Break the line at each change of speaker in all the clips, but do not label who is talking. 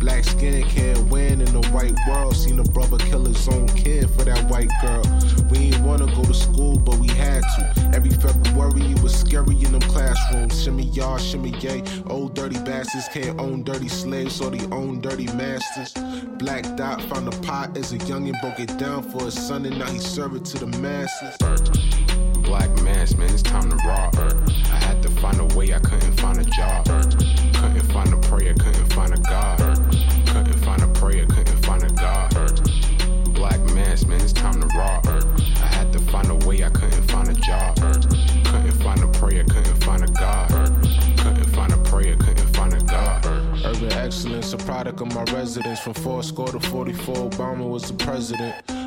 Black skin can't win in the white world. Seen a brother kill his own kid for that white girl. We ain't wanna go to school, but we had to. Every February it was scary in them classrooms. Shimmy y'all, shimmy yay. Old dirty bastards can't own dirty slaves, or they own dirty masters. Black Dot found a pot as a youngin', broke it down for his son, and now he serve it to the masses.
Black mass, man, it's time to rob. I had to find a way, I couldn't find a job. Couldn't find a prayer, couldn't find a God. Prayer, couldn't find a God. Black mask, man, it's time to rob. I had to find a way, I couldn't find a job. Couldn't find a prayer, couldn't find a God. Couldn't find a prayer, couldn't find a God.
Urban excellence, a product of my residence. From four score to 44, Obama was the president.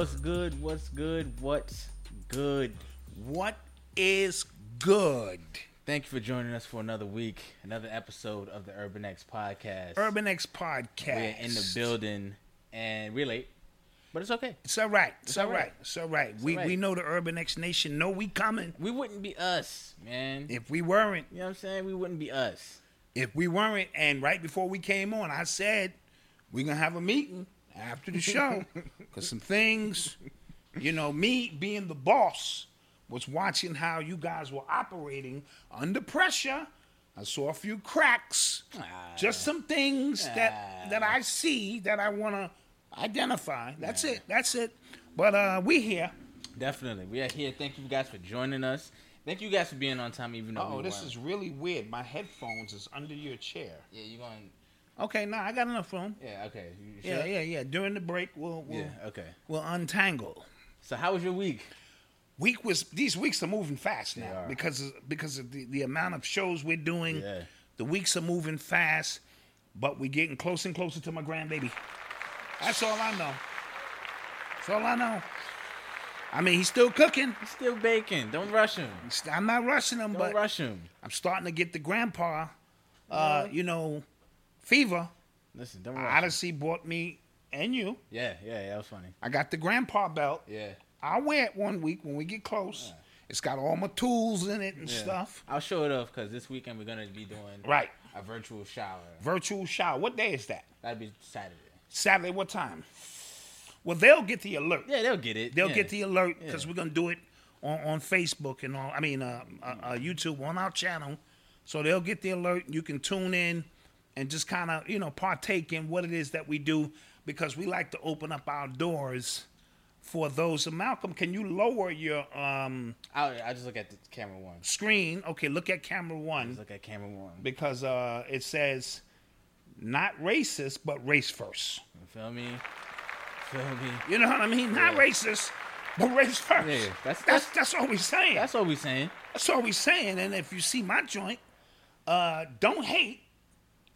What's good? What's good? What's good?
What is good?
Thank you for joining us for another week, another episode of the Urban X podcast.
Urban X podcast.
We're in the building and we're late, but it's okay.
It's all right. It's,
It's
all
all
right.
right.
It's all right. we
all right.
we know the Urban X Nation know we coming.
We wouldn't be us, man.
If we weren't,
you know what I'm saying? We wouldn't be us.
if we weren't, and right before we came on, I said we're gonna have a meeting after the show because some things, you know, me being the boss was watching how you guys were operating under pressure. I saw a few cracks, just some things that that I see that I want to identify. That's it. That's it. But uh, we here.
Definitely. We are here. Thank you guys for joining us. Thank you guys for being on time, even though
Oh,
we
this is really weird. My headphones is under your chair.
Yeah, you're going?
Okay, now I got enough room.
Yeah, okay. You
Yeah, yeah, yeah. During the break, we'll we'll,
Yeah, okay.
we'll untangle.
So, how was your week?
Week was these weeks are moving fast now because of, because of the, the amount of shows we're doing.
Yeah.
The weeks are moving fast, but we're getting closer and closer to my grandbaby. That's all I know. That's all I know. I mean, he's still cooking.
He's still baking. Don't rush him.
I'm not rushing him,
Don't
but
rush him.
I'm starting to get the grandpa, uh, you know, fever.
Listen, don't him.
Odyssey bought me and you.
Yeah, yeah, yeah. That was funny.
I got the grandpa belt.
Yeah.
I'll wear it one week when we get close. It's got all my tools in it and
Yeah.
stuff.
I'll show it off because this weekend we're gonna be doing
Right.
a virtual shower.
Virtual shower. What day is that?
That'd be Saturday.
Saturday. What time? Well, they'll get the alert.
Yeah, they'll get it.
They'll
yeah.
get the alert because
Yeah.
we're gonna do it on, on Facebook and all. I mean, uh, uh, uh, YouTube on our channel, so they'll get the alert. You can tune in and just kind of you know partake in what it is that we do because we like to open up our doors for those. So Malcolm, can you lower your um,
I'll, I just look at the camera one.
screen? Okay, look at camera one
Just look at camera one.
because uh, it says not racist but race first.
You feel me? Feel me?
You know what I mean? Not
Yeah.
racist, but race first.
Yeah, that's-
that's that's all we saying.
That's all we're saying.
That's all we're saying. And if you see my joint, uh, don't hate,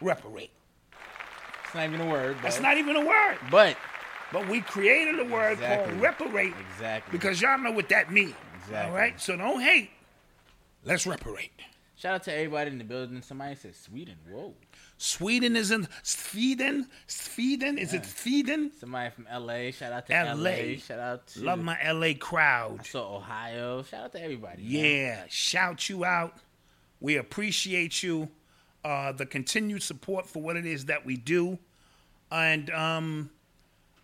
reparate.
It's not even a word. But,
That's not even a word.
But
But we created a word
Exactly.
called reparate
exactly.
because y'all know what that means.
Exactly.
All right? So don't hate. Let's reparate.
shout out to everybody in the building. Somebody said Sweden. Whoa.
Sweden is in Sweden. Sweden is it Sweden?
Somebody from LA. Shout out to
LA.
LA. Shout out to
Love my LA crowd.
I saw Ohio. Shout out to everybody. man.
Yeah, shout you out. We appreciate you, uh, the continued support for what it is that we do, and um,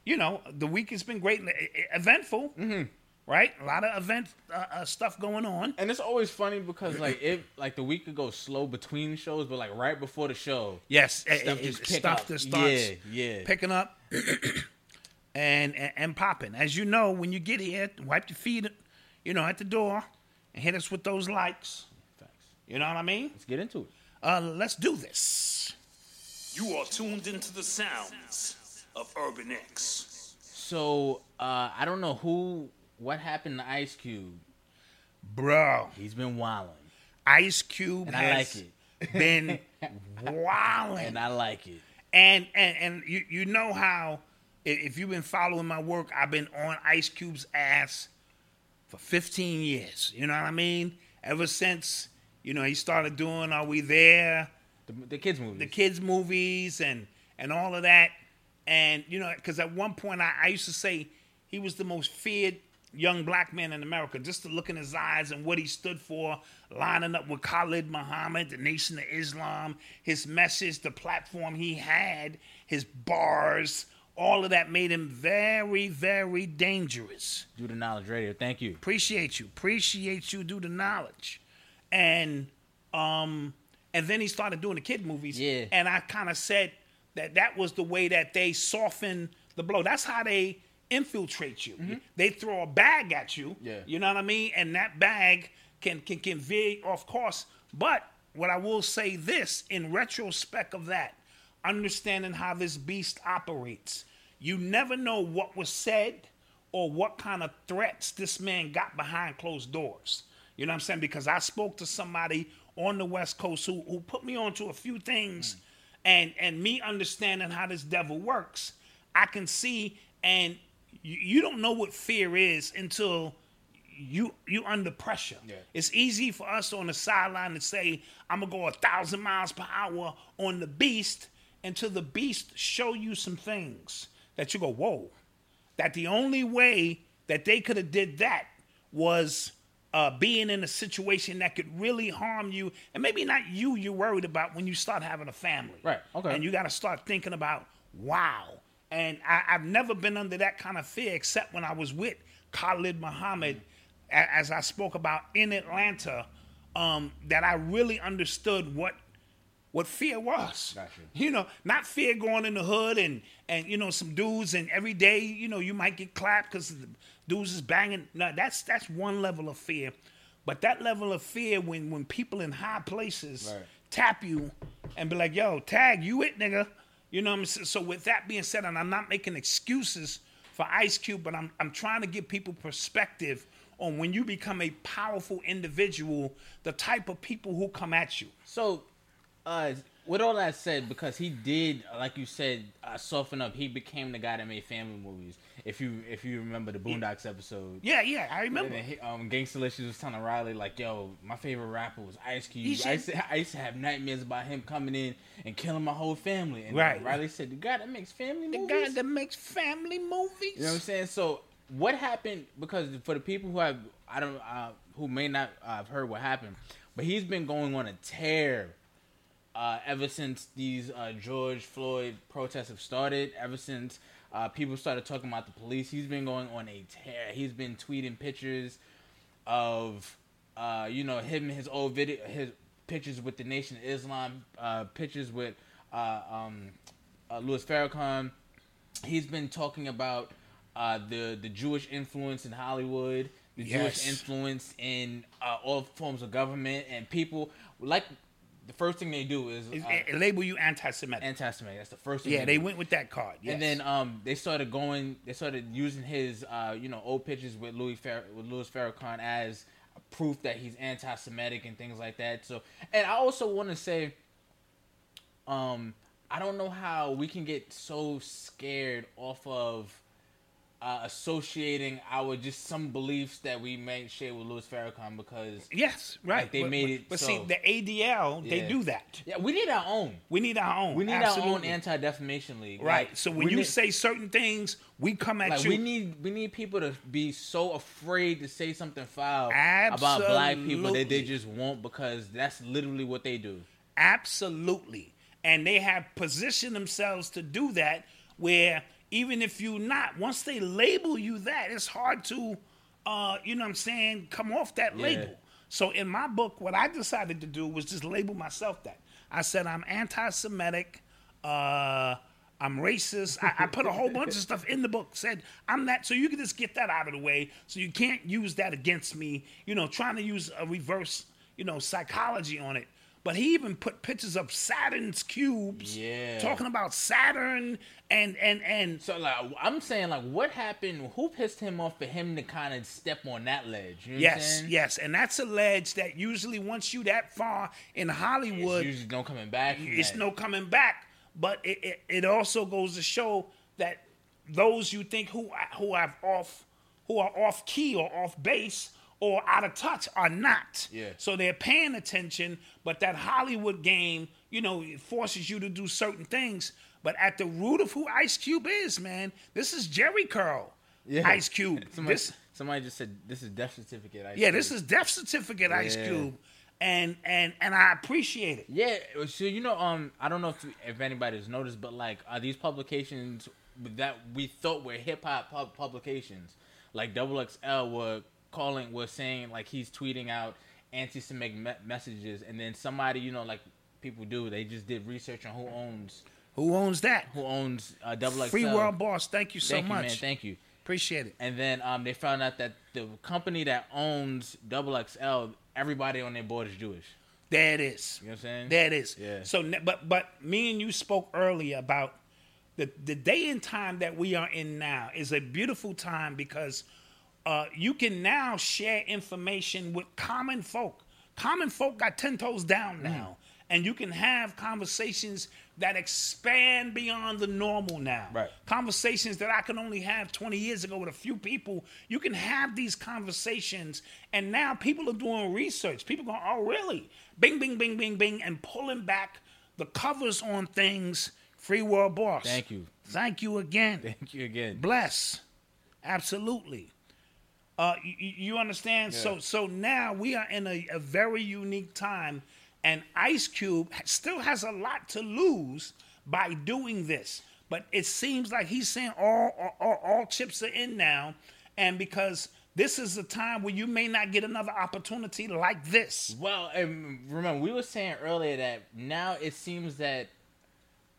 you know, the week has been great, eventful,
Mm-hmm.
right? A lot of event uh, uh, stuff going on.
And it's always funny because like it like the week could go slow between shows, but like right before the show,
Yes,
Stuff
it-
just
it- stuff that starts
Yeah, yeah.
picking up and, and and popping. As you know, when you get here, wipe your feet, you know, at the door, and hit us with those likes.
Facts.
You know what I mean?
Let's get into it.
Uh, let's do this.
You are tuned into the sounds of Urban X.
So uh I don't know who what happened to Ice Cube.
Bro,
He's been wilding.
Ice Cube
And I like it.
been wilding.
And I like it.
And and and you you know how if you've been following my work, I've been on Ice Cube's ass for 15 years. You know what I mean? Ever since you know he started doing Are We There,
The, the kids movie.
the kids movies, and and all of that. And you know, because at one point I, I used to say he was the most feared young black man in America. Just to look in his eyes and what he stood for, lining up with Khalid Muhammad, the Nation of Islam, his message, the platform he had, his bars, all of that made him very, very dangerous.
Do the knowledge radio. Thank you.
Appreciate you. Appreciate you. Do the knowledge, and um, and then he started doing the kid movies.
Yeah.
And I kind of said that that was the way that they soften the blow. That's how they infiltrate you. They throw a bag at you.
Mm-hmm. Yeah.
You know what I mean? And that bag can can can veer off course. But what I will say this in retrospect of that, understanding how this beast operates, you never know what was said or what kind of threats this man got behind closed doors. You know what I'm saying? Because I spoke to somebody on the West Coast who, who put me onto a few things and and me understanding how this devil works, I can see and you, you don't know what fear is until you you under pressure.
Yeah.
It's easy for us on the sideline to say, I'm gonna go a thousand miles per hour on the beast until the beast show you some things that you go, whoa. That the only way that they could have did that was uh, being in a situation that could really harm you, and maybe not you. You're worried about when you start having a family,
Right, okay.
And you got to start thinking about, wow. And I, I've never been under that kind of fear except when I was with Khalid Muhammad, a- as I spoke about in Atlanta, um, that I really understood what what fear was.
Gotcha.
You know, not fear going in the hood and and you know some dudes and every day you know you might get clapped because dudes is banging. No, that's that's one level of fear, but that level of fear when when people in high places
Right.
tap you and be like, "Yo, tag you it, nigga." You know what I'm saying? So with that being said, and I'm not making excuses for Ice Cube, but I'm I'm trying to give people perspective on when you become a powerful individual, the type of people who come at you.
So, uh, with all that said, because he did, like you said, uh, soften up. He became the guy that made family movies. If you if you remember the Boondocks episode.
Yeah, yeah, I remember.
then he, um, Gangsta was telling Riley like, "Yo, my favorite rapper was Ice Cube.
He
I used, to, I used to have nightmares about him coming in and killing my whole family." And
Right.
Riley said, "The guy that makes family
The
movies."
guy that makes family movies.
You know what I'm saying? So what happened? Because for the people who have, I don't, uh, who may not uh, have heard what happened, but he's been going on a tear uh, ever since these uh, George Floyd protests have started. Ever since uh, people started talking about the police, he's been going on a tear. He's been tweeting pictures of, uh, you know, him his old video, his pictures with the Nation of Islam, uh, pictures with uh, um, uh, Louis Farrakhan he's been talking about uh, the the Jewish influence in Hollywood, the
Yes.
Jewish influence in uh, all forms of government, and people like the first thing they do is uh,
label you anti-Semitic.
anti-Semitic. That's the first thing.
yeah, they
do.
went with that card. Yes.
And then um, they started going. They started using his uh, you know old pictures with Louis Fer- with Louis Farrakhan as proof that he's anti-Semitic and things like that. So, and I also want to say, um, I don't know how we can get so scared off of uh, associating our just some beliefs that we may share with Louis Farrakhan because
yes, right.
Like, they
but,
made it
But
so.
see, the ADL they do that.
yeah, we need our own.
We need our own.
We need our own anti-defamation league.
Right.
Like,
so when you
need-
say certain things, we come at
like
you.
we need we need people to be so afraid to say something foul about black people that they just won't because that's literally what they do.
Absolutely. And they have positioned themselves to do that where even if you not, once they label you that, it's hard to uh, you know what I'm saying, come off that
Yeah.
label. So in my book, what I decided to do was just label myself that. I said I'm anti-Semitic. Uh, I'm racist. I, I put a whole bunch of stuff in the book. Said I'm that, so you can just get that out of the way. So you can't use that against me. You know, trying to use a reverse, you know, psychology on it. But he even put pictures of Saturn's cubes,
Yeah.
talking about Saturn and and and
So like I'm saying like what happened? Who pissed him off for him to kind of step on that ledge? You know
Yes, yes, and that's a ledge that usually once you that far in Hollywood, It's
usually no coming back.
It's
that.
no coming back. But it, it, it also goes to show that those you think who who have off who are off key or off base or out of touch are not.
Yeah.
So they're paying attention, but that Hollywood game, you know, it forces you to do certain things. But at the root of who Ice Cube is, man, this is Jheri Curl.
Yeah.
Ice Cube.
Somebody,
this
somebody just said this is death certificate. Ice
yeah,
Cube.
this is death certificate Ice
Yeah.
Cube. And and and I appreciate it.
Yeah, so you know, um, I don't know if if anybody's noticed, but like, are these publications that we thought were hip hop pub- publications, like Double XL, were calling, was saying like he's tweeting out anti-Semitic me- messages, and then somebody, you know, like people do, they just did research on who owns
Who owns that?
who owns uh, Double XL.
Free World Boss, thank you so
Thank
much.
you, man. Thank you.
Appreciate it.
And then um, they found out that the company that owns Double XL, everybody on their board is Jewish.
There it is.
You know what I'm saying?
There it is.
Yeah.
So, but but me and you spoke earlier about the the day and time that we are in now is a beautiful time because uh, you can now share information with common folk. Common folk got ten toes down
Mm.
now, and you can have conversations that expand beyond the normal now.
Right.
Conversations that I can only have 20 years ago with a few people. You can have these conversations, and now people are doing research. People going, oh, really? Bing, bing, bing, bing, bing, and pulling back the covers on things. Free World Boss.
Thank you.
Thank you again.
Thank you again.
Bless. Absolutely. Uh, you, you understand? So so now we are in a, a very unique time, and Ice Cube still has a lot to lose by doing this. But it seems like he's saying all all, all, all chips are in now, and because this is a time where you may not get another opportunity like this.
Well, and remember, we were saying earlier that now it seems that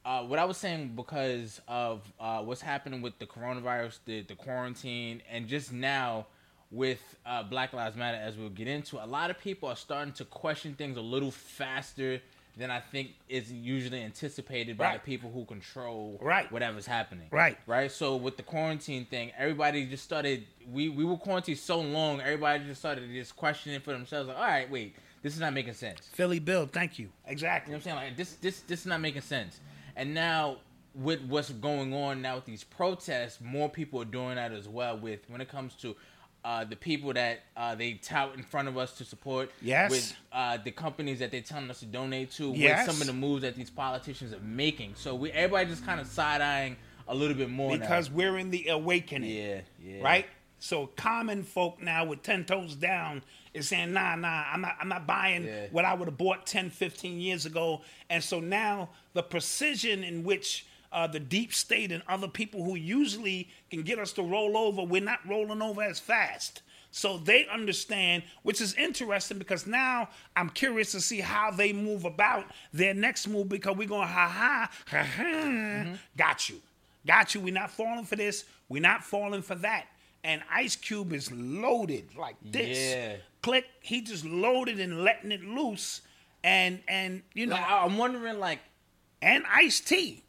uh, what I was saying because of uh, what's happening with the coronavirus, the, the quarantine, and just now with uh, Black Lives Matter, as we'll get into, a lot of people are starting to question things a little faster than I think is usually anticipated by
Right.
the people who control
Right.
whatever's happening.
Right.
Right. So with the quarantine thing, everybody just started. We we were quarantined so long, everybody just started just questioning for themselves. Like, all right, wait, this is not making sense.
Philly Bill, thank you. Exactly.
You know what I'm saying? Like this, this, this is not making sense. And now with what's going on now with these protests, more people are doing that as well. With when it comes to uh, the people that uh, they tout in front of us to support,
Yes.
with uh, the companies that they're telling us to donate to,
Yes.
with some of the moves that these politicians are making. So we everybody just kind of side eyeing a little bit more now.
because we're in the awakening.
yeah, yeah,
right? So common folk now with 10 toes down is saying, nah, nah, I'm not, I'm not buying
Yeah.
what I would have bought 10, 15 years ago. And so now the precision in which uh, the deep state and other people who usually can get us to roll over, we're not rolling over as fast. So they understand, which is interesting because now I'm curious to see how they move about their next move because we're going, ha ha, ha ha,
Mm-hmm.
got you. Got you. We're not falling for this. We're not falling for that. And Ice Cube is loaded like this.
Yeah.
Click. He just loaded and letting it loose. And and you know
Like, I'm wondering, like
and Ice T.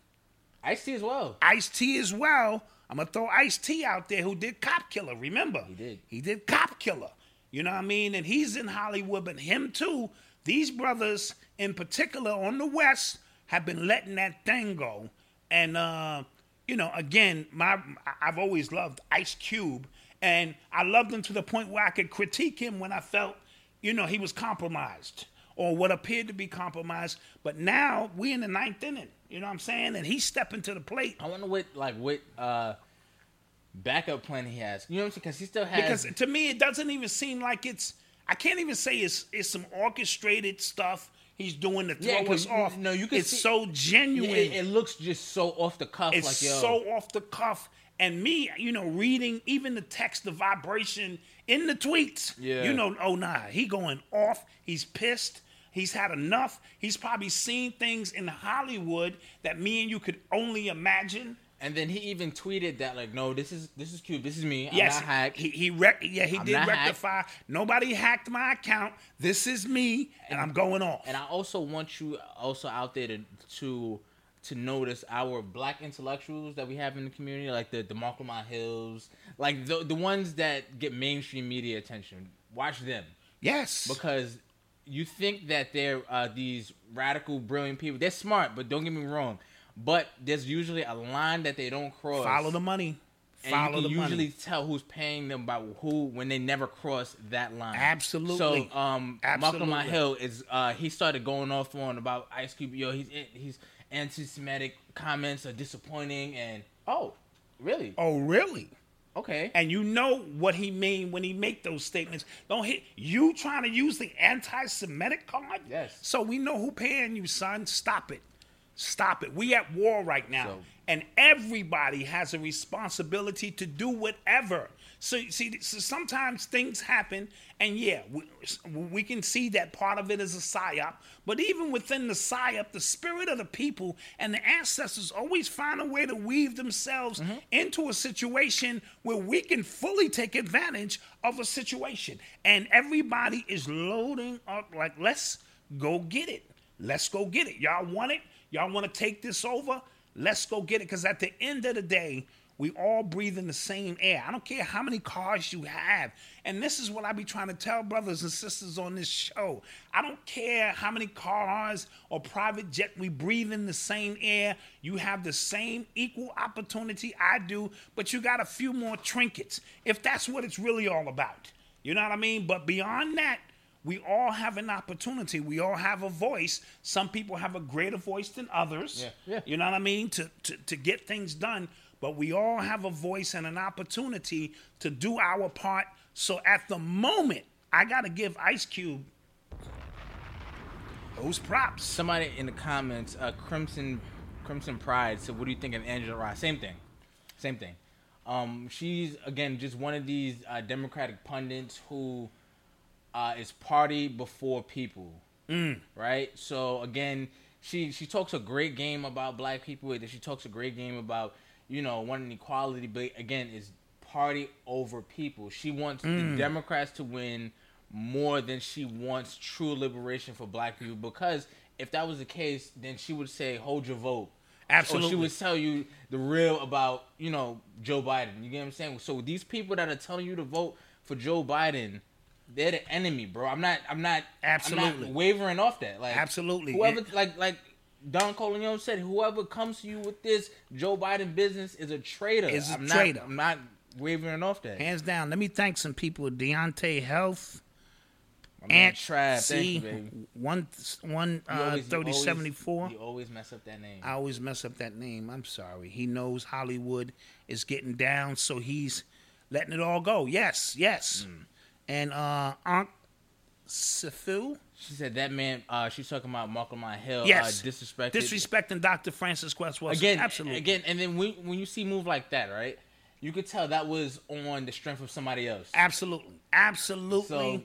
Ice T as well.
Ice T as well. I'm gonna throw Ice T out there who did Cop Killer. Remember? He
did.
He did Cop Killer. You know what I mean? And he's in Hollywood, but him too. These brothers in particular on the West have been letting that thing go. And uh, you know, again, my I've always loved Ice Cube, and I loved him to the point where I could critique him when I felt, you know, he was compromised or what appeared to be compromised. But now we in the ninth inning. You know what I'm saying? And he's stepping to the plate.
I wonder what like what uh backup plan he has. You know what I'm saying? Because he still has
Because to me, it doesn't even seem like it's. I can't even say it's it's some orchestrated stuff he's doing to throw
Yeah,
us off.
no, you can
It's
see-
so
Yeah,
genuine.
it, it looks just so off the cuff.
it's
like yo,
so off the cuff, And me, you know, reading even the text, the vibration in the tweets.
Yeah.
You know, oh nah, he going off. He's pissed. He's had enough. He's probably seen things in Hollywood that me and you could only imagine.
And then he even tweeted that like, no, this is this is cute. This is me. I'm
Yes,
not hacked.
he he rec- yeah he
I'm
did
not hacked.
rectify. Nobody hacked my account. This is me, and I'm going off.
And I also want you also out there to to to notice our black intellectuals that we have in the community, like the the Lamont Hills, like the the ones that get mainstream media attention. Watch them
yes,
because you think that they're uh, these radical, brilliant people. They're smart, but don't get me wrong. But there's usually a line that they don't cross.
follow the money.
and
Follow
you
the
can usually
money.
tell who's paying them by who when they never cross that line.
Absolutely.
So, um, Malcolm
Absolutely.
Hill is uh, he started going off on about Ice Cube. Yo, he's he's anti-Semitic comments are disappointing, and oh, really?
Oh, really?
Okay.
And you know what he mean when he make those statements. Don't hit you trying to use the anti-Semitic card.
Yes.
So we know who paying you, son. Stop it. Stop it. We at war right now,
So-
and everybody has a responsibility to do whatever. So see, so sometimes things happen, and yeah, we, we can see that part of it is a psyop. But even within the psyop, the spirit of the people and the ancestors always find a way to weave themselves mm-hmm. into a situation where we can fully take advantage of a situation. And everybody is loading up like, let's go get it. Let's go get it. Y'all want it? Y'all want to take this over? Let's go get it. Because at the end of the day, we all breathe in the same air. I don't care how many cars you have. And this is what I be trying to tell brothers and sisters on this show. I don't care how many cars or private jet we breathe in the same air. You have the same equal opportunity I do, but you got a few more trinkets. If that's what it's really all about. You know what I mean? But beyond that, we all have an opportunity. We all have a voice. Some people have a greater voice than others.
Yeah, yeah.
You know what I mean? To, to to get things done. But we all have a voice and an opportunity to do our part. So at the moment, I gotta give Ice Cube those props.
Somebody in the comments, uh, Crimson Crimson Pride said, "What do you think of Angela Rye?" Same thing, same thing. Um, she's again just one of these uh, Democratic pundits who uh, is party before people, right? So again, she she talks a great game about black people. and She talks a great game about you know wanting equality, but again, is party over people. She wants the mm. Democrats to win more than she wants true liberation for black people because if that was the case, then she would say, "Hold your vote." Or she would tell you the real about you know Joe Biden. You get what I'm saying? So these people that are telling you to vote for Joe Biden, they're the enemy, bro. I'm not. I'm not. I'm
Absolutely.
not wavering off that. Like
Absolutely.
Whoever
And-
like like. Don Corleone said, "Whoever comes to you with this Joe Biden business is a traitor.
Is a
I'm
traitor.
Not, I'm not wavering off that.
Hands down. Let me thank some people. Deontay Health.
My
Ant
thank
C.
you.
One one uh,
always-
thirty seventy four.
You always mess up that name.
I always mess up that name. I'm sorry. He knows Hollywood is getting down, so he's letting it all go. Yes, yes.
Mm.
And uh Aunt Sifu,
She said that man. Uh, she's talking about Malcolm Lamont Hill.
yes,
uh, disrespected.
disrespecting Dr. Frances Cress Welsing.
again,
absolutely.
Again, and then when when you see move like that, right? You could tell that was on the strength of somebody else.
Absolutely, absolutely.
So-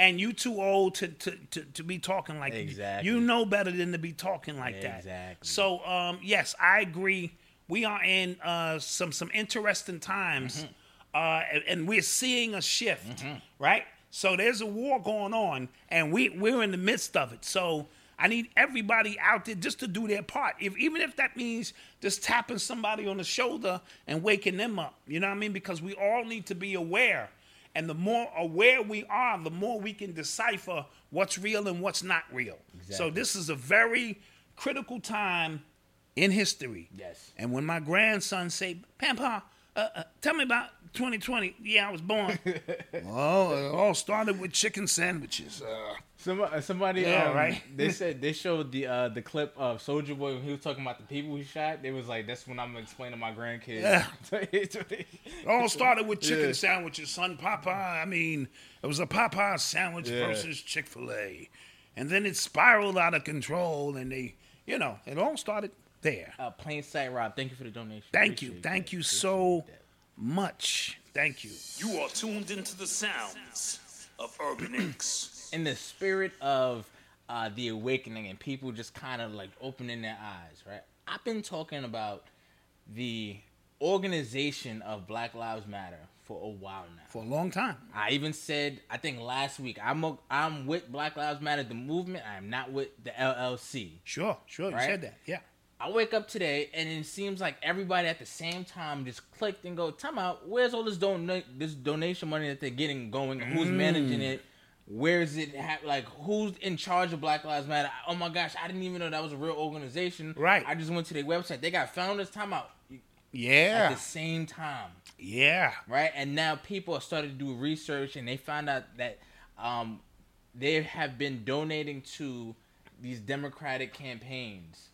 and you too old to, to, to, to be talking like
Exactly.
You know better than to be talking like that.
Exactly.
So um, yes, I agree. We are in uh, some some interesting times,
Mm-hmm.
uh, and- and we're seeing a shift, right? So there's a war going on, and we we're in the midst of it. So I need everybody out there just to do their part. If even if that means just tapping somebody on the shoulder and waking them up, you know what I mean? Because we all need to be aware. And the more aware we are, the more we can decipher what's real and what's not real. So this is a very critical time in history.
Yes.
And when my grandson say, "Pampa, uh, uh, tell me about 2020," yeah, I was born. well, it all started with chicken sandwiches. Uh,
Somebody, somebody
Yeah,
um,
right.
They said they showed the uh, the clip of Soldier Boy when he was talking about the people he shot. They was like, "That's when I'm explaining to my grandkids."
Yeah.
Yeah.
it all started with chicken
Yeah.
sandwiches, son. Popeye. I mean, it was a Popeye sandwich
Yeah.
versus Chick Fil A, and then it spiraled out of control, and they, you know, it all started there.
uh, Plain Sight Rob, thank you for the donation.
Thank you, thank
that.
you
Appreciate
so
that.
Much. Thank you.
You are tuned into the sounds of Urban X.
in the spirit of uh, the awakening and people just kind of like opening their eyes, right? I've been talking about the organization of Black Lives Matter for a while now.
For a long time.
I even said, I think last week, I'm a, I'm with Black Lives Matter, the movement. I am not with the LLC.
Sure, sure. You said that. Yeah.
I wake up today and it seems like everybody at the same time just clicked and go, "Time out. Where's all this don this donation money that they're getting going? Who's managing it? Where's it? Ha- like who's in charge of Black Lives Matter? Oh my gosh, I didn't even know that was a real organization.
Right.
I just went to their website. They got founders. Time out
Yeah.
at the same time
Yeah.
right? And now people are starting to do research, and they found out that um, they have been donating to these Democratic campaigns,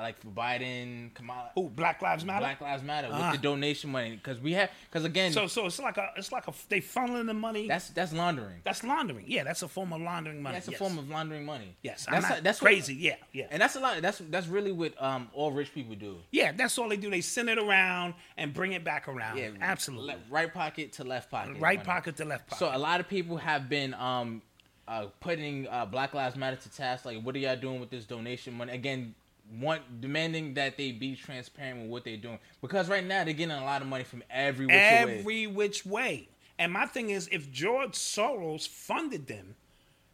like for Biden, Kamala,
Who? Black Lives Matter.
Black Lives Matter,
Ah.
with the donation money, because we have, because again,
So, so it's like a, it's like a, they funneling the money.
that's that's laundering.
that's laundering. Yeah, that's a form of laundering money.
That's a
yes.
form of laundering money.
Yes,
that's
not
that's what-
crazy. yeah, yeah.
and that's a lot. That's that's really what um all rich people do.
Yeah, that's all they do. They send it around and bring it back around.
Yeah,
absolutely.
le- right pocket to left pocket.
right
money.
pocket to left pocket.
So a lot of people have been um uh putting uh Black Lives Matter to task. Like, what are y'all doing with this donation money? Again, want demanding that they be transparent with what they're doing because right now they're getting a lot of money from every which way.
every which way. And my thing is, if George Soros funded them,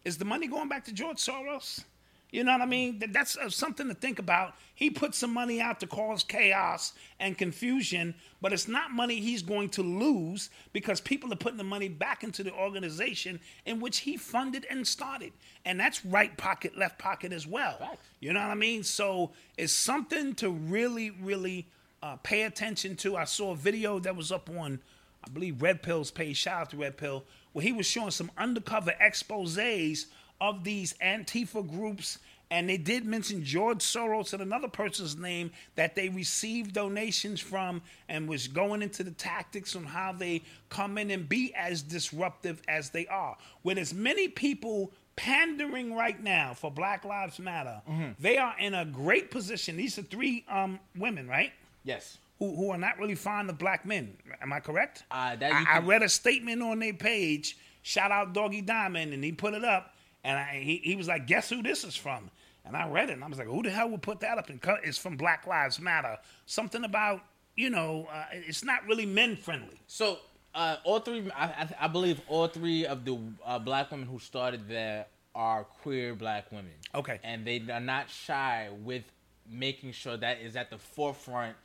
is the money going back to George Soros? You know what I mean? That's uh, something to think about. He put some money out to cause chaos and confusion, but it's not money he's going to lose because people are putting the money back into the organization in which he funded and started. And that's right pocket, left pocket as well.
Facts.
You know what I mean? So it's something to really, really uh, pay attention to. I saw a video that was up on, I believe, Red Pill's page. Shout out to Red Pill, where he was showing some undercover exposes of these Antifa groups. And they did mention George Soros and another person's name that they received donations from and was going into the tactics on how they come in and be as disruptive as they are. With as many people pandering right now for Black Lives Matter, they are in a great position. These are three um, women, right?
Yes.
Who, who are not really fond of black men. Am I correct?
Uh, that you
I, I read a statement on their page. Shout out Doggy Diamond, and he put it up, and I, he, he was like, "Guess who this is from?" And I read it, and I was like, "Who the hell would put that up?" And it's from Black Lives Matter. Something about you know, uh, it's not really men friendly.
So uh, all three, I, I, believe, all three of the uh, black women who started there are queer black women.
Okay.
and they are not shy with making sure that is at the forefront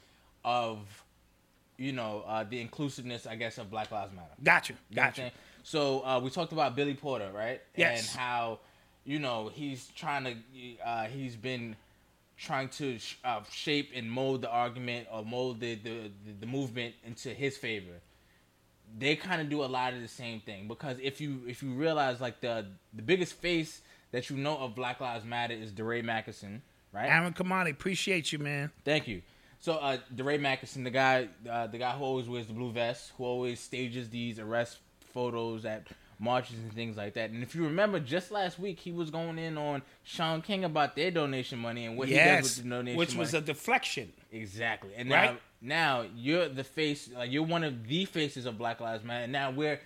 of, you know, uh, the inclusiveness, I guess, of Black Lives Matter.
Got you,
You know what I'm
got you.
saying? So uh, we talked about Billy Porter, right?
Yes.
And how, you know, he's trying to, uh, he's been trying to sh- uh, shape and mold the argument or mold the, the, the, movement into his favor. They kind of do a lot of the same thing because if you if you realize like the the biggest face that you know of Black Lives Matter is DeRay Mckesson, right?
Aaron Kamani, appreciate you, man.
Thank you. So, uh, DeRay Mckesson, the guy, uh, the guy who always wears the blue vest, who always stages these arrest photos at marches and things like that. And if you remember, just last week he was going in on Shaun King about their donation money and what he does with the donation
which
money.
was a deflection.
exactly. And
Right?
now, now you're the face, like you're one of the faces of Black Lives Matter. And now we're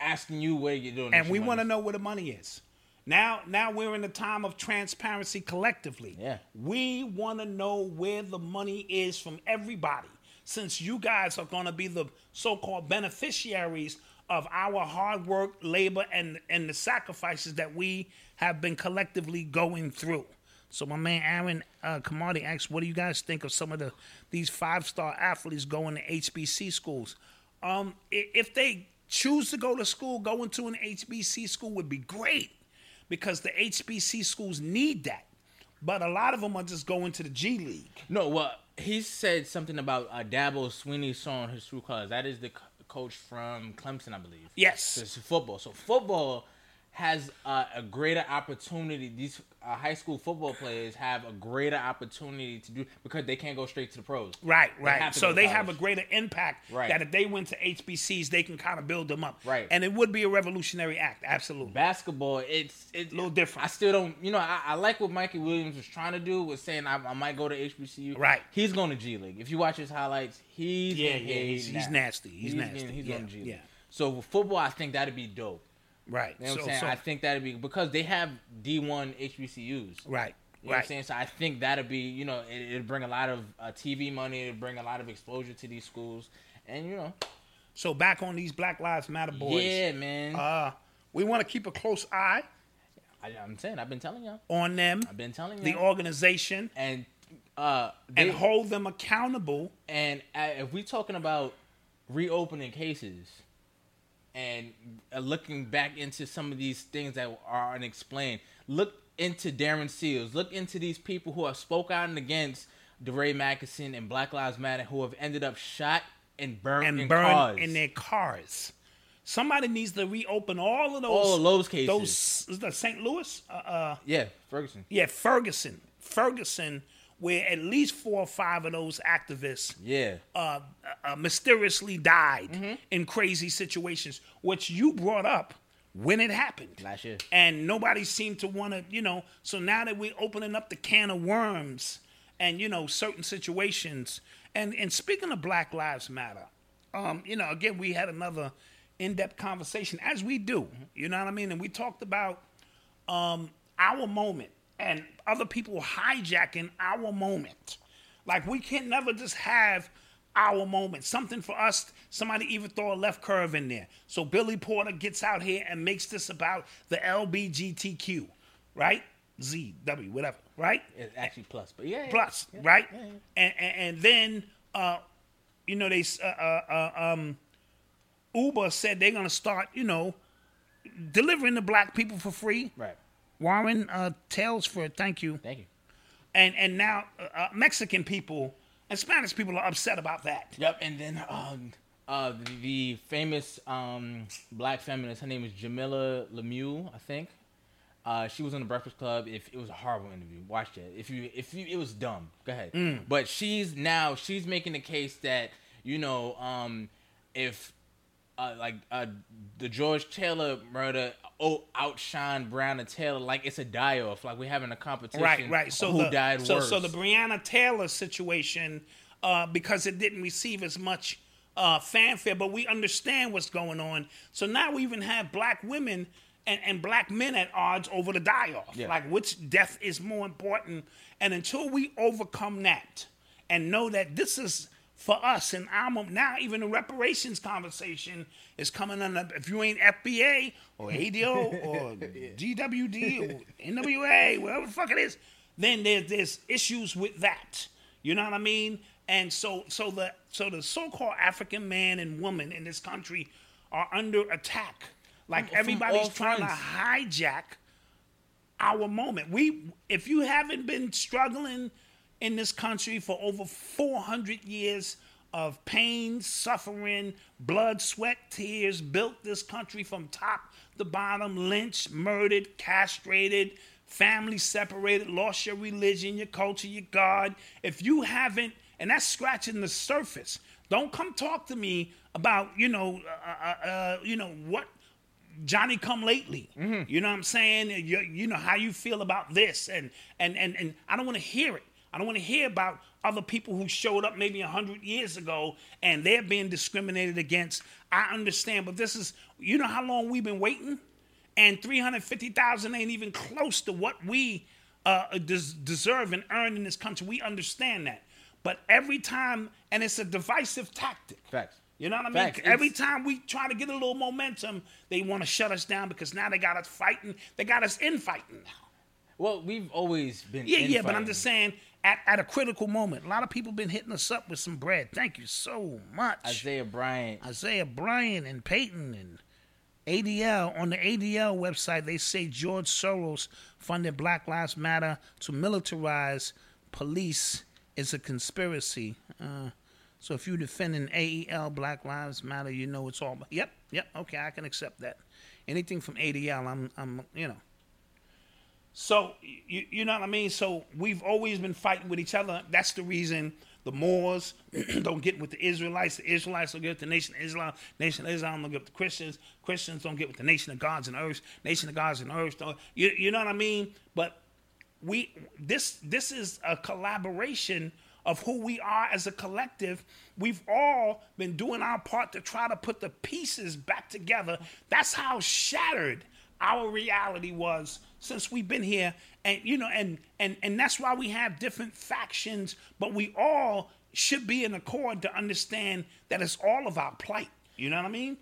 asking you where you're doing,
and we want to know where the money is. Now, now we're in a time of transparency collectively.
Yeah.
we want to know where the money is from everybody, since you guys are going to be the so-called beneficiaries of our hard work, labor, and and the sacrifices that we have been collectively going through. So my man Aaron uh, Kamadi asks, "What do you guys think of some of the these five star athletes going to HBC schools? Um, if they choose to go to school, going to an HBC school would be great because the HBC schools need that. But a lot of them are just going to the G League.
No, well, he said something about uh, Dabo Swinney showing his true colors. That is the co- coach from Clemson, I believe.
Yes.
So it's football. So football has uh, a greater opportunity. These uh, high school football players have a greater opportunity to do because they can't go straight to the pros.
Right, right.
to
So they
college.
have a greater impact
Right.
that if they went to HBCs, they can kind of build them up.
Right.
And it would be a revolutionary act. Absolutely.
basketball. It's it's
A little different.
I still don't. You know, I, I like what Mikey Williams was trying to do. Was saying I, I might go to HBCU.
Right.
He's going to G League. If you watch his highlights, he's
Yeah, yeah, he's- he's nasty. He's nasty.
Getting, he's
Yeah,
going to G League.
yeah.
So with football, I think that'd be dope.
Right.
You know what
so,
I'm saying?
so-
I think that'd be because they have D1 HBCUs.
right.
You know what I'm
Right.
saying? So I think that'd be, you know, it, it'd bring a lot of uh, TV money. It'd bring a lot of exposure to these schools. And, you know,
So back on these Black Lives Matter boys.
yeah, man.
Uh, we want to keep a close eye
I, I'm saying, I've been telling y'all.
on them,
I've been telling
the
y'all.
organization,
and uh,
and hold them accountable.
And uh, if we're talking about reopening cases and uh, looking back into some of these things that are unexplained, look into Darren Seals. Look into these people who have spoke out against DeRay Mckesson and Black Lives Matter who have ended up shot and burned
and
in
burn
cars.
in their cars. Somebody needs to reopen all of those.
All of those cases.
Those is that St. Louis? Uh, uh,
yeah, Ferguson.
yeah, Ferguson. Ferguson, where at least four or five of those activists
Yeah.
uh, uh, mysteriously died
Mm-hmm.
in crazy situations, which you brought up when it happened
Last year.
and nobody seemed to want to, you know. So now that we're opening up the can of worms, and you know, certain situations, and and speaking of Black Lives Matter, um, you know, again, we had another in-depth conversation, as we do. You know what I mean? And we talked about um, our moment and other people hijacking our moment. Like we can never just have our moment. Something for us. Somebody even throw a left curve in there. So Billy Porter gets out here and makes this about the LBGTQ, right? Z W whatever, right?
It's actually plus, but yeah. yeah.
Plus, right? And, and and then uh, you know they uh, uh, uh, um, Uber said they're gonna start, you know, delivering to black people for free.
Right.
Warren uh, Talesford, thank you.
Thank you.
And and now uh, uh, Mexican people and Spanish people are upset about that.
Yep, and then um, uh, the, the famous um, black feminist, her name is Jamilah Lemieux, I think. Uh, she was on the Breakfast Club. If it was a horrible interview, watch it. If you, if you, it was dumb. Go ahead. But she's now she's making the case that you know, um, if uh, like uh, the George Taylor murder oh, outshine Breonna Taylor, like it's a die off. Like we're having a competition.
Right, right. So
who
the,
died
so,
worse.
so the Breonna Taylor situation, uh, because it didn't receive as much uh, fanfare, but we understand what's going on. So now we even have black women and, and black men at odds over the die off.
Yeah.
Like which death is more important. And until we overcome that and know that this is for us and I'm now even the reparations conversation is coming under if you ain't FBA or ADO or GWD or NWA, whatever the fuck it is, then there's there's issues with that. You know what I mean? And so so the so the so-called African man and woman in this country are under attack. Like
From
everybody's
all
trying to hijack our moment. We, if you haven't been struggling in this country for over 400 years of pain, suffering, blood, sweat, tears, built this country from top to bottom, lynched, murdered, castrated, family separated, lost your religion, your culture, your God. If you haven't, and that's scratching the surface. Don't come talk to me about you know uh, uh, uh, you know what Johnny come lately. You know what I'm saying? You, you know how you feel about this, and and and and I don't want to hear it. I don't want to hear about other people who showed up maybe hundred years ago and they're being discriminated against. I understand, but this is you know how long we've been waiting, and three hundred fifty thousand ain't even close to what we uh, des- deserve and earn in this country. We understand that, but every time, and it's a divisive tactic.
Facts.
You know what I mean?
Facts.
Every
It's-
time we try to get a little momentum, they want to shut us down because now they got us fighting. They got us infighting now.
well, we've always been.
Yeah, yeah, but I'm just saying at, at a critical moment. A lot of people been hitting us up with some bread. Thank you so much.
Isaiah Bryant.
Isaiah Bryan and Peyton and ADL. On the ADL website, they say George Soros funded Black Lives Matter to militarize police is a conspiracy. Uh, so if you're defending AEL, Black Lives Matter, you know it's all. Yep, yep, okay, I can accept that. anything from ADL, I'm I'm you know. So you you know what I mean. So we've always been fighting with each other. That's the reason the Moors don't get with the Israelites. The Israelites don't get with the nation of Islam. Nation of Islam don't get with the Christians. Christians don't get with the nation of gods and earth. Nation of gods and earth. You you know what I mean? But we this this is a collaboration of who we are as a collective. We've all been doing our part to try to put the pieces back together. That's how shattered our reality was since we've been here and you know and and and that's why we have different factions but we all should be in accord to understand that it's all of our plight you know what i mean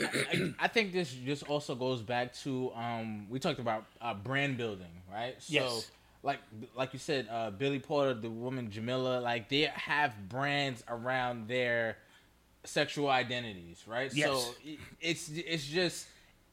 I, I think this just also goes back to um, we talked about uh, brand building, right? So,
Yes.
like like you said, uh, Billy Porter, the woman Jamilah, like they have brands around their sexual identities, right?
Yes.
So it's it's just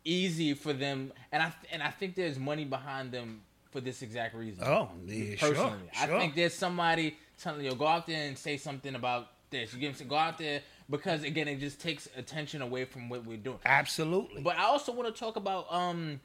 easy for them, and I and I think there's money behind them for this exact reason.
oh yeah, sure,
personally, I
sure.
think there's somebody telling you go out there and say something about this. You give them go out there because again, it just takes attention away from what we're doing.
absolutely
But I also want to talk about. um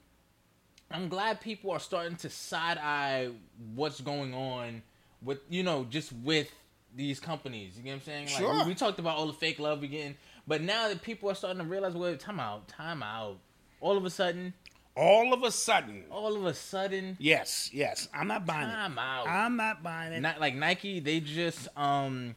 I'm glad people are starting to side eye what's going on with you know just with these companies. You get what I'm saying? Like
Sure.
we, we talked about all the fake love we getting, but now that people are starting to realize, well, time out, time out. All of a sudden,
all of a sudden
all of a sudden,
yes yes i'm not buying it
out.
i'm not buying it
Not like Nike, they just um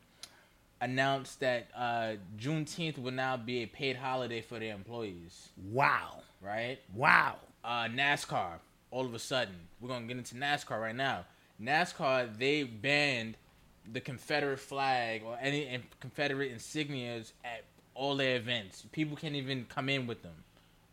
announced that uh Juneteenth will now be a paid holiday for their employees,
wow
right?
wow
Uh NASCAR, all of a sudden, we're gonna get into NASCAR right now. NASCAR, they banned the Confederate flag or any Confederate insignias at all their events. People can't even come in with them.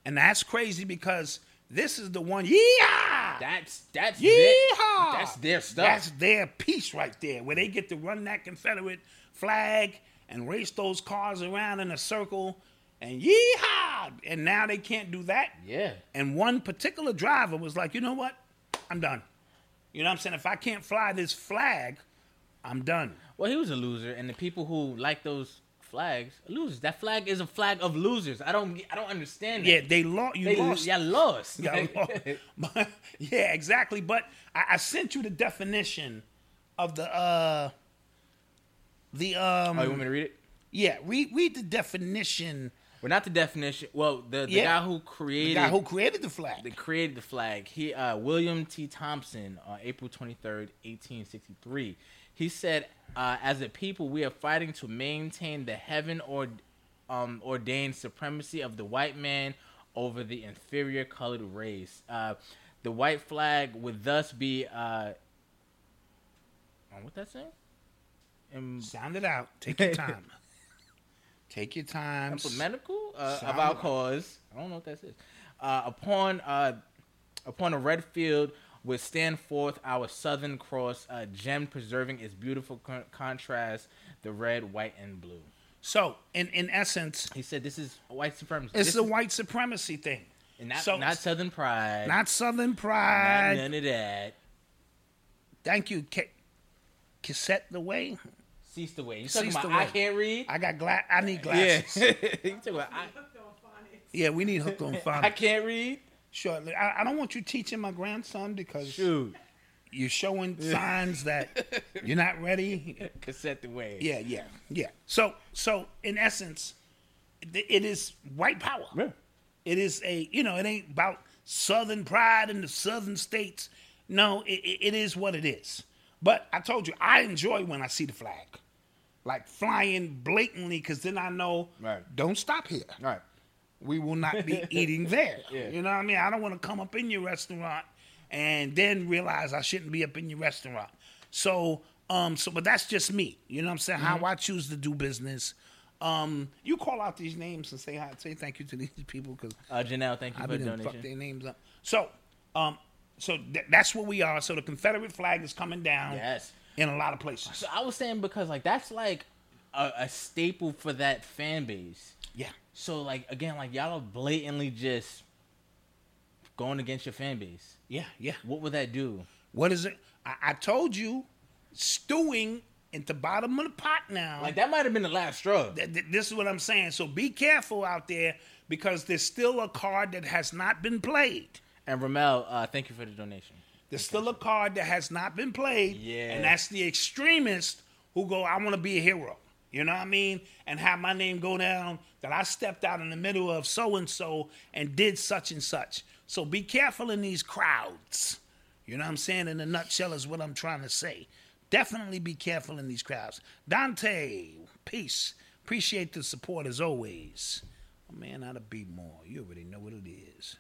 And that's crazy because this is the one yeah
That's that's
Yeehaw!
their, that's their stuff.
That's their piece right there, where they get to run that Confederate flag and race those cars around in a circle, and yeehaw! And now they can't do that.
yeah.
And one particular driver was like, you know what? I'm done. You know what I'm saying? If I can't fly this flag, I'm done.
Well, he was a loser, and the people who like those flags, losers. That flag is a flag of losers. I don't, I don't understand. That.
Yeah, they lost. You
they
lost.
yeah lost.
Yeah, but, yeah, exactly. But I, I sent you the definition of the uh the um
oh, you want me to read it?
yeah, read read the definition.
Well, not the definition. Well, the, the
Yeah.
guy who created The
guy who created the flag.
that created the flag. He uh, William T. Thompson on April twenty third, eighteen sixty three. He said, uh, "As a people, we are fighting to maintain the heaven or um, ordained supremacy of the white man over the inferior colored race. Uh, the white flag would thus be uh, oh, what that saying? Im-
Sound it out. Take your time. Take your time.
medical uh, of
Sound
our
it.
cause. I don't know what that is. Uh, upon uh, upon a red field would stand forth our Southern Cross, uh, gem preserving its beautiful con- contrast, the red, white, and blue.
So, in in essence,
He said, "This is white supremacy.
it's
This
a
is-
white supremacy thing.
and not
so-
not Southern pride,
Not Southern
not
pride.
none of that.
Thank you, Ca- cassette the way.
Cease the way. You talking about
the
I can't read?
I got gla- I need glasses.
yeah.
glasses.
you talking about I,
yeah, we need hooked on
I can't read?
Sure. I, I don't want you teaching my grandson because
Shoot,
you're showing signs that you're not ready.
cassette the way.
Yeah, yeah, yeah. So, so in essence, it, it is white power.
Yeah.
It is a you know it ain't about Southern pride in the Southern states. No, it, it- is what it is. But I told you I enjoy when I see the flag, like flying blatantly, because then I know
Right.
don't stop here.
Right.
We will not be eating there.
Yeah.
You know what I mean? I don't want to come up in your restaurant and then realize I shouldn't be up in your restaurant. So, um, so but that's just me. You know what I'm saying?
Mm-hmm.
How I choose to do business. Um, you call out these names and say hi, say thank you to these people because
Uh, Janelle, thank you
I've
for the
been done fuck their names up. So, um, so th- that's where we are. So the Confederate flag is coming down
Yes.
in a lot of places.
So I was saying because like that's like a, a staple for that fan base.
Yeah.
So like again, like y'all are blatantly just going against your fan base.
Yeah, yeah.
What would that do?
What is it? I, I told you, stewing at the bottom of the pot now.
Like that might have been the last straw.
Th- th- this is what I'm saying. So be careful out there because there's still a card that has not been played.
And Ramel, uh, thank you for the donation.
There's still a card that has not been played.
Yeah.
And that's the extremist who go, I want to be a hero. You know what I mean? And have my name go down that I stepped out in the middle of so and so and did such and such. So be careful in these crowds. You know what I'm saying? In a nutshell, is what I'm trying to say. Definitely be careful in these crowds. Dante, peace. Appreciate the support as always. Oh, man, to be more. You already know what it is.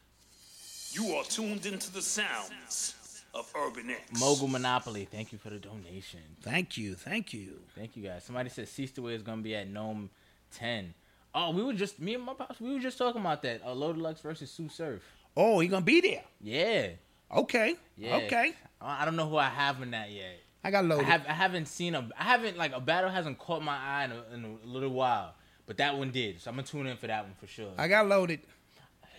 You are tuned into the sounds of Urban X.
Mogul Monopoly, thank you for the donation.
Thank you. Thank you.
Thank you guys. Somebody said Cease the Way is gonna be at Gnome 10. Oh, we were just me and my pops. We were just talking about that. Uh, Loaded Lux versus Tsu Surf.
Oh, he gonna be there.
Yeah,
Okay.
yeah.
Okay.
I I don't know who I have in that yet.
I got
I
loaded.
have I haven't seen a I haven't like a battle hasn't caught my eye in a, in a little while, but that one did. So I'm gonna tune in for that one for sure.
I got loaded.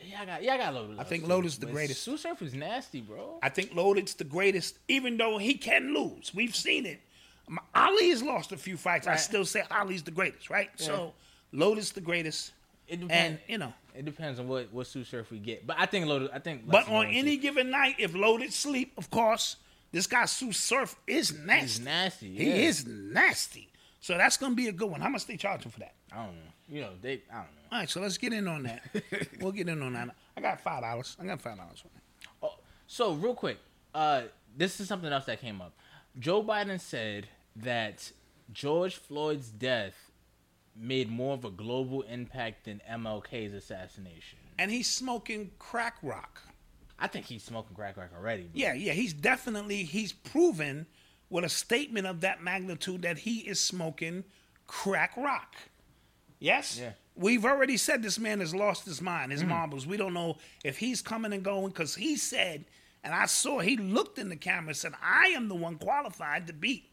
Yeah, I got yeah I got Deluxe.
I think
too.
Loaded's the greatest.
Tsu Surf is nasty, bro.
I think loaded's the greatest, even though he can lose. We've seen it. Um, Ali has lost a few fights. I still say Ali's the greatest, right? So loaded's the greatest.
It
And
depends.
you know,
It depends on what what Tsu Surf we get, but I think Loaded. I think.
but on
Loaded
any given night, if loaded sleep, of course, this guy Tsu Surf is nasty.
He's nasty.
He is nasty. So that's gonna be a good one. How much they charging for that?
I don't know. You know they. I don't know.
All right, so let's get in on that. we'll get in on that. I got five dollars. I got five dollars.
Oh, so real quick, uh, this is something else that came up. Joe Biden said that George Floyd's death made more of a global impact than MLK's assassination.
And he's smoking crack rock.
I think he's smoking crack rock already. bro.
Yeah, yeah, he's definitely he's proven with a statement of that magnitude that he is smoking crack rock. Yes?
Yeah.
We've already said this man has lost his mind,
Mm.
his marbles. We don't know if he's coming and going because he said, and I saw he looked in the camera and said, I am the one qualified to beat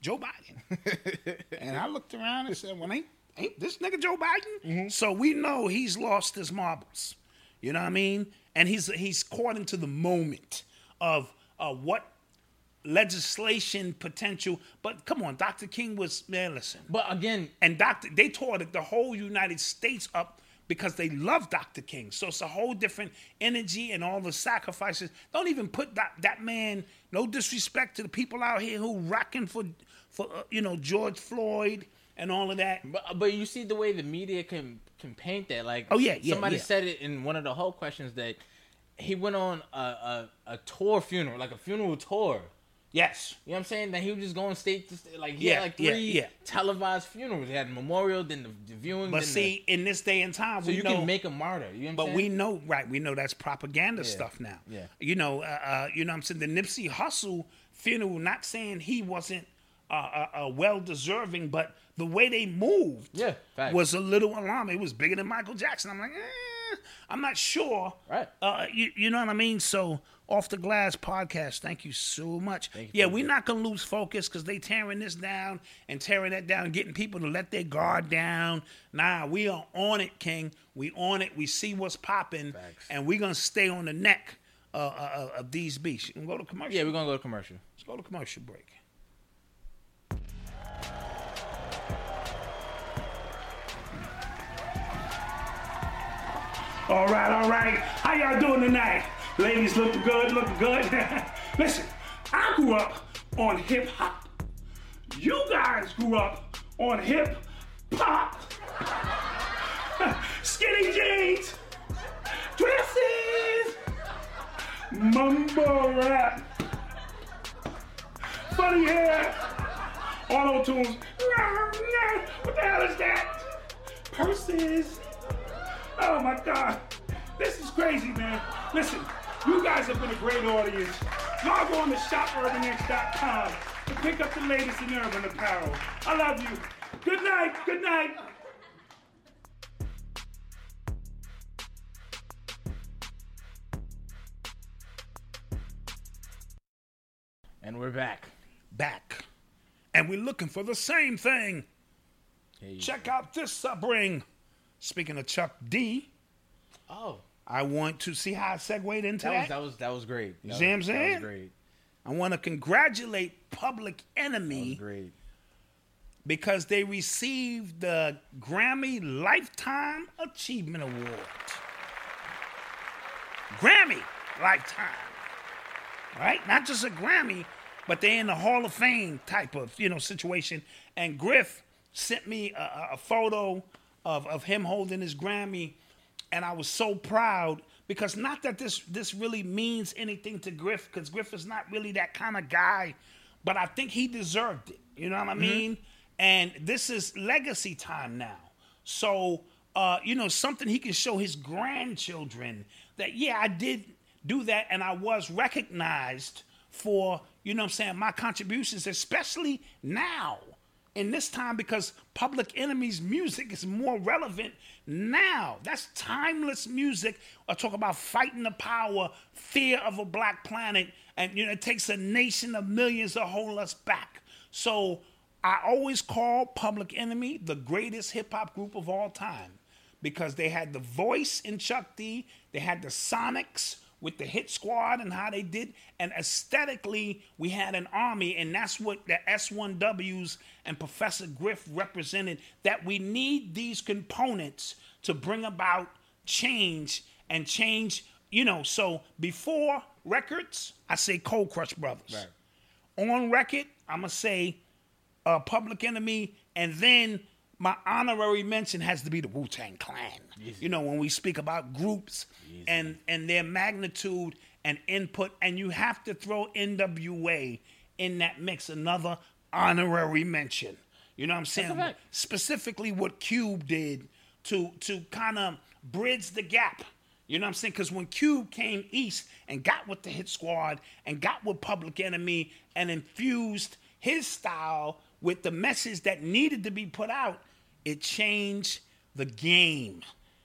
Joe Biden. and I looked around and said, Well, ain't, ain't this nigga Joe Biden? So we know he's lost his marbles. You know what I mean? And he's he's caught into the moment of uh, what legislation potential. But come on, Dr. King was man. Listen,
But again,
and Dr. They tore the whole United States up because they love Dr. King. So it's a whole different energy and all the sacrifices. Don't even put that that man. No disrespect to the people out here who rocking for for uh, you know George Floyd and all of that.
but but you see the way the media can can paint that. Like,
Oh, yeah, yeah,
somebody
yeah.
said it in one of the whole questions that he went on a, a a tour funeral, like a funeral tour.
Yes.
You know what I'm saying? That he was just going state to state. Like he
Yeah,
had like three
yeah.
televised funerals. He had memorial, then the, the viewing.
But see, in this day and time,
so you
know,
can make a martyr. You know what I'm
But
saying?
we know, right? We know that's propaganda stuff now.
yeah.
You know, uh, uh, you know. what I'm saying the Nipsey Hussle funeral. Not saying he wasn't uh, uh, uh, well deserving, but the way they moved,
Yeah,
was a little alarming. It was bigger than Michael Jackson. I'm like, eh, I'm not sure.
Right.
Uh, you, you know what I mean? So, off the glass podcast. Thank you so much.
you
yeah, we're not gonna lose focus because they tearing this down and tearing that down, getting people to let their guard down. Nah, we are on it, King. We on it. We see what's popping, and we're gonna stay on the neck uh, uh, uh, of these beasts. You can go to commercial.
yeah, we're gonna go to commercial.
Let's go to commercial break. All right, all right. How y'all doing tonight? Ladies looking good, looking good. Listen, I grew up on hip hop. You guys grew up on hip pop. Skinny jeans, dresses, mumble rap, funny hair, auto tunes. What the hell is that? Purses. Oh my God. This is crazy, man. Listen, you guys have been a great audience. Log on to shopurbanx.com to pick up the latest in urban apparel. I love you. Good night. Good night.
And we're back.
Back. And we're looking for the same thing.
Hey.
Check out this upbring. Speaking of Chuck D,
Oh,
I want to see how I segued into
that
that.
was that was that was great. That
see what I'm
was- that was great.
I want to congratulate Public
That was
Enemy
great.
because they received the Grammy Lifetime Achievement Award. Grammy Lifetime. Right? Not just a Grammy, but they're in the Hall of Fame type of, you know, situation. And Griff sent me a, a- a photo of, of him holding his Grammy, and I was so proud because not that this this really means anything to Griff, because Griff is not really that kind of guy, but I think he deserved it. You know what I mean? And this is legacy time now. So uh, you know, something he can show his grandchildren that yeah, I did do that and I was recognized for, you know what I'm saying, my contributions, especially now in this time because Public Enemy's music is more relevant now. That's timeless music. I talk about fighting the power, fear of a black planet, and you know it takes a nation of millions to hold us back. So I always call Public Enemy the greatest hip hop group of all time because they had the voice in Chuck D, they had the Sonics with the Hit Squad and how they did, and aesthetically we had an army, and that's what the S1Ws and Professor Griff represented. That we need these components to bring about change and change. You know, so before records, I say Cold Crush Brothers. On record, I'm gonna say uh, Public Enemy, and then my honorary mention has to be the Wu Tang Clan. You know, when we speak about groups and and their magnitude and input, and you have to throw NWA in that mix, another honorary mention. You know what I'm saying? Specifically, what Cube did to to kind of bridge the gap. You know what I'm saying? Because when Cube came east and got with the Hit Squad and got with Public Enemy and infused his style with the message that needed to be put out, it changed the game.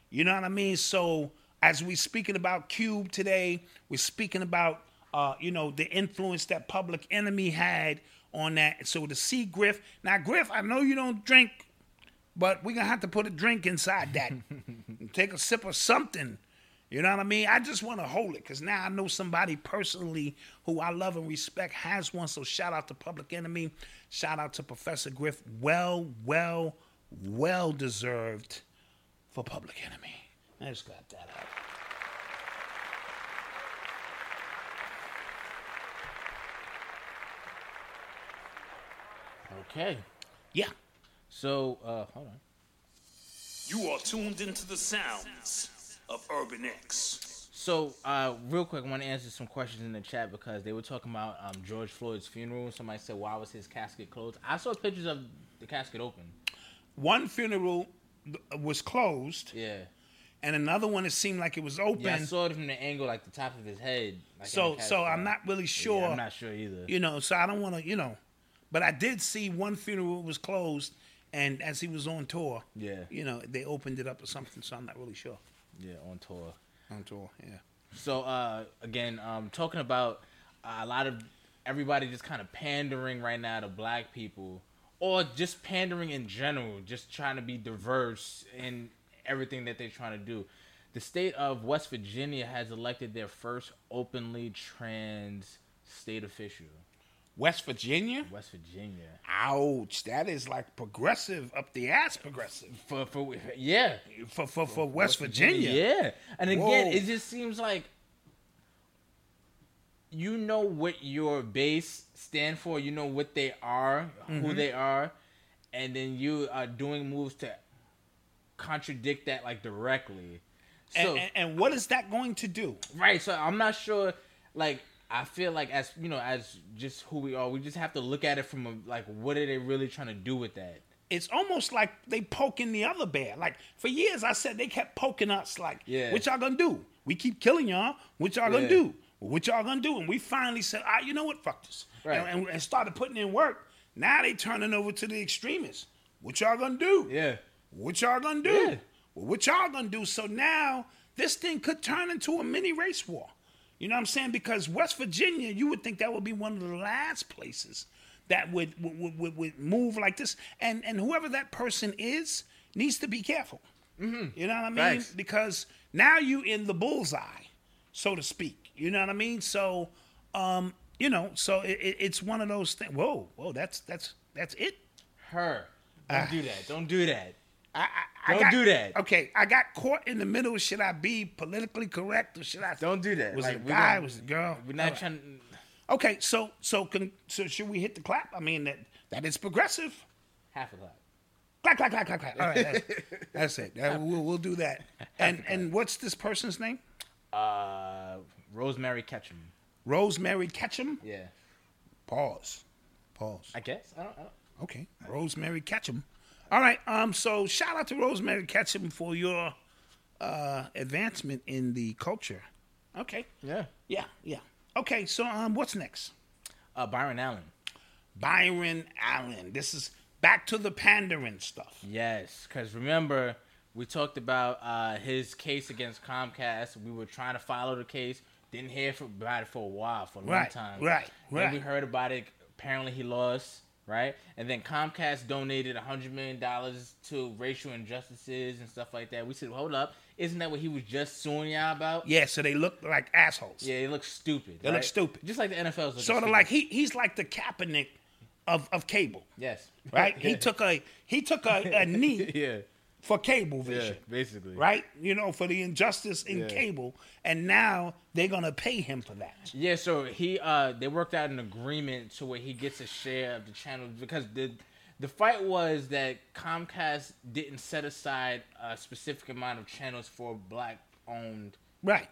You know what I mean? So as we speaking about Cube today, we're speaking about uh, you know the influence that Public Enemy had on that. So to see Griff now, Griff, I know you don't drink, but we're gonna have to put a drink inside that. Take a sip of something. You know what I mean? I just want to hold it because now I know somebody personally who I love and respect has one. So shout out to Public Enemy. Shout out to Professor Griff. Well, well, well deserved for Public Enemy. I just got that out.
Okay.
Yeah.
So, uh, hold on.
You are tuned into the sounds of Urban X.
So, uh, real quick, I want to answer some questions in the chat because they were talking about um, George Floyd's funeral. Somebody said, "Why was his casket closed?" I saw pictures of the casket open.
One funeral was closed,
Yeah,
and another one it seemed like it was open.
yeah. I saw it from the angle, like the top of his head. Like
so, so. I'm not really
Yeah,
sure.
I'm not sure either.
you know, so I don't want to, you know, but I did see one funeral was closed, and as he was on tour,
Yeah.
you know, they opened it up or something. So I'm not really sure.
Yeah, on tour.
On tour, yeah.
So uh, again, um, talking about a lot of everybody just kind of pandering right now to black people, or just pandering in general, just trying to be diverse in everything that they're trying to do. The state of West Virginia has elected their first openly trans state official.
West Virginia.
West Virginia.
Ouch! That is like progressive up the ass progressive
For for yeah.
for for, for West Virginia.
Yeah. And again,
Whoa.
it just seems like you know what your base stand for, you know what they are,
Mm-hmm.
who they are, and then you are doing moves to contradict that like directly.
And,
So
and, and what is that going to do?
right, so I'm not sure like I feel like as you know, as just who we are, we just have to look at it from a, like what are they really trying to do with that?
It's almost like they poking the other bear. Like for years, I said they kept poking us. Like,
Yeah.
what y'all gonna do? We keep killing y'all. What y'all gonna
Yeah.
Do? What y'all gonna do? And we finally said, ah, you know what? Fuck this.
Right.
And, and, and started putting in work. Now they turning over to the extremists. What y'all gonna do?
Yeah.
What y'all gonna do?
Yeah.
Well, what y'all gonna do? So now this thing could turn into a mini race war. You know what I'm saying? Because West Virginia, you would think that would be one of the last places that would would, would, would move like this. And and whoever that person is needs to be careful. You know what I mean?
Facts.
Because now you in the bullseye, so to speak. You know what I mean? So, um, you know, so it, it, it's one of those things. Whoa, whoa, that's that's that's it.
Her. Don't do that. Don't do that.
I, I, I
Don't
got-
do that.
Okay, I got caught in the middle. Should I be politically correct or should I?
Don't do that.
Was
Like,
it a guy? Was it a girl?
We're not
right.
trying.
Okay, so so can, so should we hit the clap? I mean that that is progressive.
Half a that.
Clap, clap, clap, clap, clap. All right, that's, that's it. That- we'll, we'll do that. And and what's this person's name?
Uh, Rosemary Ketchum.
Rosemary Ketchum.
Yeah.
Pause. Pause.
I guess. I don't. I don't
Okay, Rosemary Ketchum. All right. Um. So shout out to Rosemary Ketchum for your uh advancement in the culture. Okay.
yeah.
Yeah. Yeah. Okay. So um, what's next?
Uh, Byron Allen.
Byron Allen. This is back to the pandering stuff.
Yes, because remember we talked about uh, his case against Comcast. We were trying to follow the case. Didn't hear for, about it for a while, for a long
Right,
time.
right, right.
Then
right.
we heard about it. Apparently, he lost. Right, and then Comcast donated a hundred million dollars to racial injustices and stuff like that. We said, "Hold up, isn't that what he was just suing y'all about?"
Yeah. So they look like assholes.
Yeah, it looks stupid.
They look stupid.
just like the NFL's
Sort of like he he's like the Kaepernick of of cable.
yes,
Right. he took a he took a, a knee
yeah,
for cable
yeah,
vision.
basically,
right? You know, for the injustice in
Yeah.
cable, and now they're gonna pay him for that.
Yeah, so he uh they worked out an agreement to where he gets a share of the channel because the the fight was that Comcast didn't set aside a specific amount of channels for black owned
Right.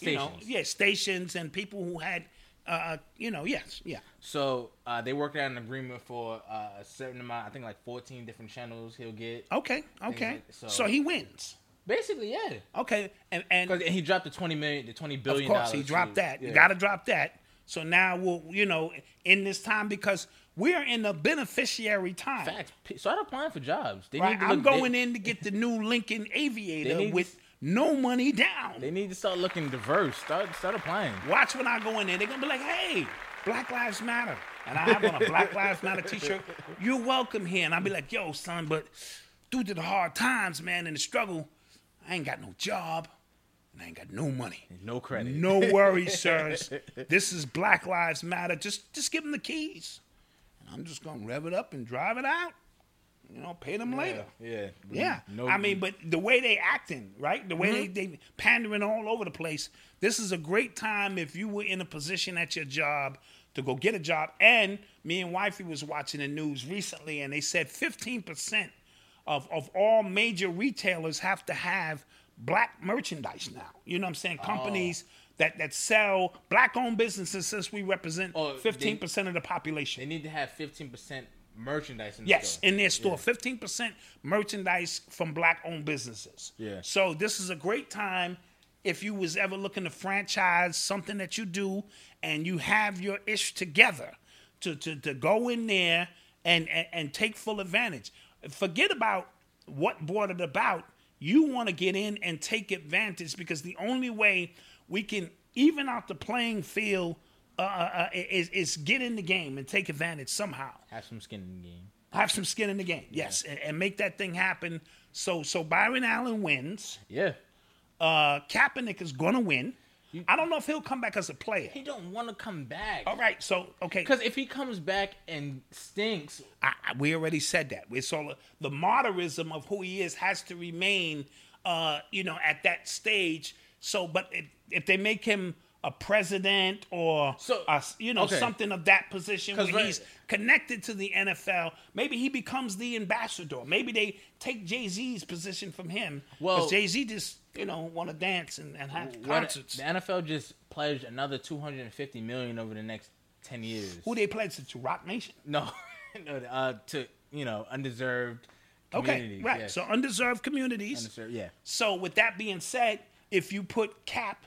You know, yeah, stations and people who had, uh, you know, yes, yeah.
So uh, they worked out an agreement for uh, a certain amount. I think like fourteen different channels he'll get.
Okay, okay.
like-
so,
so-
he wins.
Basically, yeah.
Okay, and and
Because he dropped the twenty million, the twenty billion.
of course he dropped
to-
that. You got to drop that. So now we'll, you know, in this time because we're in the beneficiary time.
Facts. Start applying for jobs. They
Right,
need to
I'm
look,
going
they,
in to get the new Lincoln Aviator with no money down.
They need to start looking diverse. Start start applying.
Watch when I go in there. They're gonna be like, "Hey, Black Lives Matter," and I have on a Black Lives Matter T-shirt. You're welcome here, and I'll be like, "Yo, son, but due to the hard times, man, and the struggle, I ain't got no job, and I ain't got no money.
No credit.
No worries, sirs. This is Black Lives Matter. Just, just give them the keys, and I'm just gonna rev it up and drive it out. You know, pay them later."
Yeah.
Yeah,
No,
I mean, but the way they acting, right? The way
Mm-hmm.
they they pandering all over the place. This is a great time if you were in a position at your job to go get a job. And me and wifey was watching the news recently, and they said 15 percent of of all major retailers have to have black merchandise now. You know what I'm saying? Companies. That, that sell black owned businesses since we represent
Oh,
15% of the population.
they need to have fifteen percent merchandise in the
Yes,
store.
in their store, fifteen percent merchandise from black-owned businesses.
Yeah.
So this is a great time if you was ever looking to franchise something that you do and you have your ish together to to, to go in there and, and and take full advantage. Forget about what brought it about. You want to get in and take advantage because the only way we can even out the playing field uh, uh, is is get in the game and take advantage somehow
Have some skin in the game.
have some skin in the game. Yes, and, and make that thing happen. So so Byron Allen wins.
Yeah.
Uh, Kaepernick is gonna win. I don't know if he'll come back as a player.
He don't want to come back.
All right, so okay,
Because if he comes back and stinks,
I, I- we already said that. We saw the martyrism of who he is has to remain, uh, you know, at that stage. So, but if, if they make him a president or
So,
a, you know
okay.
something of that position where
right-
he's connected to the NFL, maybe he becomes the ambassador. Maybe they take Jay Z's position from him.
Well-
because Jay Z just you know want to dance and, and have
what,
concerts.
the NFL just pledged another two hundred and fifty million over the next ten years.
Who they pledged it to? Roc Nation.
No, no, uh, to you know, undeserved
Okay,
communities.
right.
yes.
So undeserved communities.
Undeserved, yeah.
So with that being said, if you put Cap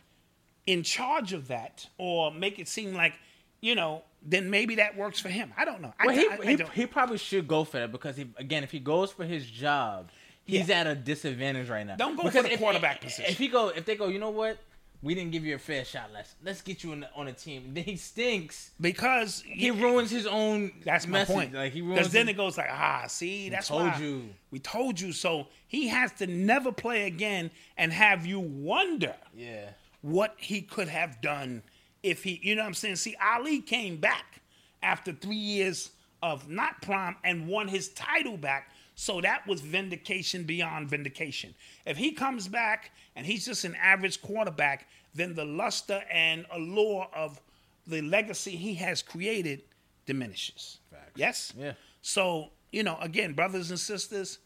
in charge of that, or make it seem like, you know, then maybe that works for him. I don't know. I,
Well, he,
I- I
he,
don't-
he probably should go for that because if, again, if he goes for his job, he's
Yeah.
at a disadvantage right now.
Don't go for the
if-
quarterback
if,
position.
If he go, if they go, you know what, we didn't give you a fair shot. Let's let's get you the, on a team. Then he stinks.
because
He ruins his own.
That's my point.
Like he ruins.
Because
then
it goes like, ah, see, that's
told
why
you.
we told you. So he has to never play again and have you wonder
yeah.
What he could have done if he, you know what I'm saying? See, Ali came back after three years of not prom and won his title back. So that was vindication beyond vindication. If he comes back and he's just an average quarterback, then the luster and allure of the legacy he has created diminishes. Yes?
Yeah.
So, you know, again, brothers and sisters,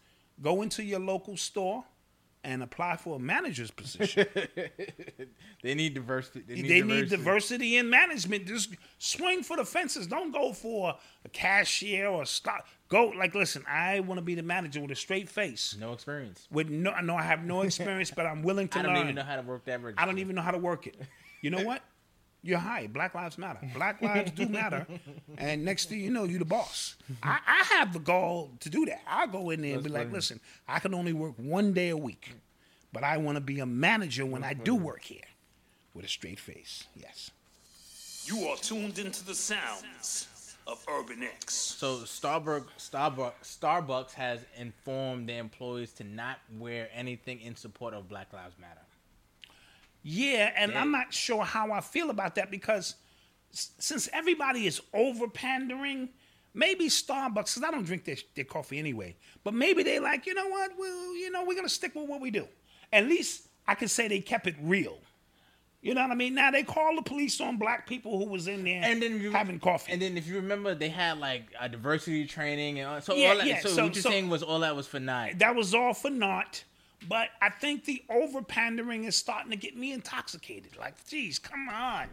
go into your local store and apply for a manager's position.
They need diversity. They need
they
diversity.
need diversity in management. Just swing for the fences. Don't go for a cashier or a stock. Go like, listen, I want to be the manager with a straight face.
No experience.
With no, I know I have no experience, but I'm willing to
I don't even know how to work that register.
I don't even know how to work it. You know what? You're high. Black lives matter. Black lives do matter. And next thing you know, you're the boss. I, I have the gall to do that. I'll go in there and be like, listen, I can only work one day a week, but I want to be a manager when I do work here with a straight face. Yes.
You are tuned into the sounds of Urban X.
So Starbucks, Starbucks, Starbucks has informed their employees to not wear anything in support of Black Lives Matter.
Yeah, and
Yeah.
I'm not sure how I feel about that because s- since everybody is over pandering, maybe Starbucks, because I don't drink their, their coffee anyway, but maybe they like, you know what, well, you know, we're going to stick with what we do. At least I can say they kept it real. You know what I mean? Now they call the police on black people who was in there
And then you,
having coffee.
And then if you remember, they had like a diversity training and all, so
Yeah,
all that.
yeah,
so,
so-
what you're
so-
saying was all that was for naught.
that was all for naught. But I think the over pandering is starting to get me intoxicated. Like, geez, come on,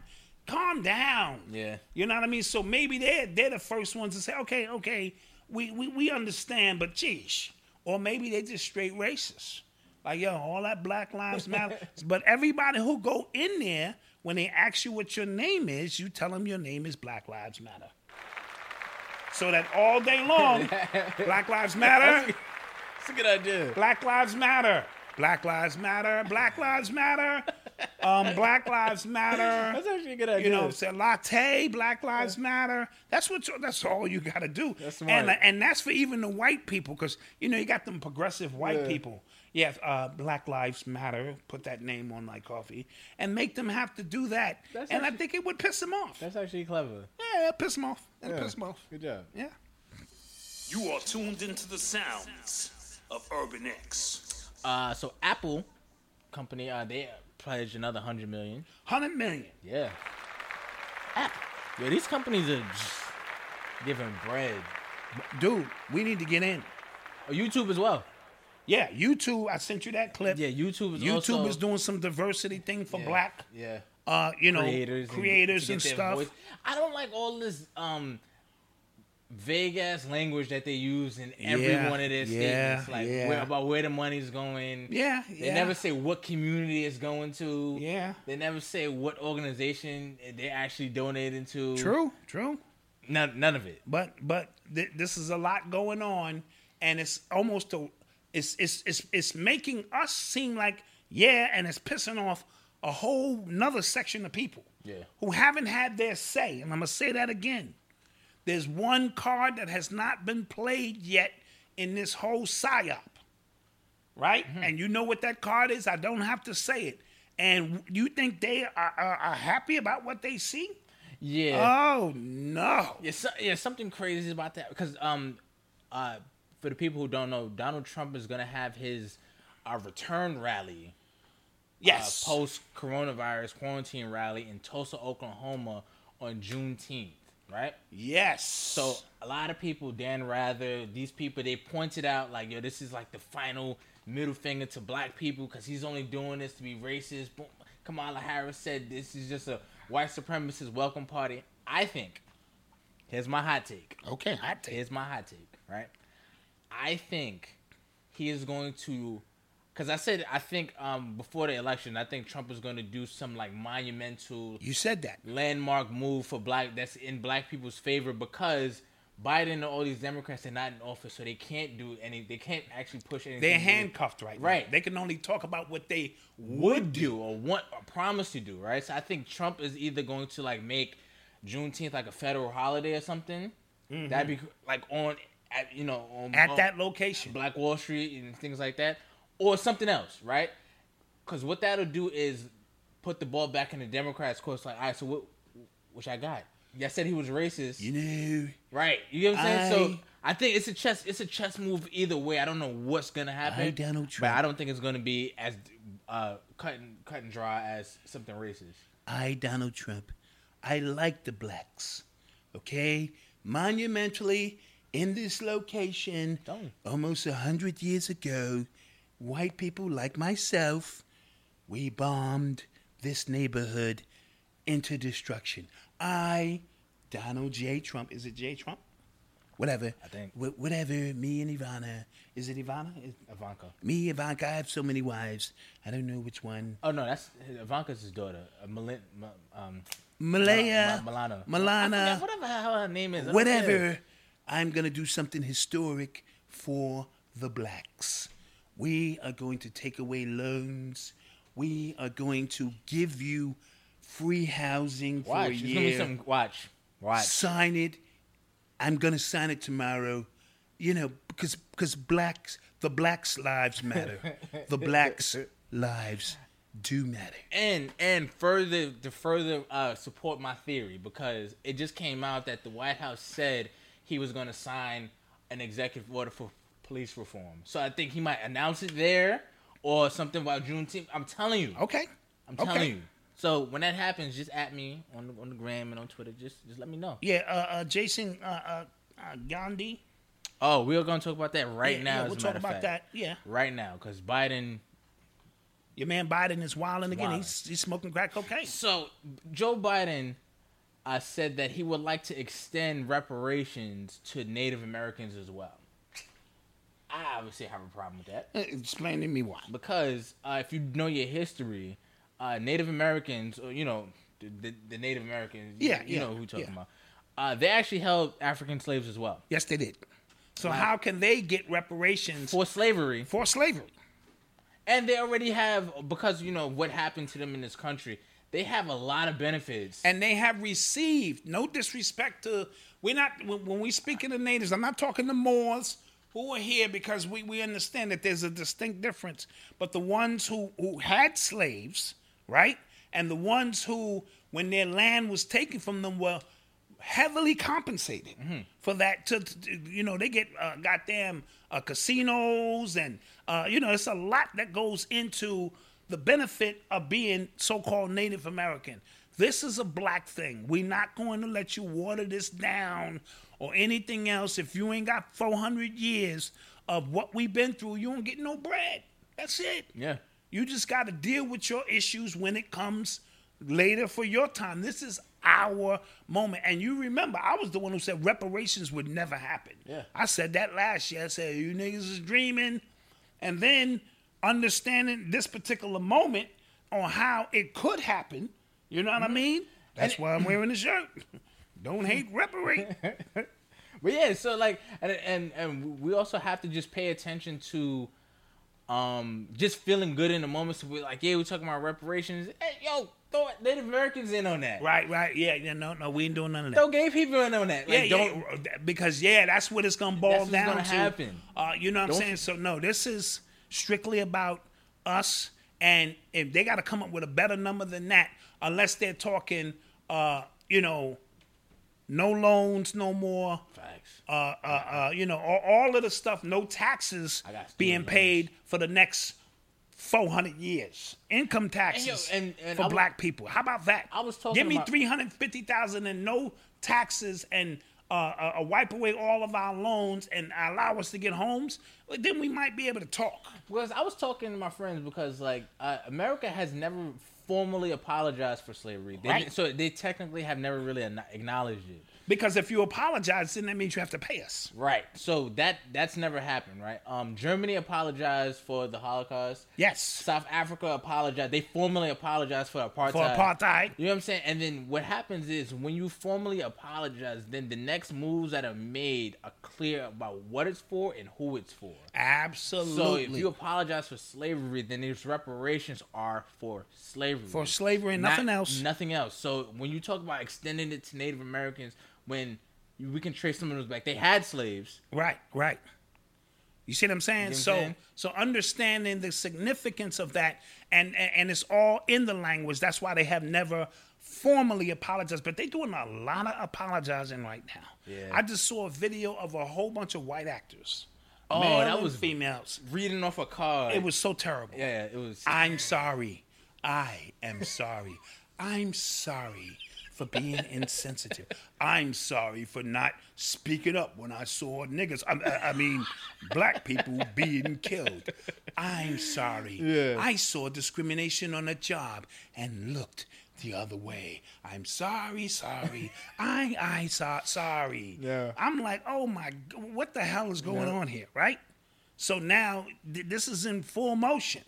calm down.
Yeah.
you know what I mean. So maybe they're they're the first ones to say, okay, okay, we we, we understand, but geez, or maybe they're just straight racist. Like, yo, all that Black Lives Matter. but everybody who go in there, when they ask you what your name is, you tell them your name is Black Lives Matter. So that all day long, Black Lives Matter.
That's a good idea.
Black Lives Matter. Black Lives Matter. Black Lives Matter. Um, Black Lives Matter.
That's actually a good idea.
You know, say latte. Black Lives Matter. That's what. That's all you got to do.
That's smart.
and and that's for even the white people, because you know you got them progressive white
Yeah.
people. Yeah, uh, Black Lives Matter. Put that name on my coffee and make them have to do that.
That's
and I
actually-
think it would piss them off.
That's actually clever.
Yeah, it'd piss them off. It'd
Yeah.
piss them off.
Good job.
Yeah.
You are tuned into the sounds of Urban X.
Uh, so Apple company, uh, they pledged another hundred million.
Hundred million.
Yeah. Apple. Yo, these companies are just giving bread.
Dude, we need to get in.
Oh, YouTube as well.
Yeah, YouTube. I sent you that clip.
Yeah, YouTube is
YouTube
also,
is doing some diversity thing for
yeah,
black,
Yeah.
uh, you know,
creators,
creators,
to
and, stuff.
voice. I don't like all this um vague ass language that they use in every
Yeah,
one of their
yeah,
statements, like
yeah.
where, about where the money's going.
Yeah,
They never say what community it's going to.
Yeah.
They never say what organization they're actually donating to.
True, true.
None, none of it.
But but th- this is a lot going on, and it's almost a, it's it's it's it's making us seem like yeah, and it's pissing off a whole another section of people.
Yeah.
Who haven't had their say, and I'm gonna say that again. There's one card that has not been played yet in this whole psyop, right? And you know what that card is. I don't have to say it. And you think they are, are, are happy about what they see?
Yeah.
Oh no!
Yeah, so, yeah, something crazy about that because um, uh, for the people who don't know, Donald Trump is gonna have his uh, return rally,
Yes.
uh, post coronavirus quarantine rally in Tulsa, Oklahoma, on Juneteenth, right?
Yes.
So a lot of people, Dan Rather, these people, they pointed out like, yo, this is like the final middle finger to black people because he's only doing this to be racist. Boom. Kamala Harris said this is just a white supremacist welcome party. I think. Here's my hot take.
okay, hot take.
Here's my hot take, right? I think he is going to, because I said I think um before the election, I think Trump is going to do some like monumental
You said that.
landmark move for black that's in black people's favor because Biden and all these Democrats are not in office, so they can't do any. They can't actually push anything.
They're handcuffed right now.
Right.
They can only talk about what they
would do or want or promise to do, right? So I think Trump is either going to like make Juneteenth like a federal holiday or something. That'd be like on at you know on,
Mm-hmm. at
on
that location.
Black Wall Street and things like that, or something else, right? Because what that'll do is put the ball back in the Democrats' court. Like, all right, so what? Which I got. I said he was racist.
You know,
right. You know what I'm saying? so
I-
I think it's a chess. It's a chess move either way. I don't know what's gonna happen.
I, Donald Trump.
but I don't think it's gonna be as uh, cut and cut and dry as something racist.
I, Donald Trump, I like the blacks. Okay? Monumentally, in this location,
Don't.
almost a hundred years ago, white people like myself, we bombed this neighborhood into destruction. I, Donald J. Trump, is it J. Trump? Whatever.
I think.
Wh- whatever. Me and Ivana. Is it Ivana? Is-
Ivanka.
me, Ivanka. I have so many wives. I don't know which one.
Oh no, that's Ivanka's his daughter. Uh, Malin, um,
Malaya.
Ma- Milana.
Milana.
whatever how her name is. I
whatever. I'm going to do something historic for the blacks. We are going to take away loans. We are going to give you free housing for
Watch.
a
It's gonna be
year.
something. Watch. Watch.
Sign it. I'm going to sign it tomorrow. You know, because because blacks, the blacks' lives matter. the blacks' lives do matter.
and and further to further uh, support my theory because it just came out that the White House said he was going to sign an executive order for police reform. So I think he might announce it there or something about Juneteenth. I'm telling you.
Okay.
I'm telling
okay.
you. So when that happens, just at me on the, on the gram and on Twitter. Just just let me know.
Yeah, uh, uh, Jason uh, uh, uh, Gandhi.
Oh, we're going to talk about that right
Yeah,
now.
yeah, we'll talk about
fact.
that. Yeah.
right now because Biden.
Your man Biden is wilding again.
Wilding.
He's, he's smoking crack cocaine.
So Joe Biden uh, said that he would like to extend reparations to Native Americans as well. I obviously have a problem with that
Uh, Explain to me why.
because uh, if you know your history, uh, Native Americans, or you know the, the, the Native Americans,
Yeah,
you
yeah,
know who we're talking
yeah.
about. Uh, they actually held African slaves as well
Yes, they did. So how can they get reparations for, slavery?
for slavery, and they already have because you know what happened to them in this country. They have a lot of benefits.
And they have received no disrespect to. We're not when, when we speak of the natives. I'm not talking to Moors who are here because we, we understand that there's a distinct difference. But the ones who who had slaves, right, and the ones who when their land was taken from them were heavily compensated for that. To, to- you know, they get uh, goddamn uh, casinos and uh, you know, it's a lot that goes into the benefit of being so-called Native American. This is a black thing. We're not going to let you water this down or anything else. If you ain't got 400 years of what we've been through, you don't get no bread. That's it.
yeah.
You just got to deal with your issues when it comes later for your time. This is our moment. And you remember, I was the one who said reparations would never happen.
Yeah.
I said that last year. I said, you niggas is dreaming. And then understanding this particular moment on how it could happen. You know what I mm-hmm. mean? That's why I'm wearing the shirt. Don't hate, reparate.
But yeah, so like, and and and we also have to just pay attention to, um, just feeling good in the moment. So we're like, yeah, we're talking about reparations. Hey, yo, throw Native Americans in on that.
right, right. Yeah, yeah, no, no, we ain't doing none of that.
Throw gay people in on that. Like,
yeah,
don't.
yeah, because yeah, that's what it's gonna boil
That's what's
down
gonna
to.
happen.
Uh, you know what I'm
Don't-
saying? So no, this is strictly about us, and if they got to come up with a better number than that, unless they're talking, uh, you know, no loans, no more.
Facts.
Uh, uh, uh, you know, all, all of the stuff, no taxes
I got student
being
loans.
paid for the next 400 years. Income taxes
and- and
for
I
black people. How about that?
I was talking
Give me
about-
350,000 and no taxes and uh, uh, uh, wipe away all of our loans and allow us to get homes. Well, then we might be able to talk.
Because I was talking to my friends because like uh, America has never formally apologized for slavery. They,
Right.
So they technically have never really acknowledged it.
Because if you apologize, then that means you have to pay us.
Right. So that that's never happened, right? Um, Germany apologized for the Holocaust.
Yes.
South Africa apologized. They formally apologized for apartheid.
For apartheid.
You know what I'm saying? And then what happens is when you formally apologize, then the next moves that are made are clear about what it's for and who it's for.
Absolutely.
So if you apologize for slavery, then these reparations are for slavery.
For slavery and
Not-
nothing else.
Nothing else. So when you talk about extending it to Native Americans, when we can trace some of those back, they had slaves.
Right, right. You see what I'm saying?
what I'm
so
saying?
so understanding the significance of that and, and and it's all in the language. That's why they have never formally apologize, but they're doing a lot of apologizing right now.
Yeah.
I just saw a video of a whole bunch of white actors.
Oh, that was-
females.
Reading off a card.
It was so terrible.
Yeah, it was.
I'm sorry. I am sorry. I'm sorry for being insensitive. I'm sorry for not speaking up when I saw niggas. I, I- mean, black people being killed. I'm sorry.
Yeah.
I saw discrimination on a job and looked the other way. I'm sorry, sorry. I, I saw sorry.
Yeah.
I'm like, oh my, what the hell is going on here, right? So now th- this is in full motion.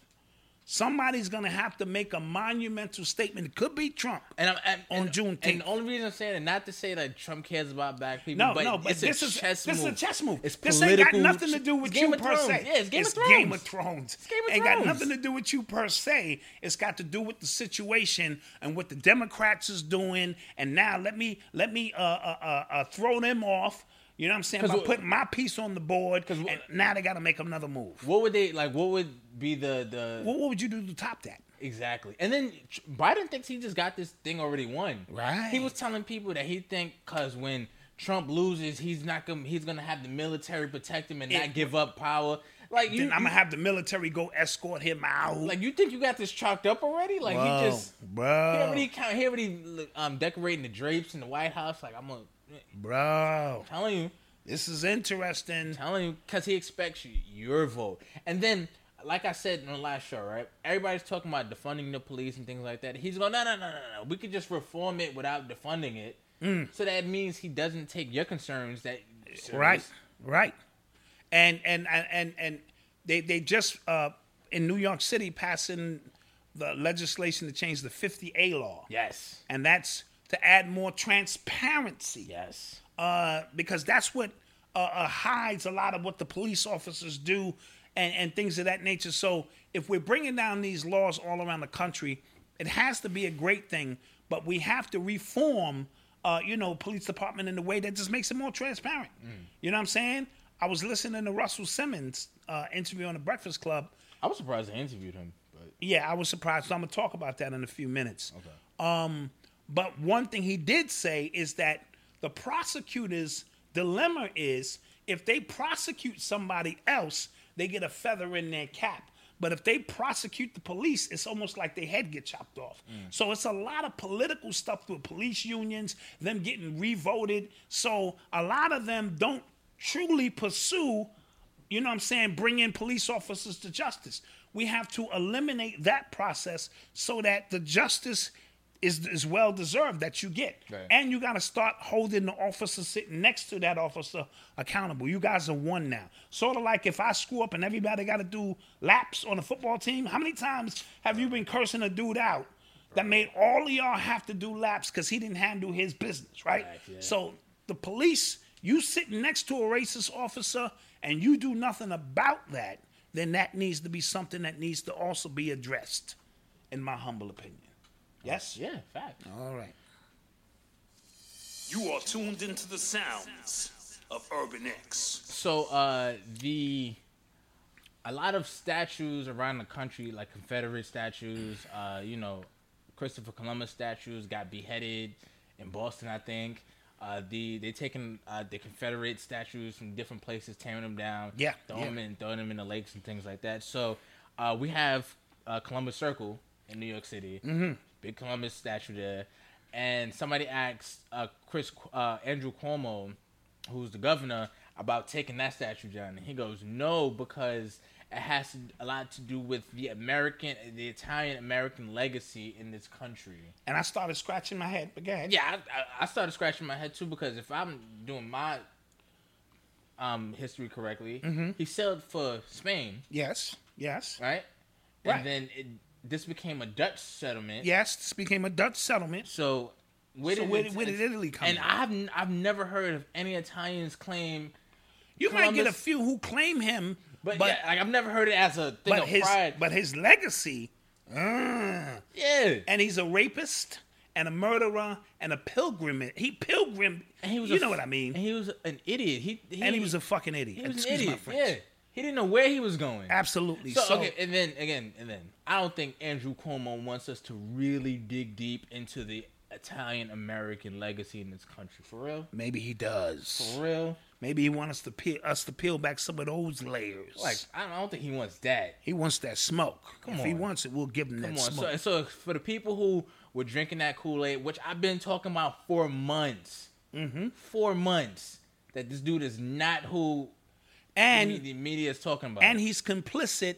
Somebody's gonna have to make a monumental statement. It could be Trump.
And I'm and,
on
and,
Juneteenth.
And the only reason I'm saying it, not to say that Trump cares about black people,
No,
but
no, but
it's
this
a
is this
move.
is a chess move.
It's
this ain't got nothing to do with you per
Thrones.
se.
Yeah, it's Game of Thrones.
Game of Thrones.
It's Game of
ain't got nothing to do with you per se. It's got to do with the situation and what the Democrats is doing. And now let me let me uh, uh, uh, uh, throw them off. You know what I'm saying? By
what-
putting my piece on the board, because now they got to make another move.
What would they like? What would be the the
What, what would you do to top that?
exactly? And then Biden thinks he just got this thing already won.
Right.
He was telling people that he think because when Trump loses, he's not gonna he's gonna have the military protect him and
It-
not give up power. Like you,
Then I'm gonna have the military go escort him out.
like you think you got this chalked up already? Like
Bro,
he just
bro.
he already count he already um decorating the drapes in the White House. Like I'm gonna
bro.
telling you.
This is interesting.
telling you because he expects you, your vote. And then, like I said in the last show, right? Everybody's talking about defunding the police and things like that. He's going, no, no, no, no, no. We could just reform it without defunding it. So that means he doesn't take your concerns that
Right, right. And and and and, they they just uh, in New York City passing the legislation to change the 50A law,
Yes,
and that's to add more transparency.
yes,
uh, because that's what uh, uh, hides a lot of what the police officers do and, and things of that nature. So if we're bringing down these laws all around the country, it has to be a great thing, but we have to reform, uh, you know, police department in a way that just makes it more transparent. You know what I'm saying? I was listening to Russell Simmons uh, interview on the Breakfast Club.
I was surprised they interviewed him, but
Yeah, I was surprised. So I'm gonna talk about that in a few minutes. Um, but one thing he did say is that the prosecutor's dilemma is if they prosecute somebody else, they get a feather in their cap. But if they prosecute the police, it's almost like their head get chopped off. So it's a lot of political stuff with police unions, them getting revoted. So a lot of them don't truly pursue you know what I'm saying, bring in police officers to justice. We have to eliminate that process so that the justice is, is well deserved that you get.
Right.
And you got to start holding the officer sitting next to that officer accountable. You guys are one now. Sort of like if I screw up and everybody got to do laps on a football team, how many times have you been cursing a dude out that made all of y'all have to do laps because he didn't handle his business, right?
Right, yeah.
So the police, you sitting next to a racist officer and you do nothing about that, then that needs to be something that needs to also be addressed, in my humble opinion. Yes?
yeah, fact.
All right.
You are tuned into the sounds of Urban X.
So uh the a lot of statues around the country, like Confederate statues, uh, you know, Christopher Columbus statues got beheaded in Boston, I think. Uh, the they taking uh, the Confederate statues from different places, tearing them down,
Yeah,
throwing
yeah.
them in, throwing them in the lakes and things like that. So uh, we have uh, Columbus Circle in New York City, mm-hmm. big Columbus statue there, and somebody asked uh, Chris uh, Andrew Cuomo, who's the governor, about taking that statue down, and he goes, "No, because it has a lot to do with the American, the Italian American legacy in this country."
And I started scratching my head, but ahead.
Yeah, I, I, started scratching my head too because if I'm doing my um history correctly, he sailed for Spain,
Yes. Yes.
right?
Right.
And then it, this became a Dutch settlement.
Yes. This became a Dutch settlement.
So where
So
did,
where
it-
where did Italy come
And
in?
I've I've never heard of any Italians claim,
You might get a few who claim him,
but,
but
yeah, like I've never heard it as a thing
but
of
his
pride.
but his legacy, uh,
yeah,
and he's a rapist and a murderer and a pilgrim. He pilgrim.
and he was
you
a
know what I mean.
And he was an idiot. He, he
and he was a fucking idiot.
he was
Excuse
an idiot. Yeah, he didn't know where he was going.
Absolutely.
So,
So,
okay, and then again, and then I don't think Andrew Cuomo wants us to really dig deep into the Italian American legacy in this country. For real?
Maybe he does.
For real?
Maybe he wants us to peel us to peel back some of those layers.
Like I don't, I don't think he wants that.
he wants that smoke.
Come
if he wants it, we'll give him
Come
that
on.
smoke.
So, so for the people who were drinking that Kool Aid, which I've been talking about for months, mm-hmm. four months, that this dude is not who
and
the media is talking about.
and he's complicit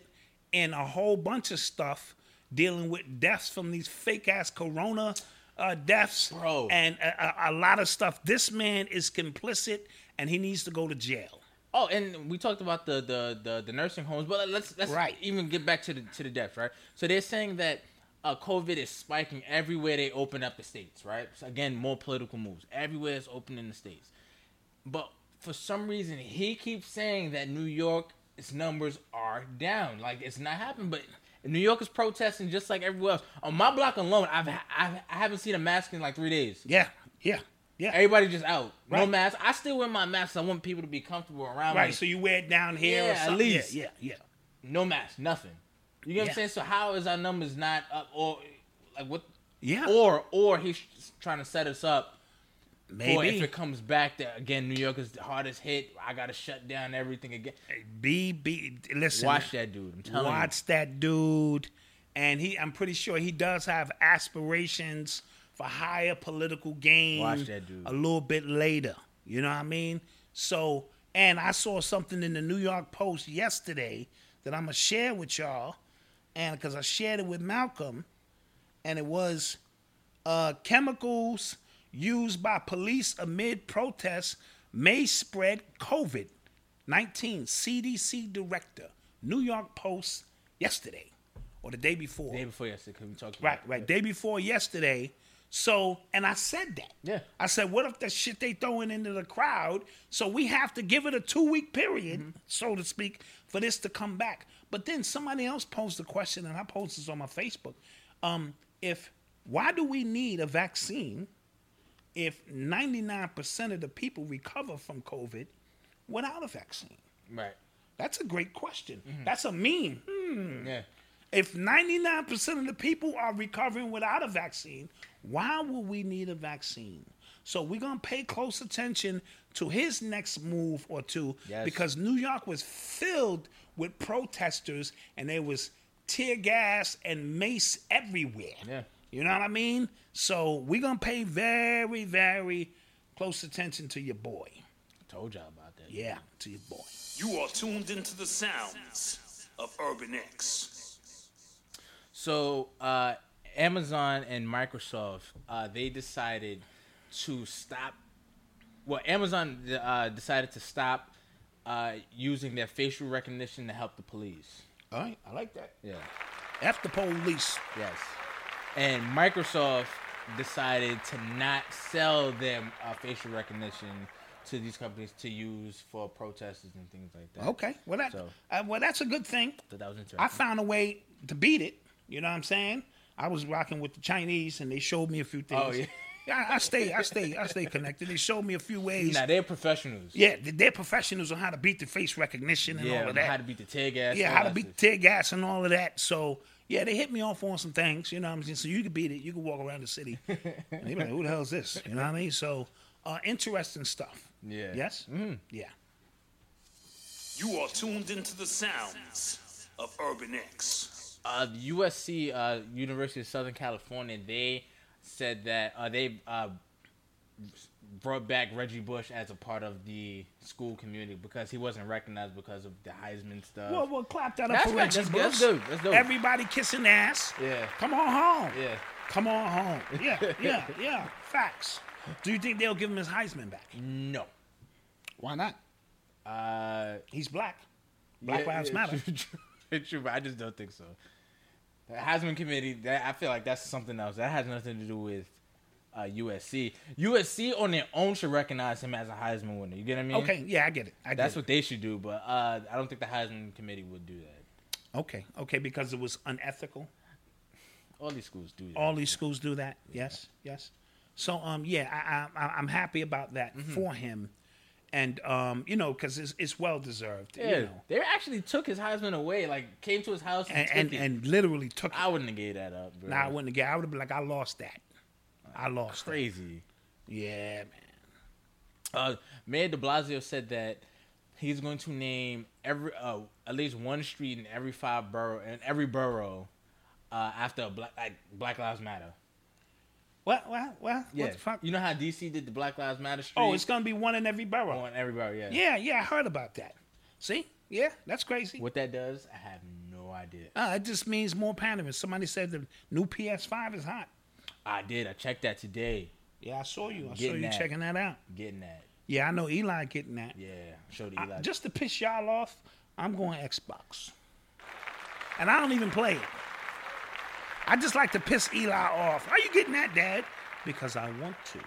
in a whole bunch of stuff dealing with deaths from these fake ass corona uh, deaths,
Bro.
and a, a, a lot of stuff. This man is complicit, and he needs to go to jail.
Oh, and we talked about the the the, the nursing homes, but let's let's
Right.
even get back to the to the deaths, right? So they're saying that uh, COVID is spiking everywhere they open up the states, right? So again, more political moves. Everywhere is open in the states, but for some reason he keeps saying that New York's numbers are down, like it's not happening, but. New York is protesting just like everywhere else. On my block alone, I've, I've I haven't seen a mask in like three days.
Yeah, yeah, yeah.
Everybody just out, no mask. I still wear my mask. I want people to be comfortable around me.
right. So you wear it down here,
Yeah,
or
at least.
Yeah, yeah, yeah.
no mask, nothing. You get what I'm saying? So how is our numbers not up or like what?
Yeah.
Or or he's trying to set us up
Maybe
if it comes back that again New York is the hardest hit. I gotta shut down everything again.
be be. Listen,
Watch that dude. I'm telling
watch that dude, and he. I'm pretty sure he does have aspirations for higher political gain.
Watch that dude.
a little bit later. You know what I mean? So, and I saw something in the New York Post yesterday that I'm gonna share with y'all, and because I shared it with Malcolm, and it was uh, chemicals used by police amid protests may spread COVID 19. CDC director, New York Post, yesterday or the day before.
you. Day before yesterday, because we talked
Right, right. Day before yesterday. So, and I said that.
Yeah.
I said, what if the shit they throwing into the crowd? So we have to give it a two week period,
Mm-hmm.
so to speak, for this to come back. But then somebody else posed a question, and I posted this on my Facebook. Um, if why do we need a vaccine if 99% of the people recover from COVID without a vaccine?
Right.
That's a great question.
Mm-hmm.
That's a meme. Hmm.
Yeah.
If 99% of the people are recovering without a vaccine, why will we need a vaccine? So we're going to pay close attention to his next move or two
Yes.
because New York was filled with protesters and there was tear gas and mace everywhere.
Yeah.
You know what I mean? So we're going to pay very, very close attention to your boy.
I Told y'all about that.
Yeah, to your boy.
You are tuned into the sounds of Urban X.
So uh, Amazon and Microsoft, uh, they decided to stop. Well, Amazon uh, decided to stop uh, using their facial recognition to help the police.
All right, I like that.
Yeah.
F the police.
Yes. And Microsoft decided to not sell them uh, facial recognition to these companies to use for protesters and things like that.
Okay, well that
So-
uh, well that's a good thing.
So that was interesting.
I found a way to beat it. You know what I'm saying? I was rocking with the Chinese, and they showed me a few things.
Oh, yeah.
yeah. I, I stay, I stay, I stay connected. They showed me a few ways.
now they're professionals.
yeah, they- they're professionals on how to beat the face recognition and
Yeah,
all of that.
how to beat the tear gas.
yeah, how to beat
stuff.
tear gas and all of that. So yeah, they hit me off on some things. You know what I'm saying? So you can beat it. You can walk around the city. and they be like, "Who the hell is this?" You know what I mean? So uh, interesting stuff.
Yeah.
Yes. Mm-hmm. Yeah.
You are tuned into the sounds of Urban X.
uh, USC, uh, University of Southern California, they said that uh, they uh, brought back Reggie Bush as a part of the school community because he wasn't recognized because of the Heisman stuff.
Well, well, clap that up
That's
for
right.
Reggie Bush.
that's dope. That's dope.
Everybody kissing ass.
Yeah.
Come on home.
yeah.
Come on home. Yeah, yeah, yeah. Facts. Do you think they'll give him his Heisman back?
No.
Why not?
Uh,
He's black. Black
yeah,
Lives
yeah,
Matter.
True, but I just don't think so. The Heisman committee, that, I feel like that's something else. That has nothing to do with uh, USC. USC on their own should recognize him as a Heisman winner. You get what I mean?
Okay, yeah, I get it. I get
That's
it.
what they should do, but uh, I don't think the Heisman committee would do that.
Okay, okay, because it was unethical.
All these schools do that.
All these schools do that. Yes, yes. So, um, yeah, I, I- I'm happy about that
Mm-hmm.
for him, and um, you know, because it's, it's well deserved.
yeah,
You know,
they actually took his Heisman away. Like came to his house and
and
took
and, and literally took.
I wouldn't have gave that up, bro.
Nah, I wouldn't have. gave. I would have been like, I lost that. I lost. that.
Crazy.
Yeah, man.
Uh, Mayor De Blasio said that he's going to name every uh, at least one street in every five borough in every borough uh, after a black like Black Lives Matter.
What? What? What?
Yeah,
What the fuck?
you know how DC did the Black Lives Matter street?
Oh, it's gonna be one in every borough.
on every borough. Yeah.
Yeah, yeah, I heard about that. See? Yeah, that's crazy.
What that does, I have no idea.
Uh, it just means more pandering. Somebody said the new PS5 is hot.
I did. I checked that today.
Yeah, I saw you. I saw you
that.
checking that out.
Getting that.
Yeah, I know Eli getting that.
Yeah. Showed
I-
Eli.
just to piss y'all off, I'm going Xbox. And I don't even play it. I just like to piss Eli off. Are you getting that, Dad? Because I want to.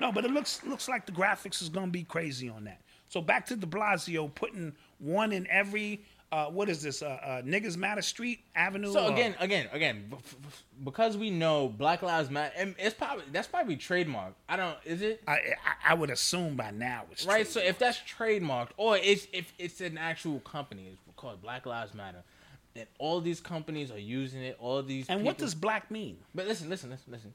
No, but it looks looks like the graphics is gonna be crazy on that. So back to De Blasio putting one in every uh, what is this? Uh, uh, Niggas Matter Street Avenue.
So again, again, again, b- f- f- because we know Black Lives Matter, and it's probably that's probably trademarked. I don't. Is it
I, I I would assume by now it's
right? So if that's trademarked, or it's if it's an actual company, it's called Black Lives Matter, then all these companies are using it. All these
and what does black mean?
But listen, listen, listen, listen.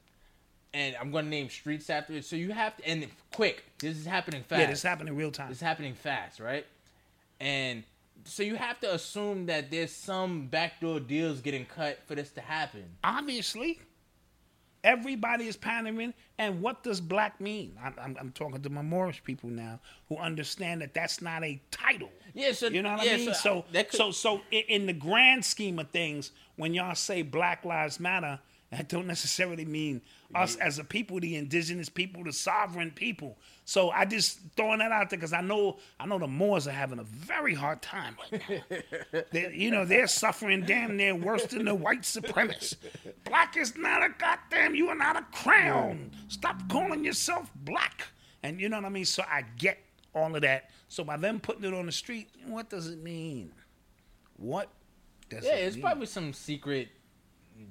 And I'm gonna name streets after it. So you have to, and quick. This is happening fast.
Yeah, this happening real time.
It's happening fast, right? And so you have to assume that there's some backdoor deals getting cut for this to happen.
Obviously, everybody is pandering. And what does black mean? I'm, I'm, I'm talking to my Moorish people now who understand that that's not a title.
Yeah, so
You know what
yeah,
I mean? So,
that could-
so, so in the grand scheme of things, when y'all say Black Lives Matter, that don't necessarily mean us as a people, the indigenous people, the sovereign people. So I just throwing that out there because I know I know the Moors are having a very hard time right now. They- you know they're suffering damn near worse than the white supremacists. Black is not a goddamn. You are not a crown. Stop calling yourself black. And you know what I mean. So I get all of that. So by them putting it on the street, what does it mean? What does it
yeah,
it
it's
mean?
probably some secret,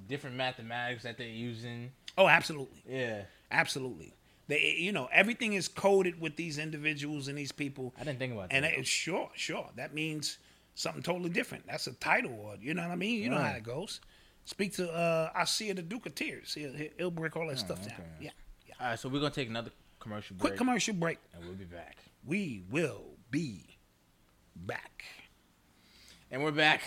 different mathematics that they're using.
Oh, absolutely.
Yeah,
Absolutely. They, you know, everything is coded with these individuals and these people.
I didn't think about
And
that.
it, sure, sure, that means something totally different. That's a title, or you know what I mean. You know how
Right.
it goes. Speak to uh, I see the Duke of Tears. He'll, he'll break all that stuff down.
Oh.
Yeah, yeah.
All right, so we're gonna take another commercial break,
Quick commercial break.
and we'll be back.
We will be back.
And we're back.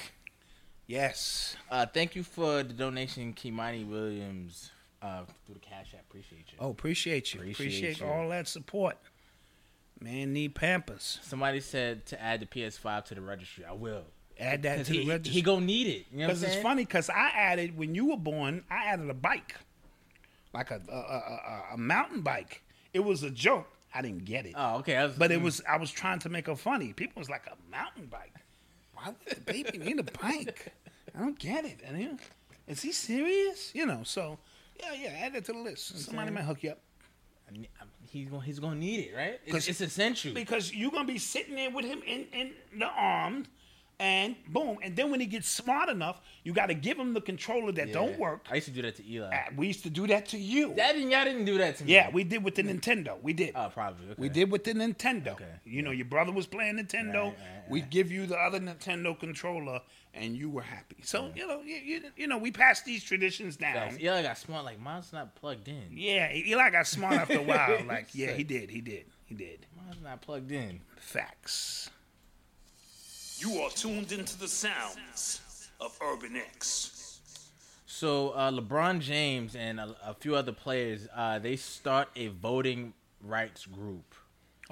Yes.
Uh, thank you for the donation, Kimani Williams, uh, through the Cash App. Appreciate you.
Oh, appreciate you.
Appreciate
Appreciate,
you.
all that support. Man, need Pampers.
Somebody said to add the PS5 to the registry. I will.
Add that
Because
to
he,
the registry.
he gonna need it. You know
Because it's funny because I added when you were born, I added a bike, like a, a, a a mountain bike. It was a joke. I didn't get it,
Oh, okay. I was,
but it was I was trying to make it funny. People was like a mountain bike. Why would the baby need a bike? I don't get it. And you know, is he serious? You know. So yeah, yeah. Add it to the list. Somebody might hook you up
He's gonna he's gonna need it, right? It's, it's essential.
because you're gonna be sitting there with him in in the arm. And boom, and then when he gets smart enough, you got to give him the controller that
Yeah.
don't work.
I used to do that to Eli.
Uh, We used to do that to you.
That didn't y'all didn't do that to me.
Yeah, we did with the Nintendo. We did.
Oh, probably. Okay.
We did with the Nintendo.
Okay.
You know, your brother was playing Nintendo.
Right, right,
We'd give you the other Nintendo controller, and you were happy. So you know, you, you, you know, we passed these traditions down.
Eli got smart. Like mine's not plugged in.
Yeah, Eli got smart after a while. Like, yeah, he did. He did. He did.
Mine's not plugged in.
Facts.
You are tuned into the sounds of Urban X.
So uh, LeBron James and a, a few other players, uh, they start a voting rights group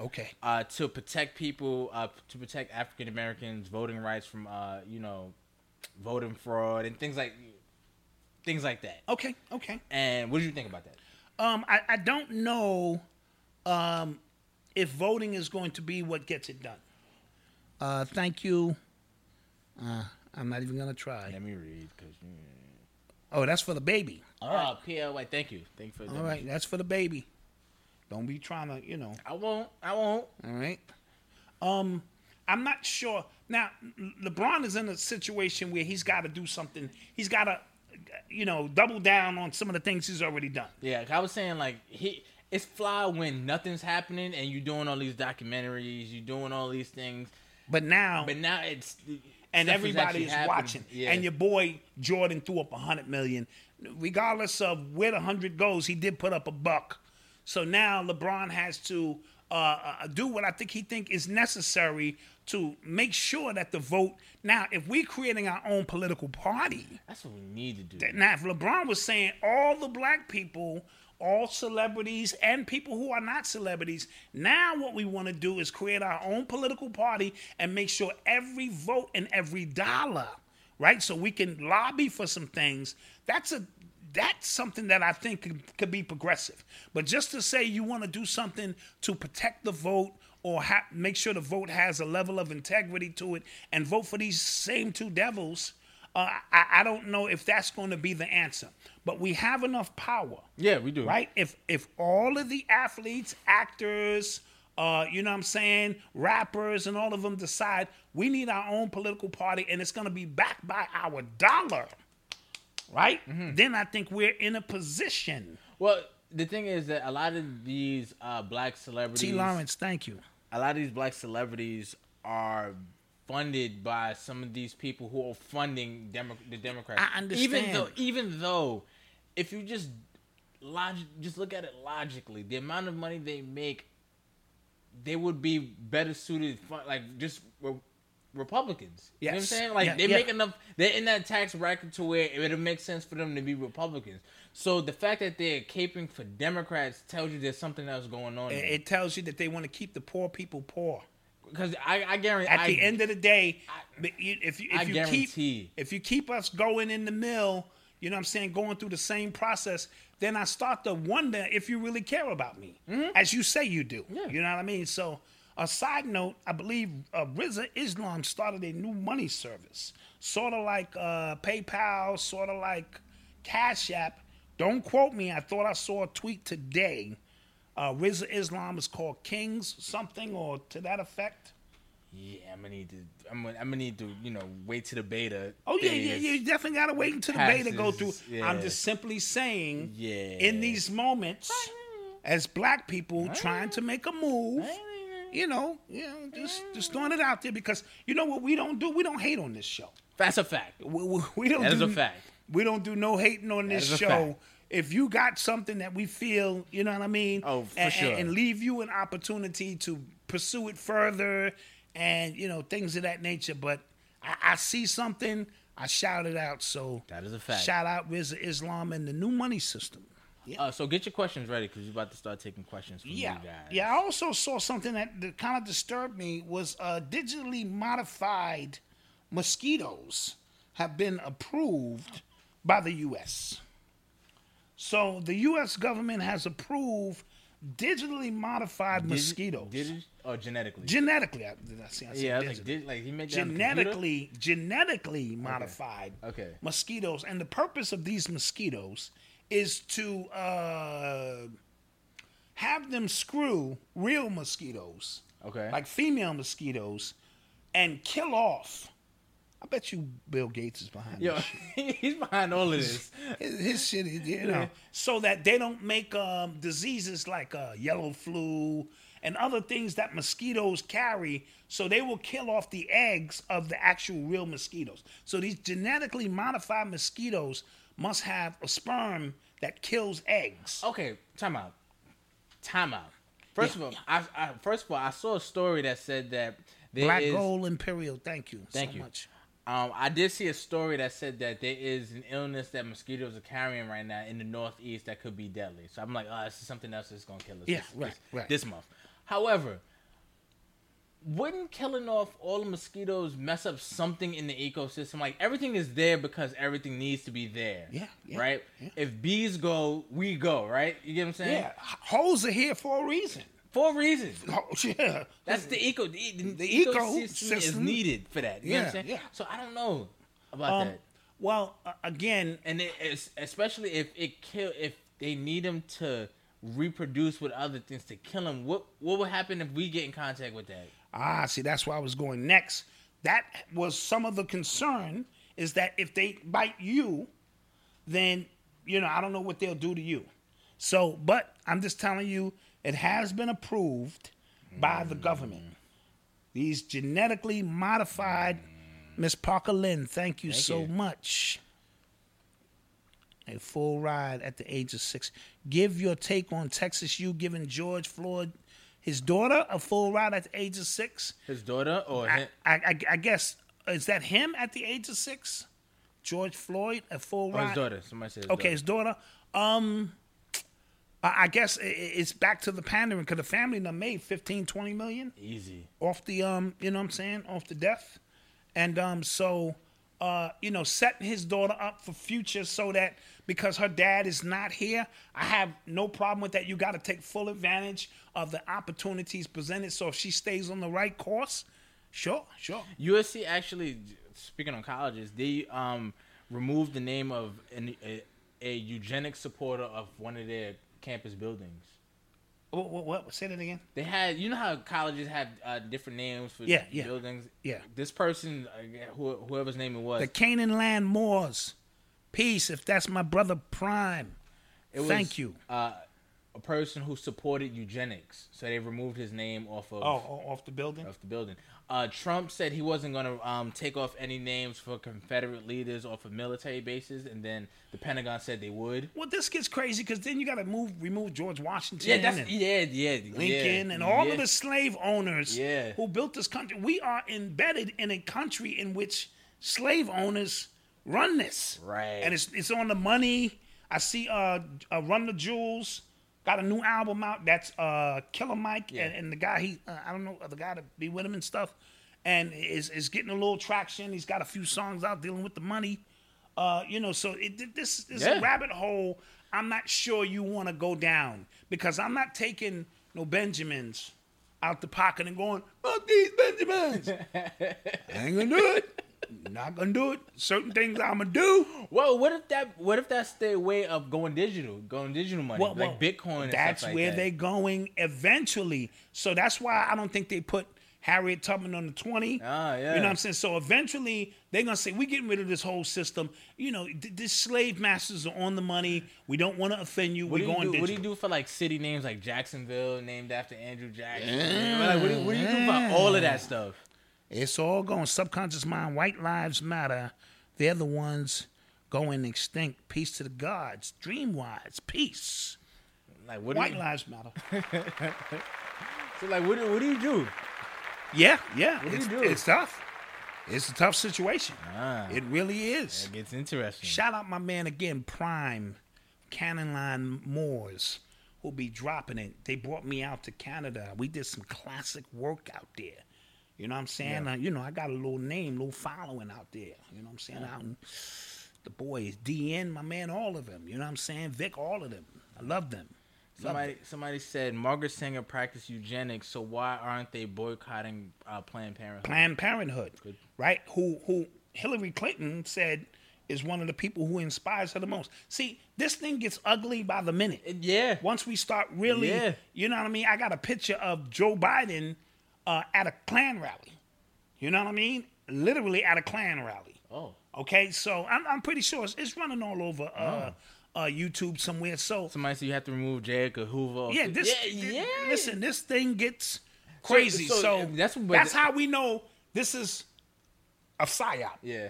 Okay.
uh, to protect people, uh, to protect African Americans' voting rights from, uh, you know, voting fraud and things like things like that.
Okay. Okay.
And what did you think about that?
Um, I, I don't know um, if voting is going to be what gets it done. Uh, thank you. Uh, I'm not even gonna try.
Let me read because.
Oh, that's for the baby.
Oh, PLY. Thank you. Thank you for.
All right, that's for the baby. Don't be trying to, you know.
I won't. I won't.
All right. Um, I'm not sure. Now, LeBron is in a situation where he's got to do something. He's got to, you know, double down on some of the things he's already done.
Yeah, I was saying like he. It's fly when nothing's happening and you're doing all these documentaries, you're doing all these things,
But now,
but now it's
and everybody is watching.
Yeah.
And your boy Jordan threw up a hundred million. Regardless of where the hundred goes, he did put up a buck. So now LeBron has to uh, uh, do what I think he think is necessary to make sure that the vote. Now, if we're creating our own political party,
That's what we need to do.
now, if LeBron was saying all the black people, all celebrities, and people who are not celebrities, now what we want to do is create our own political party and make sure every vote and every dollar, right? So we can lobby for some things. That's a that's something that I think could, could be progressive. But just to say you want to do something to protect the vote or ha- make sure the vote has a level of integrity to it and vote for these same two devils, uh, I, I don't know if that's going to be the answer. But we have enough power.
Yeah, we do.
Right? If if all of the athletes, actors, uh, you know what I'm saying, rappers, and all of them decide we need our own political party and it's going to be backed by our dollar, right?
Mm-hmm.
Then I think we're in a position.
Well, the thing is that a lot of these uh, black celebrities,
T. Lawrence, thank you.
a lot of these black celebrities are funded by some of these people who are funding Demo- the Democrats.
I understand.
Even though, even though, if you just just look at it logically, the amount of money they make, they would be better suited, like just re- Republicans. You know what I'm saying? Like
Yeah,
they
yeah.
make enough. They're in that tax bracket to where it would make sense for them to be Republicans. So the fact that they're caping for Democrats tells you there's something else going on.
It, it tells you that they want to keep the poor people poor.
Because I, I guarantee
At
I,
the end of the day, you- if you if
I
you keep if you keep us going in the mill, you know what I'm saying, going through the same process, then I start to wonder if you really care about me, as you say you do.
Mm-hmm. Yeah.
You know what I mean? So, a side note, I believe uh, Rizza Islam started a new money service, sort of like uh, PayPal, sort of like Cash App. Don't quote me. I thought I saw a tweet today. Uh, Islam is called Kings something or to that effect.
Yeah, I'm gonna need to. I'm gonna, I'm gonna need to, you know, wait to the beta.
Oh yeah, yeah, yeah. You definitely gotta wait until the beta go through.
yeah.
I'm just simply saying,
Yeah.
in these moments, as black people trying to make a move, you know, you know, just just throwing it out there because you know what we don't do. We don't hate on this show.
That's a fact.
We, we, we don't.
That is
do,
a fact.
We don't do no hating on this show. If you got something that we feel, you know what I mean,
Oh, for
and,
sure.
and, and leave you an opportunity to pursue it further, and you know things of that nature. But I, I see something, I shout it out. So
That is a fact.
Shout out Rizza Islam and the new money system.
Uh, so get your questions ready because you're about to start taking questions from
Yeah,
you guys.
yeah. I also saw something that, that kind of disturbed me was uh, digitally modified mosquitoes have been approved by the U.S. So the U.S. government has approved digitally modified
Did-
mosquitoes.
Did it? Or genetically?
genetically, I, I see? I said
yeah, I was like, did, like he made
genetically genetically modified
Okay.
mosquitoes and the purpose of these mosquitoes is to uh, have them screw real mosquitoes
Okay.
like female mosquitoes and kill off i bet you bill gates is behind
Yo,
this shit.
he's behind all of this.
His, his shit is, you know, so that they don't make um, diseases like uh, yellow flu and other things that mosquitoes carry. So they will kill off the eggs of the actual real mosquitoes. So these genetically modified mosquitoes must have a sperm that kills eggs.
Okay, time out. Time out. First
Yeah.
of all, I, I first of all I saw a story that said that there
Black
is-
Gold Imperial, thank you
Thank
so
you.
much.
Um, I did see a story that said that there is an illness that mosquitoes are carrying right now in the Northeast that could be deadly. So I'm like, oh, this is something else that's gonna kill us.
Yeah,
this,
right,
this,
right.
this month. However, wouldn't killing off all the mosquitoes mess up something in the ecosystem? Like everything is there because everything needs to be there.
Yeah, yeah,
right.
yeah.
If bees go, we go. Right. You get what I'm saying?
Yeah, holes are here for a reason.
For a reason.
Oh, yeah.
That's the eco. The, the,
The
ecosystem is needed for that. You know what I'm
Yeah,
saying?
yeah.
So I don't know about
Um,
that.
well, uh, again,
and it, it's, especially if it kill if they need them to reproduce with other things to kill them. What what would happen if we get in contact with that?
Ah, see, that's where I was going next. That was some of the concern is that if they bite you, then, you know, I don't know what they'll do to you. So, but I'm just telling you, it has been approved by the government. These genetically modified Miss Parker Lynn, thank you
Thank
so
you.
much. A full ride at the age of six. Give your take on Texas U giving George Floyd, his daughter, a full ride at the age of six.
His daughter or
I,
him?
I, I, I guess is that him at the age of six? George Floyd, a full
Or
ride.
Oh, his daughter. Somebody said
Okay,
daughter.
his daughter. Um, I guess it's back to the pandering because the family done made 15, 20 million
Easy.
off the um, you know what I'm saying, off the death, and um, so uh, you know, setting his daughter up for future so that because her dad is not here, I have no problem with that. You got to take full advantage of the opportunities presented. So if she stays on the right course, sure, sure.
USC actually, speaking on colleges, they um removed the name of an, a, a eugenic supporter of one of their campus buildings.
What, what, what? Say that again.
They had, you know how colleges have uh, different names for
Yeah, yeah,
buildings.
yeah.
This person, uh, who, whoever's name it was,
The Canaan Land Moors. Peace, if that's my brother Prime.
it was,
Thank you.
Uh, a person who supported eugenics, so they removed his name off of
Oh, off the building?
of the building. Uh, Trump said he wasn't going to um, take off any names for Confederate leaders off of military bases, and then the Pentagon said they would.
Well, this gets crazy because then you got to move, remove George Washington
Yeah, that's yeah, yeah,
Lincoln
yeah,
and all
yeah.
of the slave owners
Yeah.
who built this country. We are embedded in a country in which slave owners run this.
Right.
And it's it's on the money. I see uh, uh Run the Jewels got a new album out. That's uh Killer Mike
Yeah.
and, and the guy he uh, I don't know the guy to be with him and stuff. And is is getting a little traction. He's got a few songs out dealing with the money. Uh, you know, so it, this is
Yeah.
a rabbit hole. I'm not sure you want to go down because I'm not taking no Benjamins out the pocket and going, fuck these Benjamins. I ain't gonna do it. Not gonna do it. Certain things I'm gonna do.
Well, what if that? What if that's their way of going digital, going digital money,
Well,
like
well,
Bitcoin? And
That's
stuff like
where
that.
they're going eventually. So that's why I don't think they put Harriet Tubman on the 20.
Ah, yeah.
You know what I'm saying? So eventually they're to say, we're getting rid of this whole system. You know, th- these slave masters are on the money. We don't want to offend you.
What
We're
do, you
going
do, what do you do for like city names like Jacksonville, named after Andrew Jackson? Like, what, do you, what do you do for all of that stuff?
It's all going subconscious mind. White lives matter. They're the ones going extinct. Peace to the gods. Dream wise. Peace.
Like, what do
White
you,
lives matter.
so like, what, do- what do you do?
Yeah, yeah.
What do you
it's,
do?
it's tough. It's a tough situation.
Ah.
It really is.
It gets interesting.
Shout out my man again, Prime, Cannon Line Moors, who'll be dropping it. They brought me out to Canada. We did some classic work out there. You know what I'm saying? Uh, you know, I got a little name, little following out there. You know what I'm saying? Out in the boys, DN, my man, all of them. You know what I'm saying? Vic, all of them. I love them.
Somebody, somebody said Margaret Sanger practiced eugenics, so why aren't they boycotting uh, Planned Parenthood?
Planned Parenthood, right? Who who Hillary Clinton said is one of the people who inspires her the most. See, this thing gets ugly by the minute.
yeah.
Once we start really,
Yeah.
you know what I mean? I got a picture of Joe Biden uh, at a Klan rally. You know what I mean? Literally at a Klan rally.
Oh,
Okay, so I'm, I'm pretty sure it's, it's running all over uh, uh, YouTube somewhere. So
somebody said you have to remove J. Edgar Hoover.
yeah, this
yeah, yeah.
listen, this thing gets crazy.
so,
So,
uh, that's
that's how we know this is a psyop.
yeah.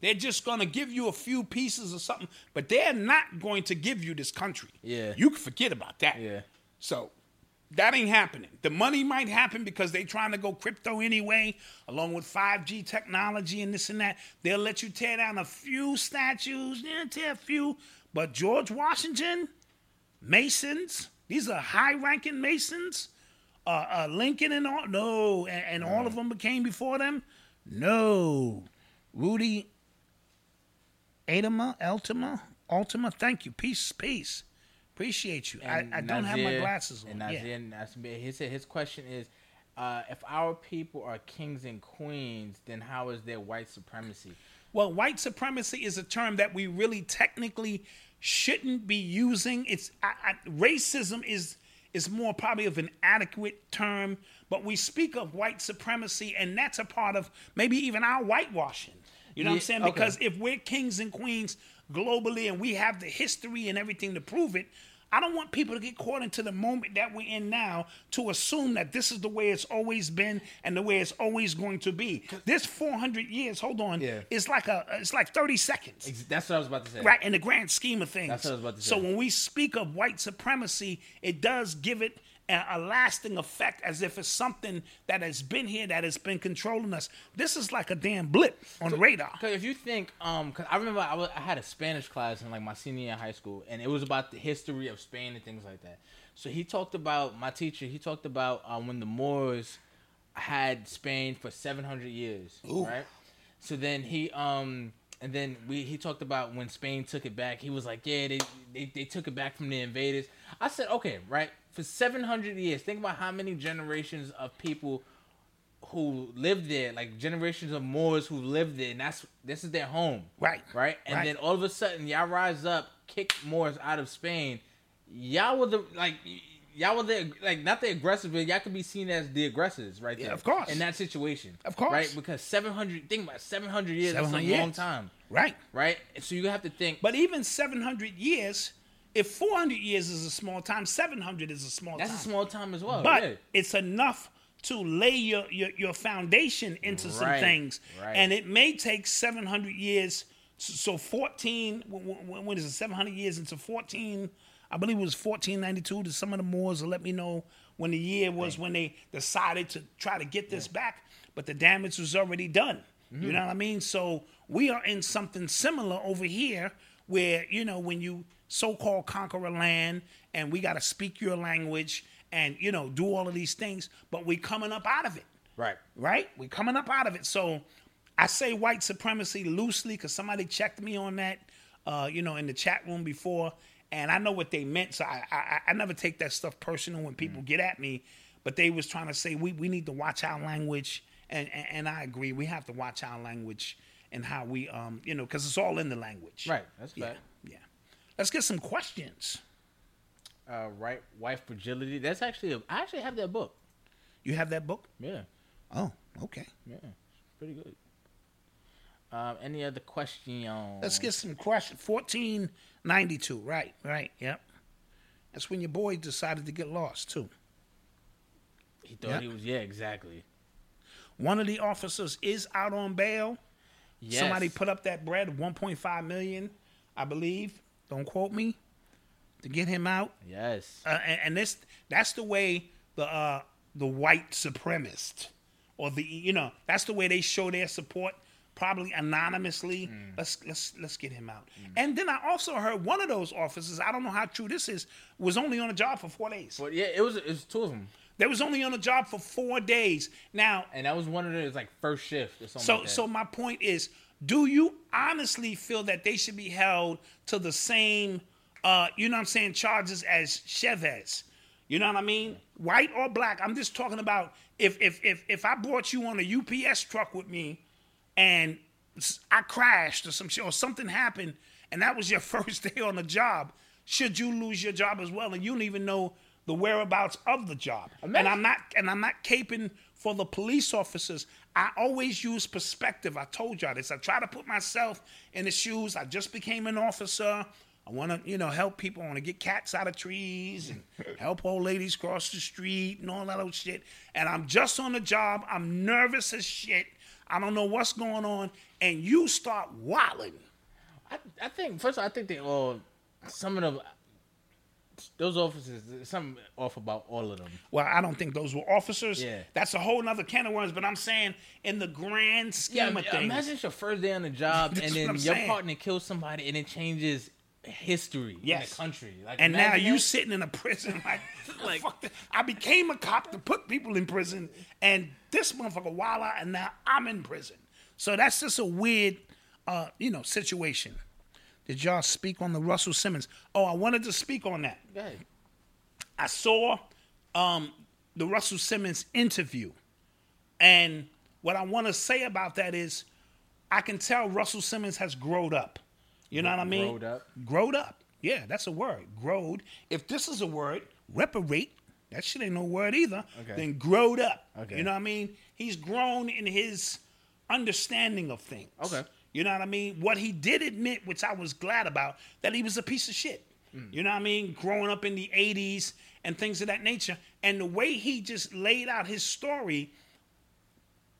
They're just gonna give you a few pieces of something, but they're not going to give you this country.
Yeah.
You can forget about that.
Yeah.
So that ain't happening. The money might happen because they're trying to go crypto anyway, along with 5G technology and this and that. They'll let you tear down a few statues, yeah, tear a few. But George Washington, Masons, these are high ranking Masons, uh, uh, Lincoln and all, no, and, and all of them became before them, no. Rudy Adama, Altima, Altima, thank you. Peace, peace. Appreciate you. I,
And
I don't have my glasses on.
And
yeah.
Nazir, Nazir, he said his question is, uh, if our people are kings and queens, then how is there white supremacy?
Well, white supremacy is a term that we really technically shouldn't be using. It's I, I, racism is is more probably of an adequate term, but we speak of white supremacy, and that's a part of maybe even our whitewashing. You know what I'm
Yeah,
saying?
okay.
Because if we're kings and queens globally and we have the history and everything to prove it, I don't want people to get caught into the moment that we're in now to assume that this is the way it's always been and the way it's always going to be. This 400 years, hold on,
Yeah.
it's like a it's like 30 seconds.
That's what I was about to say.
Right, in the grand scheme of things.
That's what I was about to say.
So when we speak of white supremacy, it does give it a, a lasting effect as if it's something that has been here, that has been controlling us. This is like a damn blip on the radar.
Because if you think, um, because I remember I, was, I had a Spanish class in like my senior year in high school, and it was about the history of Spain and things like that. So he talked about my teacher. He talked about um, when the Moors had Spain for seven hundred years, right? So then he um. And then we he talked about when Spain took it back. He was like, "Yeah, they, they they took it back from the invaders." I said, "Okay, right. For 700 years, think about how many generations of people who lived there, like generations of Moors who lived there, and that's this is their home,
Right.
Right, and
Right.
then all of a sudden, y'all rise up, kick Moors out of Spain. Y'all were the like, y'all were the like not the aggressive, but y'all could be seen as the aggressors, right
Yeah, of course.
in that situation,
Of course.
right? Because 700, think about 700 years, that's a
700
long time,
Right.
right? So you have to think,
But even 700 years, if 400 years is a small time, 700 is a small
that's
time.
a small time as well,
but
yeah.
it's enough to lay your, your, your foundation into some things.
right.
And it may take 700 years. So 14, when, is it? 700 years into 14, I believe it was 1492. To some of the Moors let me know when the year was when they decided to try to get this back. But the damage was already done.
Mm-hmm.
You know what I mean? So we are in something similar over here where, you know, when you so called conquer a land and we got to speak your language and, you know, do all of these things, but we coming up out of it
right.
right? We're coming up out of it. So I say white supremacy loosely because somebody checked me on that, uh, you know, in the chat room before, and I know what they meant. So I, I, I never take that stuff personal when people get at me, but they was trying to say we, we need to watch our language, and, and and I agree. We have to watch our language and how we, um, you know, because it's all in the language.
Right, that's
yeah,
fact.
yeah. Let's get some questions.
Uh, right, White Fragility. That's actually a, I actually have that book.
You have that book?
Yeah.
Oh, okay.
Yeah, pretty good. Um, any other questions?
Let's get some questions. Fourteen ninety two. Right, right, yep. That's when your boy decided to get lost too.
He thought
Yeah.
he was. Yeah, exactly.
One of the officers is out on bail.
Yes.
Somebody put up that bread, one point five million, I believe. Don't quote me. To get him out,
Yes.
uh, and, and this that's the way the uh, the white supremacist or the you know that's the way they show their support probably anonymously let's let's let's get him out and then i also heard one of those officers i don't know how true this is was only on the job for four days
But yeah, it was. It was two of them,
they was only on the job for four days now
and that was one of those like first shift or something.
so
like that.
so my point is, do you honestly feel that they should be held to the same uh you know what I'm saying charges as Chauvin? You know what I mean? White or black? I'm just talking about if if if if I brought you on a UPS truck with me and I crashed or some shit or something happened and that was your first day on the job, should you lose your job as well and you don't even know the whereabouts of the job? And I'm not and I'm not caping for the police officers. I always use perspective. I told y'all this. I try to put myself in the shoes. I just became an officer. I want to, you know, help people. I want to get cats out of trees and help old ladies cross the street and all that old shit. And I'm just on the job. I'm nervous as shit. I don't know what's going on. And you start wilding.
I, I think first of all, I think they all some of them those officers there's something off about all of them.
Well, I don't think those were officers.
Yeah.
That's a whole nother can of worms. But I'm saying, in the grand scheme of things,
imagine it's your first day on the job and then your
saying.
partner kills somebody and it changes history in
Yes.
the country. Like,
and now you
that.
sitting in a prison like,
Like-
fuck. I became a cop to put people in prison, and this motherfucker wild out, and now I'm in prison. So that's just a weird, uh, you know, situation. Did y'all speak on the Russell Simmons? Oh, I wanted to speak on that.
Ahead.
I saw um, the Russell Simmons interview. And what I want to say about that is I can tell Russell Simmons has growed up. You know what I mean?
Growed up?
Growed up. Yeah, that's a word. Growed. If this is a word, reparate, that shit ain't no word either.
Okay.
Then growed up.
Okay.
You know what I mean? He's grown in his understanding of things.
Okay.
You know what I mean? What he did admit, which I was glad about, that he was a piece of shit. Mm. You know what I mean? Growing up in the 80s and things of that nature. And the way he just laid out his story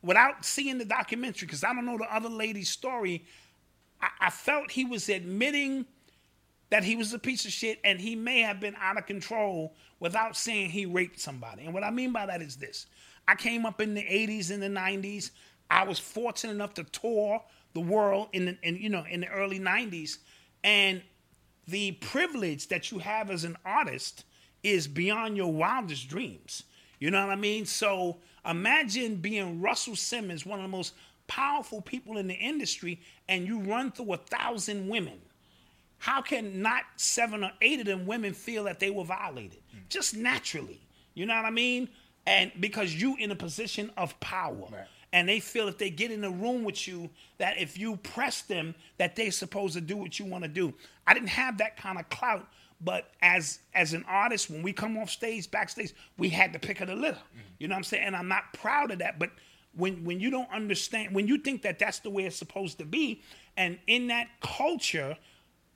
without seeing the documentary, because I don't know the other lady's story, I, I felt he was admitting that he was a piece of shit and he may have been out of control without saying he raped somebody. And what I mean by that is this I came up in the 80s and the 90s. I was fortunate enough to tour the world in the, in, you know in the early 90s and the privilege that you have as an artist is beyond your wildest dreams. You know what I mean? So imagine being Russell Simmons, one of the most powerful people in the industry, and you run through a thousand women. How can not seven or eight of them women feel that they were violated? Mm. Just naturally. You know what I mean? And because you in a position of power.
Right.
And they feel if they get in the room with you, that if you press them, that they're supposed to do what you want to do. I didn't have that kind of clout, but as as an artist, when we come off stage, backstage, we had to pick of the litter. Mm-hmm. You know what I'm saying? And I'm not proud of that, but when when you don't understand, when you think that that's the way it's supposed to be, and in that culture,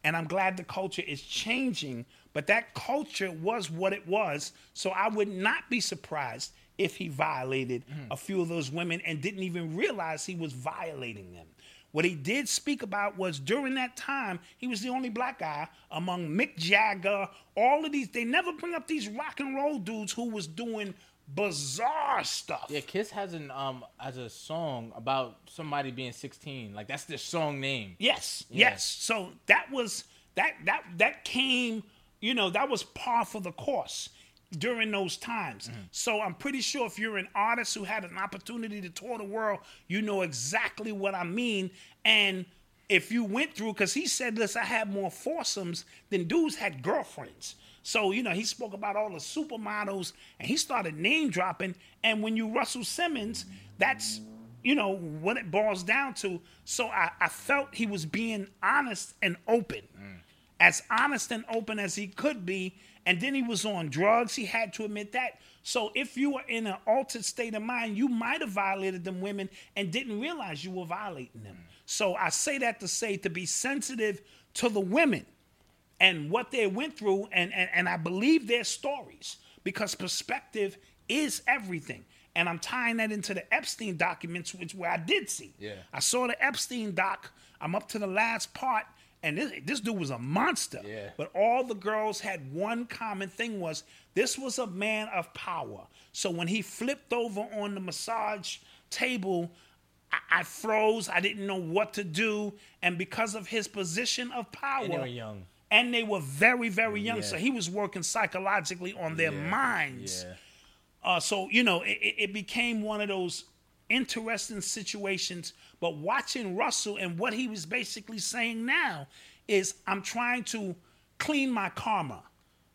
and I'm glad the culture is changing, but that culture was what it was. So I would not be surprised if he violated a few of those women and didn't even realize he was violating them. What he did speak about was during that time, he was the only black guy among Mick Jagger, all of these. They never bring up these rock and roll dudes who was doing bizarre stuff.
Yeah, Kiss has an um as a song about somebody being 16. Like that's their song name.
Yes,
Yeah.
yes. So that was that that that came, you know, that was par for the course during those times. Mm-hmm. So I'm pretty sure if you're an artist who had an opportunity to tour the world, you know exactly what I mean. And if you went through, because he said this, I had more foursomes than dudes had girlfriends. So, you know, he spoke about all the supermodels and he started name dropping. And when you Russell Simmons, that's you know what it boils down to. So I, I felt he was being honest and open, mm. as honest and open as he could be. And then he was on drugs. He had to admit that. So if you were in an altered state of mind, you might have violated them women and didn't realize you were violating them. So I say that to say to be sensitive to the women and what they went through and, and, and I believe their stories because perspective is everything. And I'm tying that into the Epstein documents, which where I did see.
Yeah.
I saw the Epstein doc. I'm up to the last part, and this, this dude was a monster.
Yeah.
But all the girls had one common thing was this was a man of power. So when he flipped over on the massage table, I, I froze. I didn't know what to do. And because of his position of power,
And they were young.
and they were very, very young.
Yeah.
So he was working psychologically on their
Yeah,
minds.
Yeah.
Uh, so you know, it, it it became one of those interesting situations. But watching Russell and what he was basically saying now is, I'm trying to clean my karma,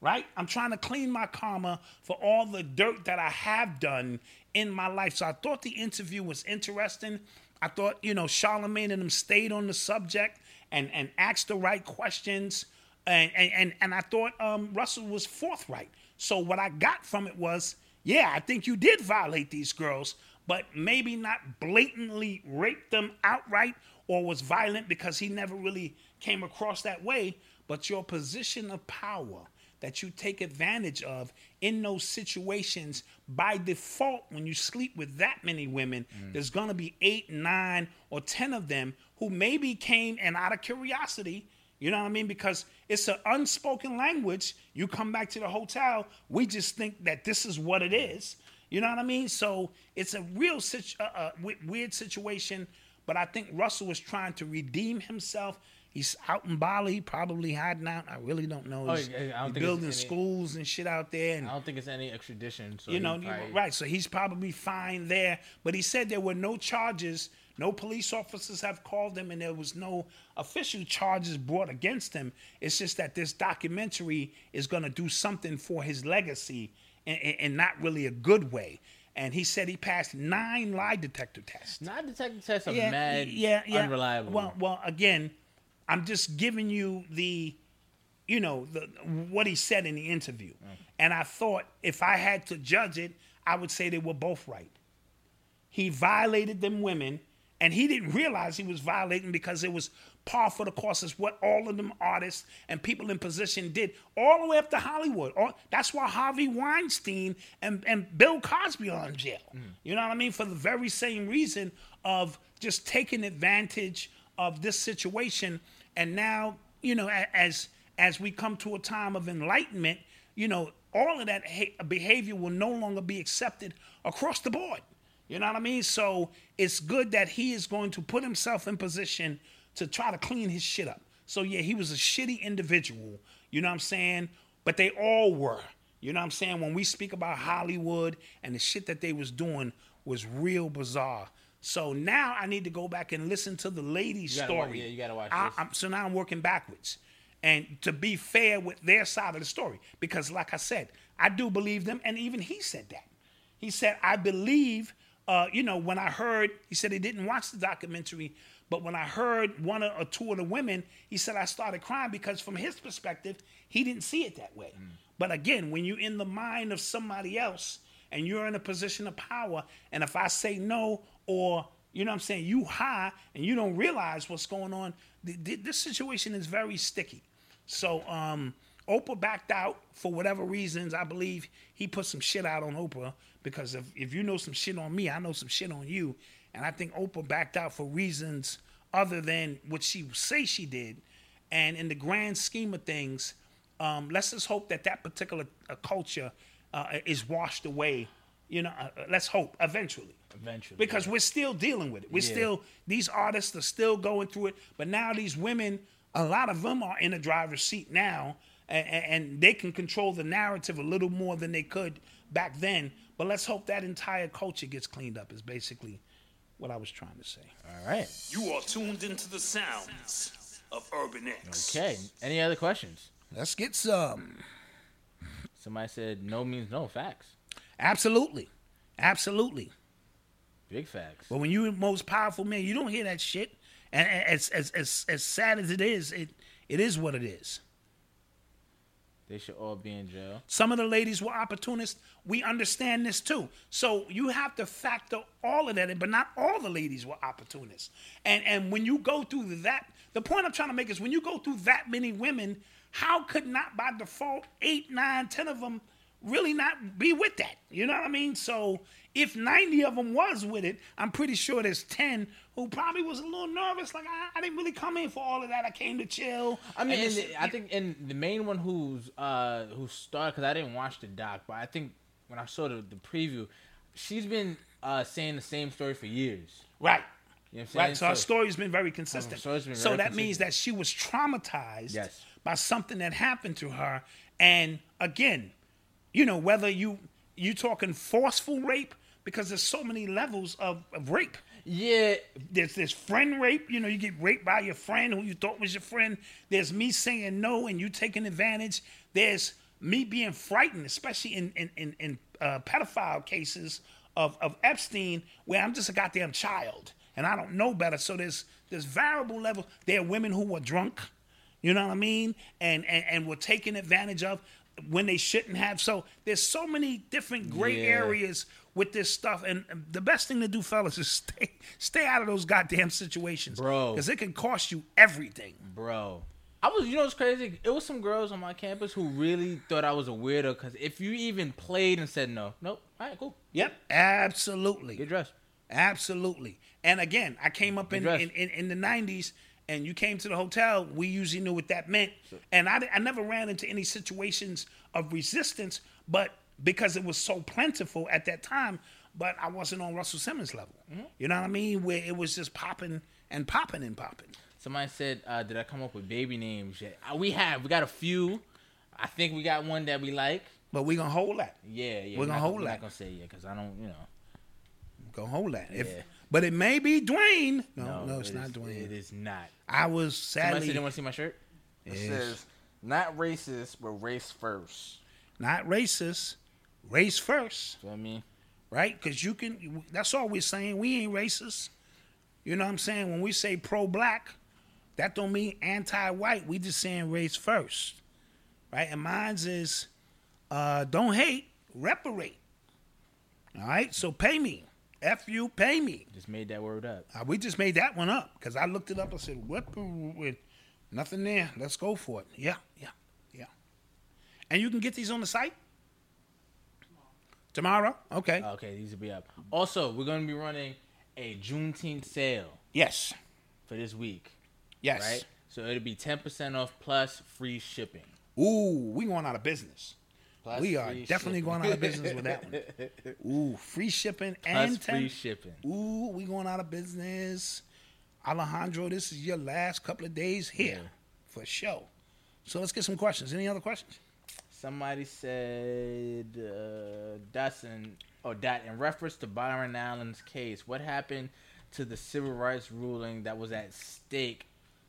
right? I'm trying to clean my karma for all the dirt that I have done in my life. So I thought the interview was interesting. I thought, you know, Charlemagne and them stayed on the subject and and asked the right questions. And and and, and I thought um, Russell was forthright. So what I got from it was, yeah, I think you did violate these girls, but maybe not blatantly raped them outright or was violent because he never really came across that way. But your position of power that you take advantage of in those situations by default when you sleep with that many women mm. there's going to be eight nine or ten of them who maybe came and out of curiosity you know what i mean? Because it's an unspoken language. You come back to the hotel we just think that this is what it is you know what i mean so it's a real situ- uh, uh, weird situation but i think russell was trying to redeem himself He's out in Bali, probably hiding out. I really don't know.
Oh,
He's,
yeah, I don't
building
any-
schools and shit out there. And
I don't think it's any extradition. So
you know,
probably-
right? So he's probably fine there. But he said there were no charges. No police officers have called him, and there was no official charges brought against him. It's just that this documentary is going to do something for his legacy, and, not really a good way. And he said he passed nine lie detector tests.
Not detective tests are mad,
yeah, yeah.
unreliable.
Well, well, again, I'm just giving you the, you know, the what he said in the interview, mm. and I thought if I had to judge it, I would say they were both right. He violated them women, and he didn't realize he was violating because it was par for the course. Is what all of them artists and people in position did all the way up to Hollywood. All, that's why Harvey Weinstein and, and Bill Cosby are in jail. Mm. You know what I mean? For the very same reason of just taking advantage of this situation. And now, you know, as as we come to a time of enlightenment, you know, all of that ha- behavior will no longer be accepted across the board. You know what I mean? So it's good that he is going to put himself in position to try to clean his shit up. So yeah, he was a shitty individual. You know what I'm saying? But they all were. You know what I'm saying? When we speak about Hollywood and the shit that they was doing was real bizarre. So now I need to go back and listen to the lady's story.
yeah, you gotta watch
I-
this.
I'm- so now I'm working backwards. And to be fair with their side of the story, because like I said, I do believe them, and even he said that. He said, I believe, uh, you know, when I heard, he said he didn't watch the documentary, but when I heard one or two of the women, he said I started crying because from his perspective, he didn't see it that way. But again, when you're in the mind of somebody else and you're in a position of power, and if I say no, or you know what I'm saying, you high and you don't realize what's going on, th- th- this situation is very sticky. So um, Oprah backed out for whatever reasons. I believe he put some shit out on Oprah because if, if you know some shit on me, I know some shit on you. And I think Oprah backed out for reasons other than what she say she did. And in the grand scheme of things, um, let's just hope that that particular uh, culture uh, is washed away. You know, uh, uh, let's hope eventually.
Eventually,
because we're still dealing with it. We're
Yeah.
still these artists are still going through it. But now these women, a lot of them are in the driver's seat now, and, and they can control the narrative a little more than they could back then. But let's hope that entire culture gets cleaned up. Is basically what I was trying to say.
All right.
You are tuned into the sounds of Urban X.
Okay. Any other questions?
Let's get some.
Somebody said no means no. Facts.
Absolutely, absolutely.
Big facts.
But when you're the most powerful man, you don't hear that shit. And and as as as, as sad as it is, it it is what it is.
They should all be in jail.
Some of the ladies were opportunists. We understand this too. So you have to factor all of that in, but not all the ladies were opportunists. And and when you go through that, the point I'm trying to make is when you go through that many women, how could not by default eight, nine, ten of them really not be with that? You know what I mean? So if 90 of them was with it, I'm pretty sure there's 10 who probably was a little nervous. Like, I, I didn't really come in for all of that. I came to chill.
I mean,
And
and the- I think, and the main one who's uh who started because I didn't watch the doc, but I think when I saw the, the preview, she's been uh saying the same story for years.
Right.
You know what I'm saying?
Right. So her story's been very consistent.
been
so
very
that means that she was traumatized
Yes.
by something that happened to her. And again, you know, whether you you talking forceful rape, because there's so many levels of, of rape.
yeah,
There's this friend rape, you know, you get raped by your friend who you thought was your friend. There's me saying no and you taking advantage. There's me being frightened, especially in in, in, in uh, pedophile cases of, of Epstein, where I'm just a goddamn child and I don't know better. So there's there's variable levels. There are women who were drunk, you know what I mean, and and, and were taken advantage of when they shouldn't have. So there's so many different gray
Yeah.
areas with this stuff. And the best thing to do, fellas, is stay stay out of those goddamn situations,
Bro.
because it can cost you everything.
bro. I was, you know, it's crazy? It was some girls on my campus who really thought I was a weirdo because if you even played and said no, nope, all right, cool,
Yep, absolutely.
get dressed.
Absolutely. And again, I came up in, in, in, in the 90s and you came to the hotel, we usually knew what that meant. And I, I never ran into any situations of resistance, but because it was so plentiful at that time, but I wasn't on Russell Simmons level.
Mm-hmm.
You know what I mean? Where it was just popping and popping and popping.
Somebody said, uh, "Did I come up with baby names yet?" Uh, we have. We got a few. I think we got one that we like.
But we're going to hold that.
Yeah, yeah.
We're gonna
not
hold
we're
that.
Not gonna say yeah because I don't, you know.
Go hold that. If,
Yeah.
But it may be Dwayne. No, no, it's
it
not
is-
Dwayne.
It is not.
I was
Somebody
sadly
said they want to see my shirt.
It says not racist, but race first.
not racist. Race first.
You know what I mean?
right? Because you can. That's all we're saying. We ain't racist. You know what I'm saying? When we say pro-black, that don't mean anti-white. We just saying race first, right? And mine's is uh, don't hate, reparate. All right, so pay me. F you, pay me.
Just made that word up.
Uh, we just made that one up because I looked it up. I said, "What? With nothing there. Let's go for it." Yeah, yeah, yeah. And you can get these on the site tomorrow. Okay.
Okay, these will be up. Also, we're gonna be running a Juneteenth sale
yes.
for this week,
Yes.
right? So it'll be ten percent off plus free shipping.
Ooh, we going out of business.
Plus
we are definitely
shipping.
going out of business with that one. Ooh, free shipping
Plus
and
free
10
shipping.
Ooh, we going out of business. Alejandro, this is your last couple of days here
Yeah.
for show. So let's get some questions. Any other questions?
Somebody said uh, Dustin or that in reference to Byron Allen's case, what happened to the civil rights ruling that was at stake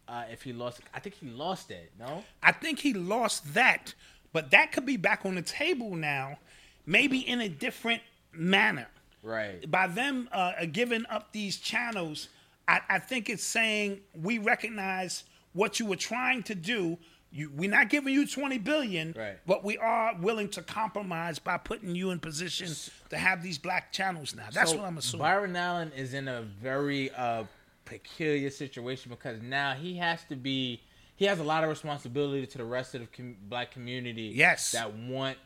uh, if he lost? I think he lost it. No,
I think he lost that, but that could be back on the table now, maybe in a different manner.
right?
By them uh, giving up these channels, I, I think it's saying we recognize what you were trying to do. You, we're not giving you 20 billion,
Right.
but we are willing to compromise by putting you in position to have these black channels now. That's
So,
what I'm assuming.
Byron Allen is in a very uh, peculiar situation because now he has to be. He has a lot of responsibility to the rest of the com- black community.
Yes.
that want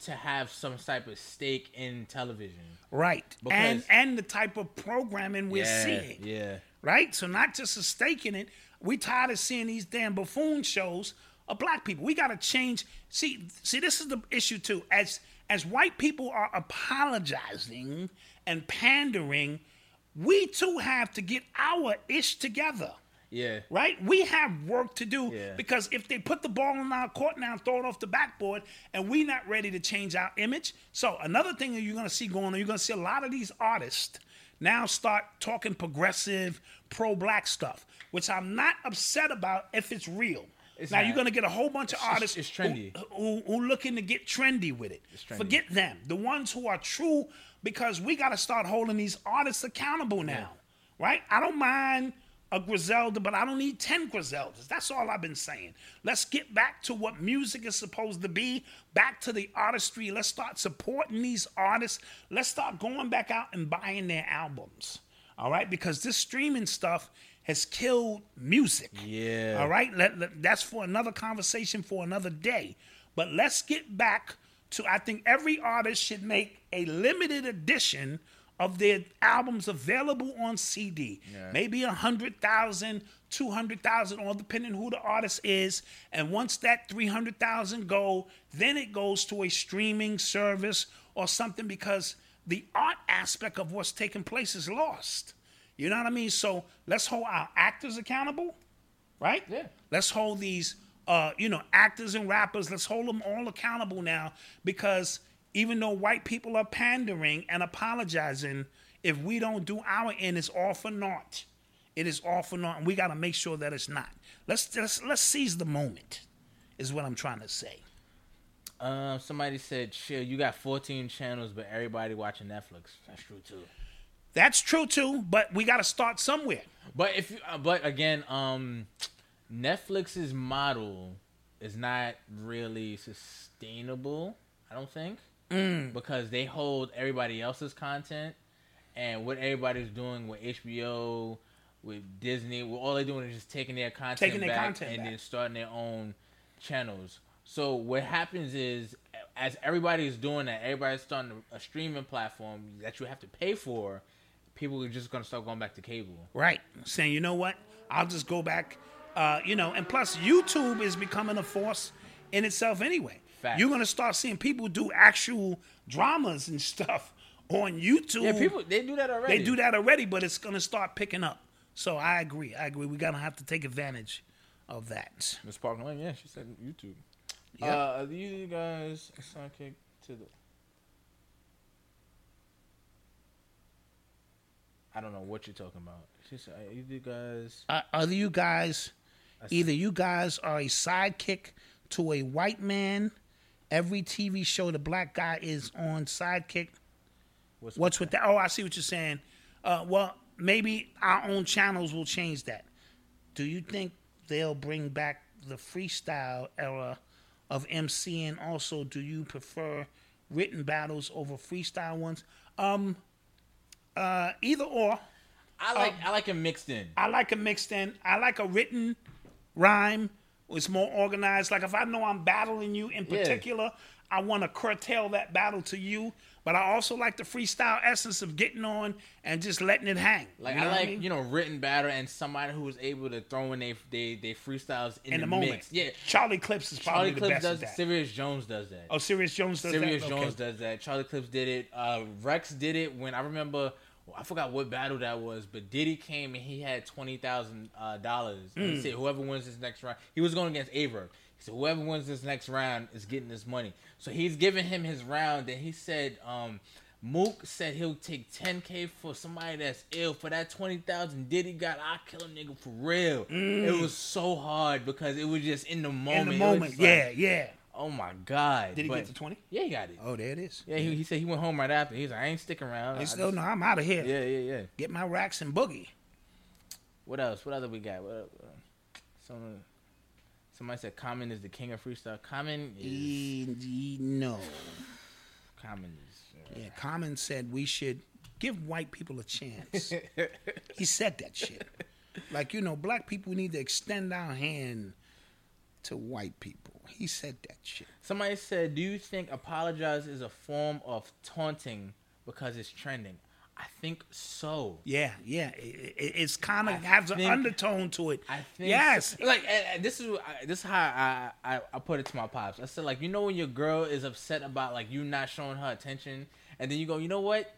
to have some type of stake in television.
right. and and the type of programming we're
yeah,
seeing.
yeah.
right? So not just a stake in it. We tired of seeing these damn buffoon shows of black people. We got to change. See, see, this is the issue too. As as white people are apologizing and pandering, we too have to get our ish together.
Yeah.
Right? We have work to do
Yeah.
because if they put the ball in our court now, throw it off the backboard, and we not ready to change our image. So another thing that you're gonna see going on, you're gonna see a lot of these artists now start talking progressive, pro-black stuff, which I'm not upset about if it's real.
It's
now
not.
you're gonna get a whole bunch of artists
it's trendy.
Who, who, who looking to get trendy with it.
trendy.
Forget them. The ones who are true, because we got to start holding these artists accountable now, right? I don't mind a Griselda, but I don't need 10 Griseldas. That's all I've been saying. Let's get back to what music is supposed to be, back to the artistry. Let's start supporting these artists. Let's start going back out and buying their albums, all right? Because this streaming stuff has killed music.
Yeah.
All right. Let, let- that's for another conversation for another day. But let's get back to I think every artist should make a limited edition of their albums available on CD. Maybe a hundred thousand, two hundred thousand, all depending who the artist is. And once that three hundred thousand go, then it goes to a streaming service or something because the art aspect of what's taking place is lost. You know what I mean? So let's hold our actors accountable, right?
Yeah.
Let's hold these, uh, you know, actors and rappers. Let's hold them all accountable now because even though white people are pandering and apologizing, if we don't do our end, it's all for naught. It is all for naught, and we got to make sure that it's not. Let's let's let's seize the moment, is what I'm trying to say.
Um, somebody said, "Chill, you got 14 channels, but everybody watching Netflix." That's true too.
That's true too, but we got to start somewhere.
But if you, uh, but again, um, Netflix's model is not really sustainable. I don't think because they hold everybody else's content, and what everybody's doing with HBO, with Disney, well, all they're doing is just taking their content
Taking their
back
content
and
back.
then starting their own channels. So what happens is, as everybody is doing that, everybody's starting a streaming platform that you have to pay for. People are just gonna start going back to cable.
Right. Saying, you know what? I'll just go back. Uh, you know, and plus YouTube is becoming a force in itself anyway.
Facts.
You're gonna start seeing people do actual dramas and stuff on YouTube.
Yeah, people they do that already.
they do that already, but it's gonna start picking up. So I agree. I agree. We're gonna have to take advantage of that.
Miss Park Lane, yeah, she said YouTube.
Yeah.
Uh, are you guys a sidekick to the? I don't know what you're talking about. She said, "Are you guys?"
Uh, are you guys either you guys are a sidekick to a white man? Every TV show the black guy is on sidekick.
What's,
What's with that? Oh, I see what you're saying. Uh, well, maybe our own channels will change that. Do you think they'll bring back the freestyle era of MCing? Also, do you prefer written battles over freestyle ones? Um, Uh, either or.
I like I like him mixed in.
I like a mixed in. I like a written rhyme. It's more organized. Like if I know I'm battling you in
Yeah.
particular, I want to curtail that battle to you. But I also like the freestyle essence of getting on and just letting it hang.
Like
You know
I like
mean?
you know written battle and somebody who was able to throw in they they they freestyles in,
in
the,
the moment.
mix. Yeah,
Charlie Clips is probably
Charlie
the
Clips
best
does.
that.
Serius Jones does that.
oh, Serius Jones does
Serius
that.
Jones
Okay.
does that. Charlie Clips did it. Uh, Rex did it when I remember. I forgot what battle that was, but Diddy came and he had twenty thousand uh, dollars.
Hmm.
he said whoever wins this next round, he was going against Aye Verb. He said whoever wins this next round is getting this money. So he's giving him his round, and he said, um, Mook said he'll take ten k for somebody that's ill. For that twenty thousand Diddy got, I kill a nigga for real. It was so hard because it was just in the moment.
Mm. In the moment,
like,
yeah, yeah.
Oh my god!
Did he
But-
get to 20?
Yeah, he got it.
Oh, there it is.
Yeah, he, he said he went home right after. He's like, I ain't sticking around. I
It's still
just-
no, I'm out of here.
yeah, yeah, yeah.
Get my racks and boogie.
What else? What other we got? What, uh, someone, somebody said Common is the king of freestyle. Common is
E- e- no.
Common is.
Yeah, Common said we should give white people a chance. he said that shit. Like, you know, black people need to extend our hand to white people. He said that shit.
Somebody said, "Do you think apologize is a form of taunting because it's trending?" I think so.
Yeah, yeah. It, it- it's kind of has an undertone to it.
I think
yes.
so. like and- and this is this is how I, I I put it to my pops. I said like you know when your girl is upset about like you not showing her attention, and then you go, you know what,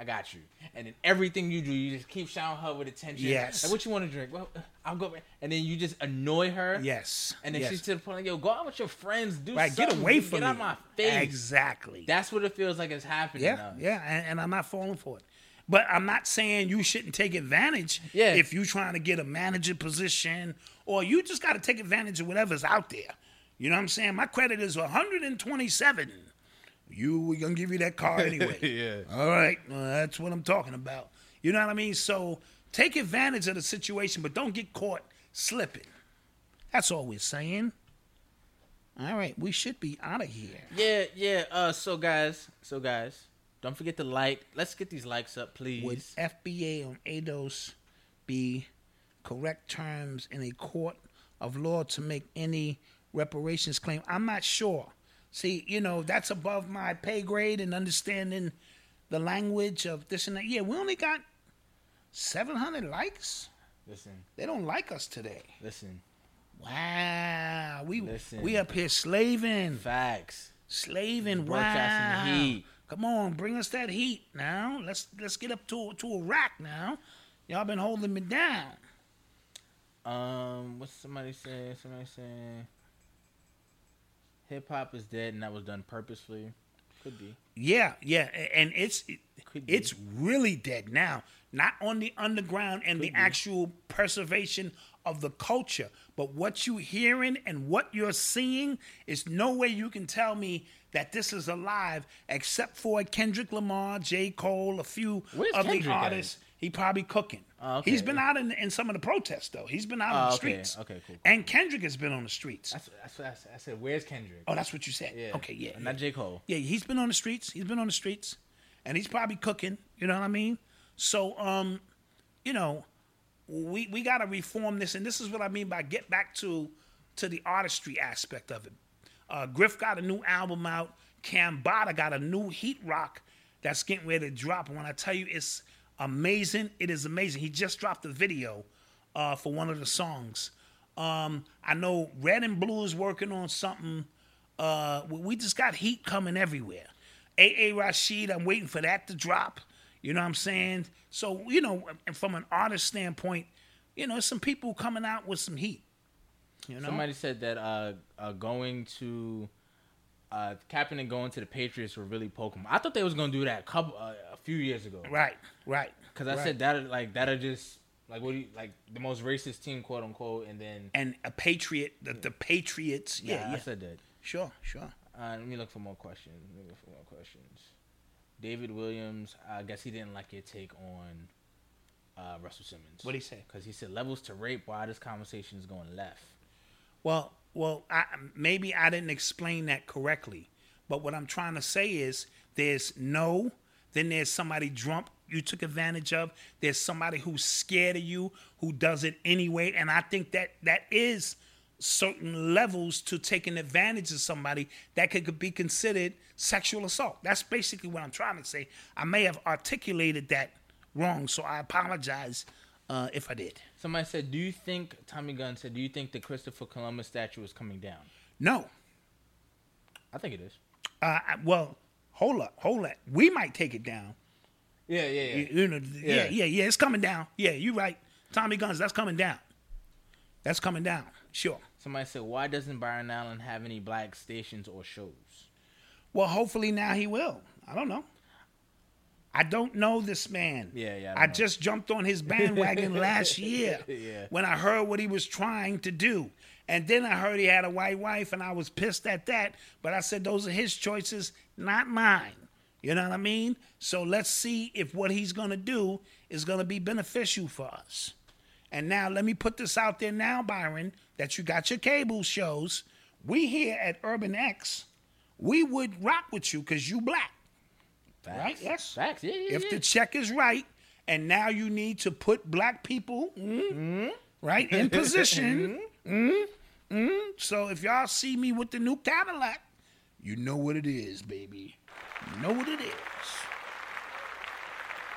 I got you, and then everything you do, you just keep showering her with attention.
Yes.
Like what you want to drink? Well, I'll go, and then you just annoy her.
Yes.
And then
yes.
she's to the point like, yo, go out with your friends, do
right. Get
something,
away
get
from
out
me.
my face.
Exactly.
That's what it feels like is happening.
Yeah,
now.
yeah, and, and I'm not falling for it. But I'm not saying you shouldn't take advantage
Yeah.
if you're trying to get a manager position or you just got to take advantage of whatever's out there. You know what I'm saying? My credit is 127. You, we're going to give you that car anyway.
Yeah.
All right. Well, that's what I'm talking about. You know what I mean? So take advantage of the situation, but don't get caught slipping. That's all we're saying. All right. We should be out of here.
Yeah, yeah. Uh, so guys, so guys, don't forget to like. Let's get these likes up, please.
Would FBA on ADOS be correct terms in a court of law to make any reparations claim? I'm not sure. See, you know, that's above my pay grade and understanding the language of this and that. Yeah, we only got 700 likes.
Listen,
They don't like us today.
listen.
Wow, we
Listen.
we up here slaving,
Facts.
slaving. Wow,
the heat.
come on, bring us that heat now. Let's let's get up to to a rack now. Y'all been holding me down.
Um, what's somebody saying? Somebody saying hip hop is dead and that was done purposefully. Could be.
Yeah, yeah, and it's
Could be.
it's really dead now. Not on the underground and the actual preservation of the culture, but what you're hearing and what you're seeing is no way you can tell me that this is alive except for Kendrick Lamar, J. Cole, a few
Where's
of the
Kendrick at?
He probably cooking.
Oh, okay.
He's been out in, in some of the protests though. He's been out on
Oh,
the
okay.
streets.
Okay, cool, cool,
And Kendrick has been on the streets.
That's that's what I said. I said. Where's Kendrick?
Oh, that's what you said.
yeah.
Okay, yeah.
Not
yeah.
J Cole.
Yeah, he's been on the streets. He's been on the streets, and he's probably cooking. You know what I mean? So, um, you know, we we got to reform this, and this is what I mean by get back to to the artistry aspect of it. Uh, Griff got a new album out. Cambada got a new Heat Rock that's getting ready to drop. And when I tell you it's amazing, it is amazing. He just dropped a video uh, for one of the songs. Um, I know Red and Blue is working on something. Uh, we- just got heat coming everywhere. AA Rashid, I'm waiting for that to drop. You know what I'm saying? So, you know, and from an artist standpoint, you know, some people coming out with some heat. You know?
Somebody said that uh, uh going to uh Kaepernick going to the Patriots were really poking. I thought they was gonna do that couple uh, few years ago.
right, right.
Because I
right.
said that like that are just like what do you like the most racist team quote unquote and then
and a patriot, the, the Patriots. Yeah,
yeah,
yeah.
I said that.
Sure, sure.
Uh, let me look for more questions. Let me look for more questions. David Williams, I guess he didn't like your take on uh, Russell Simmons.
What'd he say?
Because he said levels to rape. Why this conversation is going left?
Well, well, I, maybe I didn't explain that correctly, but what I'm trying to say is there's no, then there's somebody drunk you took advantage of. There's somebody who's scared of you who does it anyway, and I think that that is certain levels to taking advantage of somebody that could be considered sexual assault. That's basically what I'm trying to say. I may have articulated that wrong, so I apologize uh, if I did.
Somebody said, "Do you think Tommy Gunn said? Do you think the Christopher Columbus statue is coming down?"
No,
I think it is.
uh, well, hold up, hold up. We might take it down.
Yeah, yeah, yeah.
You- you know, yeah,
Yeah.
yeah, yeah. It's coming down. Yeah, you're right. Tommy Guns, that's coming down. That's coming down. Sure.
Somebody said, "Why doesn't Byron Allen have any black stations or shows?"
Well, hopefully now he will. I don't know. I don't know this man.
Yeah, yeah, I
I, just jumped on his bandwagon last year
Yeah.
when I heard what he was trying to do. And then I heard he had a white wife, and I was pissed at that. But I said, those are his choices, not mine. You know what I mean? So let's see if what he's going to do is going to be beneficial for us. And now let me put this out there now, Byron, that you got your cable shows. We here at Urban X, we would rock with you because you black.
Facts.
Right, yes.
Facts. Yeah, yeah.
If
yeah.
the check is right, and now you need to put black people mm, right in position. mm, mm. So if y'all see me with the new Cadillac, you know what it is, baby. You know what it is.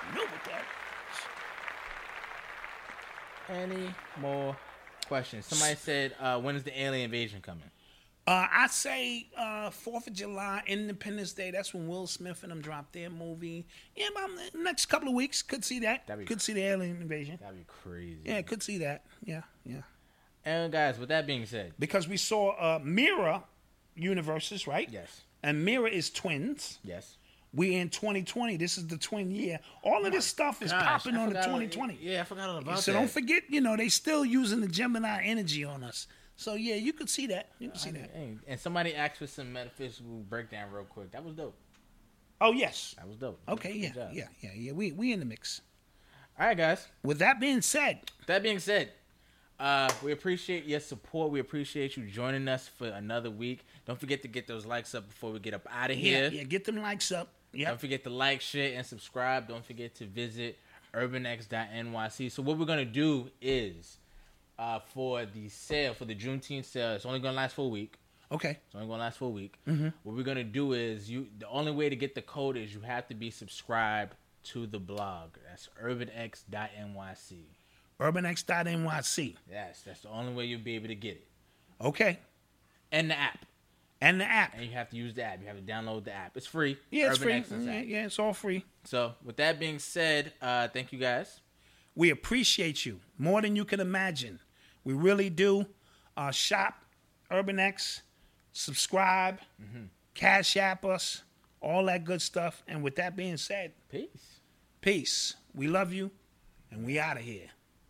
You know what that is.
Any more questions? Somebody said, uh, "When is the alien invasion coming?"
Uh, I say uh, Fourth of July, Independence Day. That's when Will Smith and them drop their movie. Yeah, about next couple of weeks, could see that.
That'd be
Could see the alien invasion.
That'd be crazy.
Yeah, could see that. Yeah, yeah.
And guys, with that being said,
Because we saw uh, Mirror universes, right?
yes,
And Mirror is twins.
yes.
We in 2020. This is the twin year. All of this stuff is
Gosh,
popping on the
forgot all-
2020.
Yeah, I forgot all about
so
that.
So don't forget, you know, they still using the Gemini energy on us. So yeah, you could see that. You could see that.
And somebody asked for some metaphysical breakdown real quick. That was dope.
Oh yes.
That was dope.
Okay. Yeah. Yeah. Yeah. Yeah. We we in the mix.
All right, guys.
With that being said,
That being said, uh, we appreciate your support. We appreciate you joining us for another week. Don't forget to get those likes up before we get up out of here.
yeah, get them likes up. Yeah.
Don't forget to like, share, and subscribe. Don't forget to visit urbanx.nyc. So what we're gonna do is, uh, for the sale for the Juneteenth sale, it's only gonna last for a week.
Okay.
It's only gonna last for a week. What we're gonna do is you. The only way to get the code is you have to be subscribed to the blog. That's urbanx.nyc.
UrbanX.nyc.
Yes, that's the only way you'll be able to get it.
Okay.
And the app.
And the app.
And you have to use the app. You have to download the app. It's free.
Yeah, it's free.
Urban Access
Yeah, yeah, it's all free.
So with that being said, uh, thank you guys.
We appreciate you more than you can imagine. We really do. Uh, shop Urban X, subscribe, Cash App us, all that good stuff. And with that being said,
Peace.
peace. We love you, and we out of here.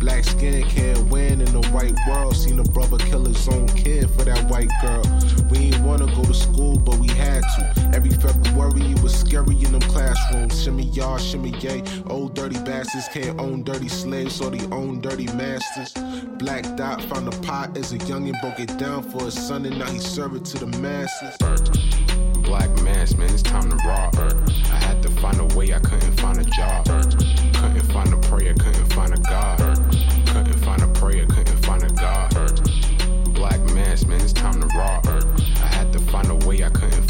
Black skin can't win in the white world. Seen a brother kill his own kid for that white girl. We ain't wanna go to school, but we had to. Every February it was scary in them classrooms. Shimmy y'all, shimmy yay. Old dirty bastards can't own dirty slaves, or they own dirty masters. Black Dot found a pot as a youngin', broke it down for his son, and now he serve it to the masses.
Black mass, man, it's time to rock. I had to find a way, I couldn't find a job. Couldn't find a prayer, couldn't find a God. Prayer, couldn't find a God. Black mass, man, it's time to rock. I had to find a way, I couldn't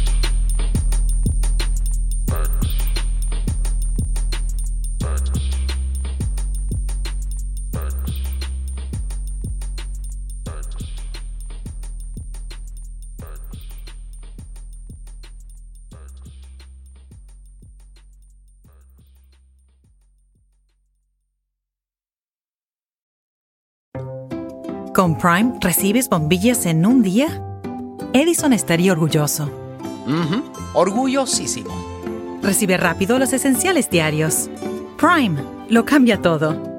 Con Prime recibes bombillas en un día. Edison estaría orgulloso.
Orgullosísimo.
Recibe rápido los esenciales diarios. Prime lo cambia todo.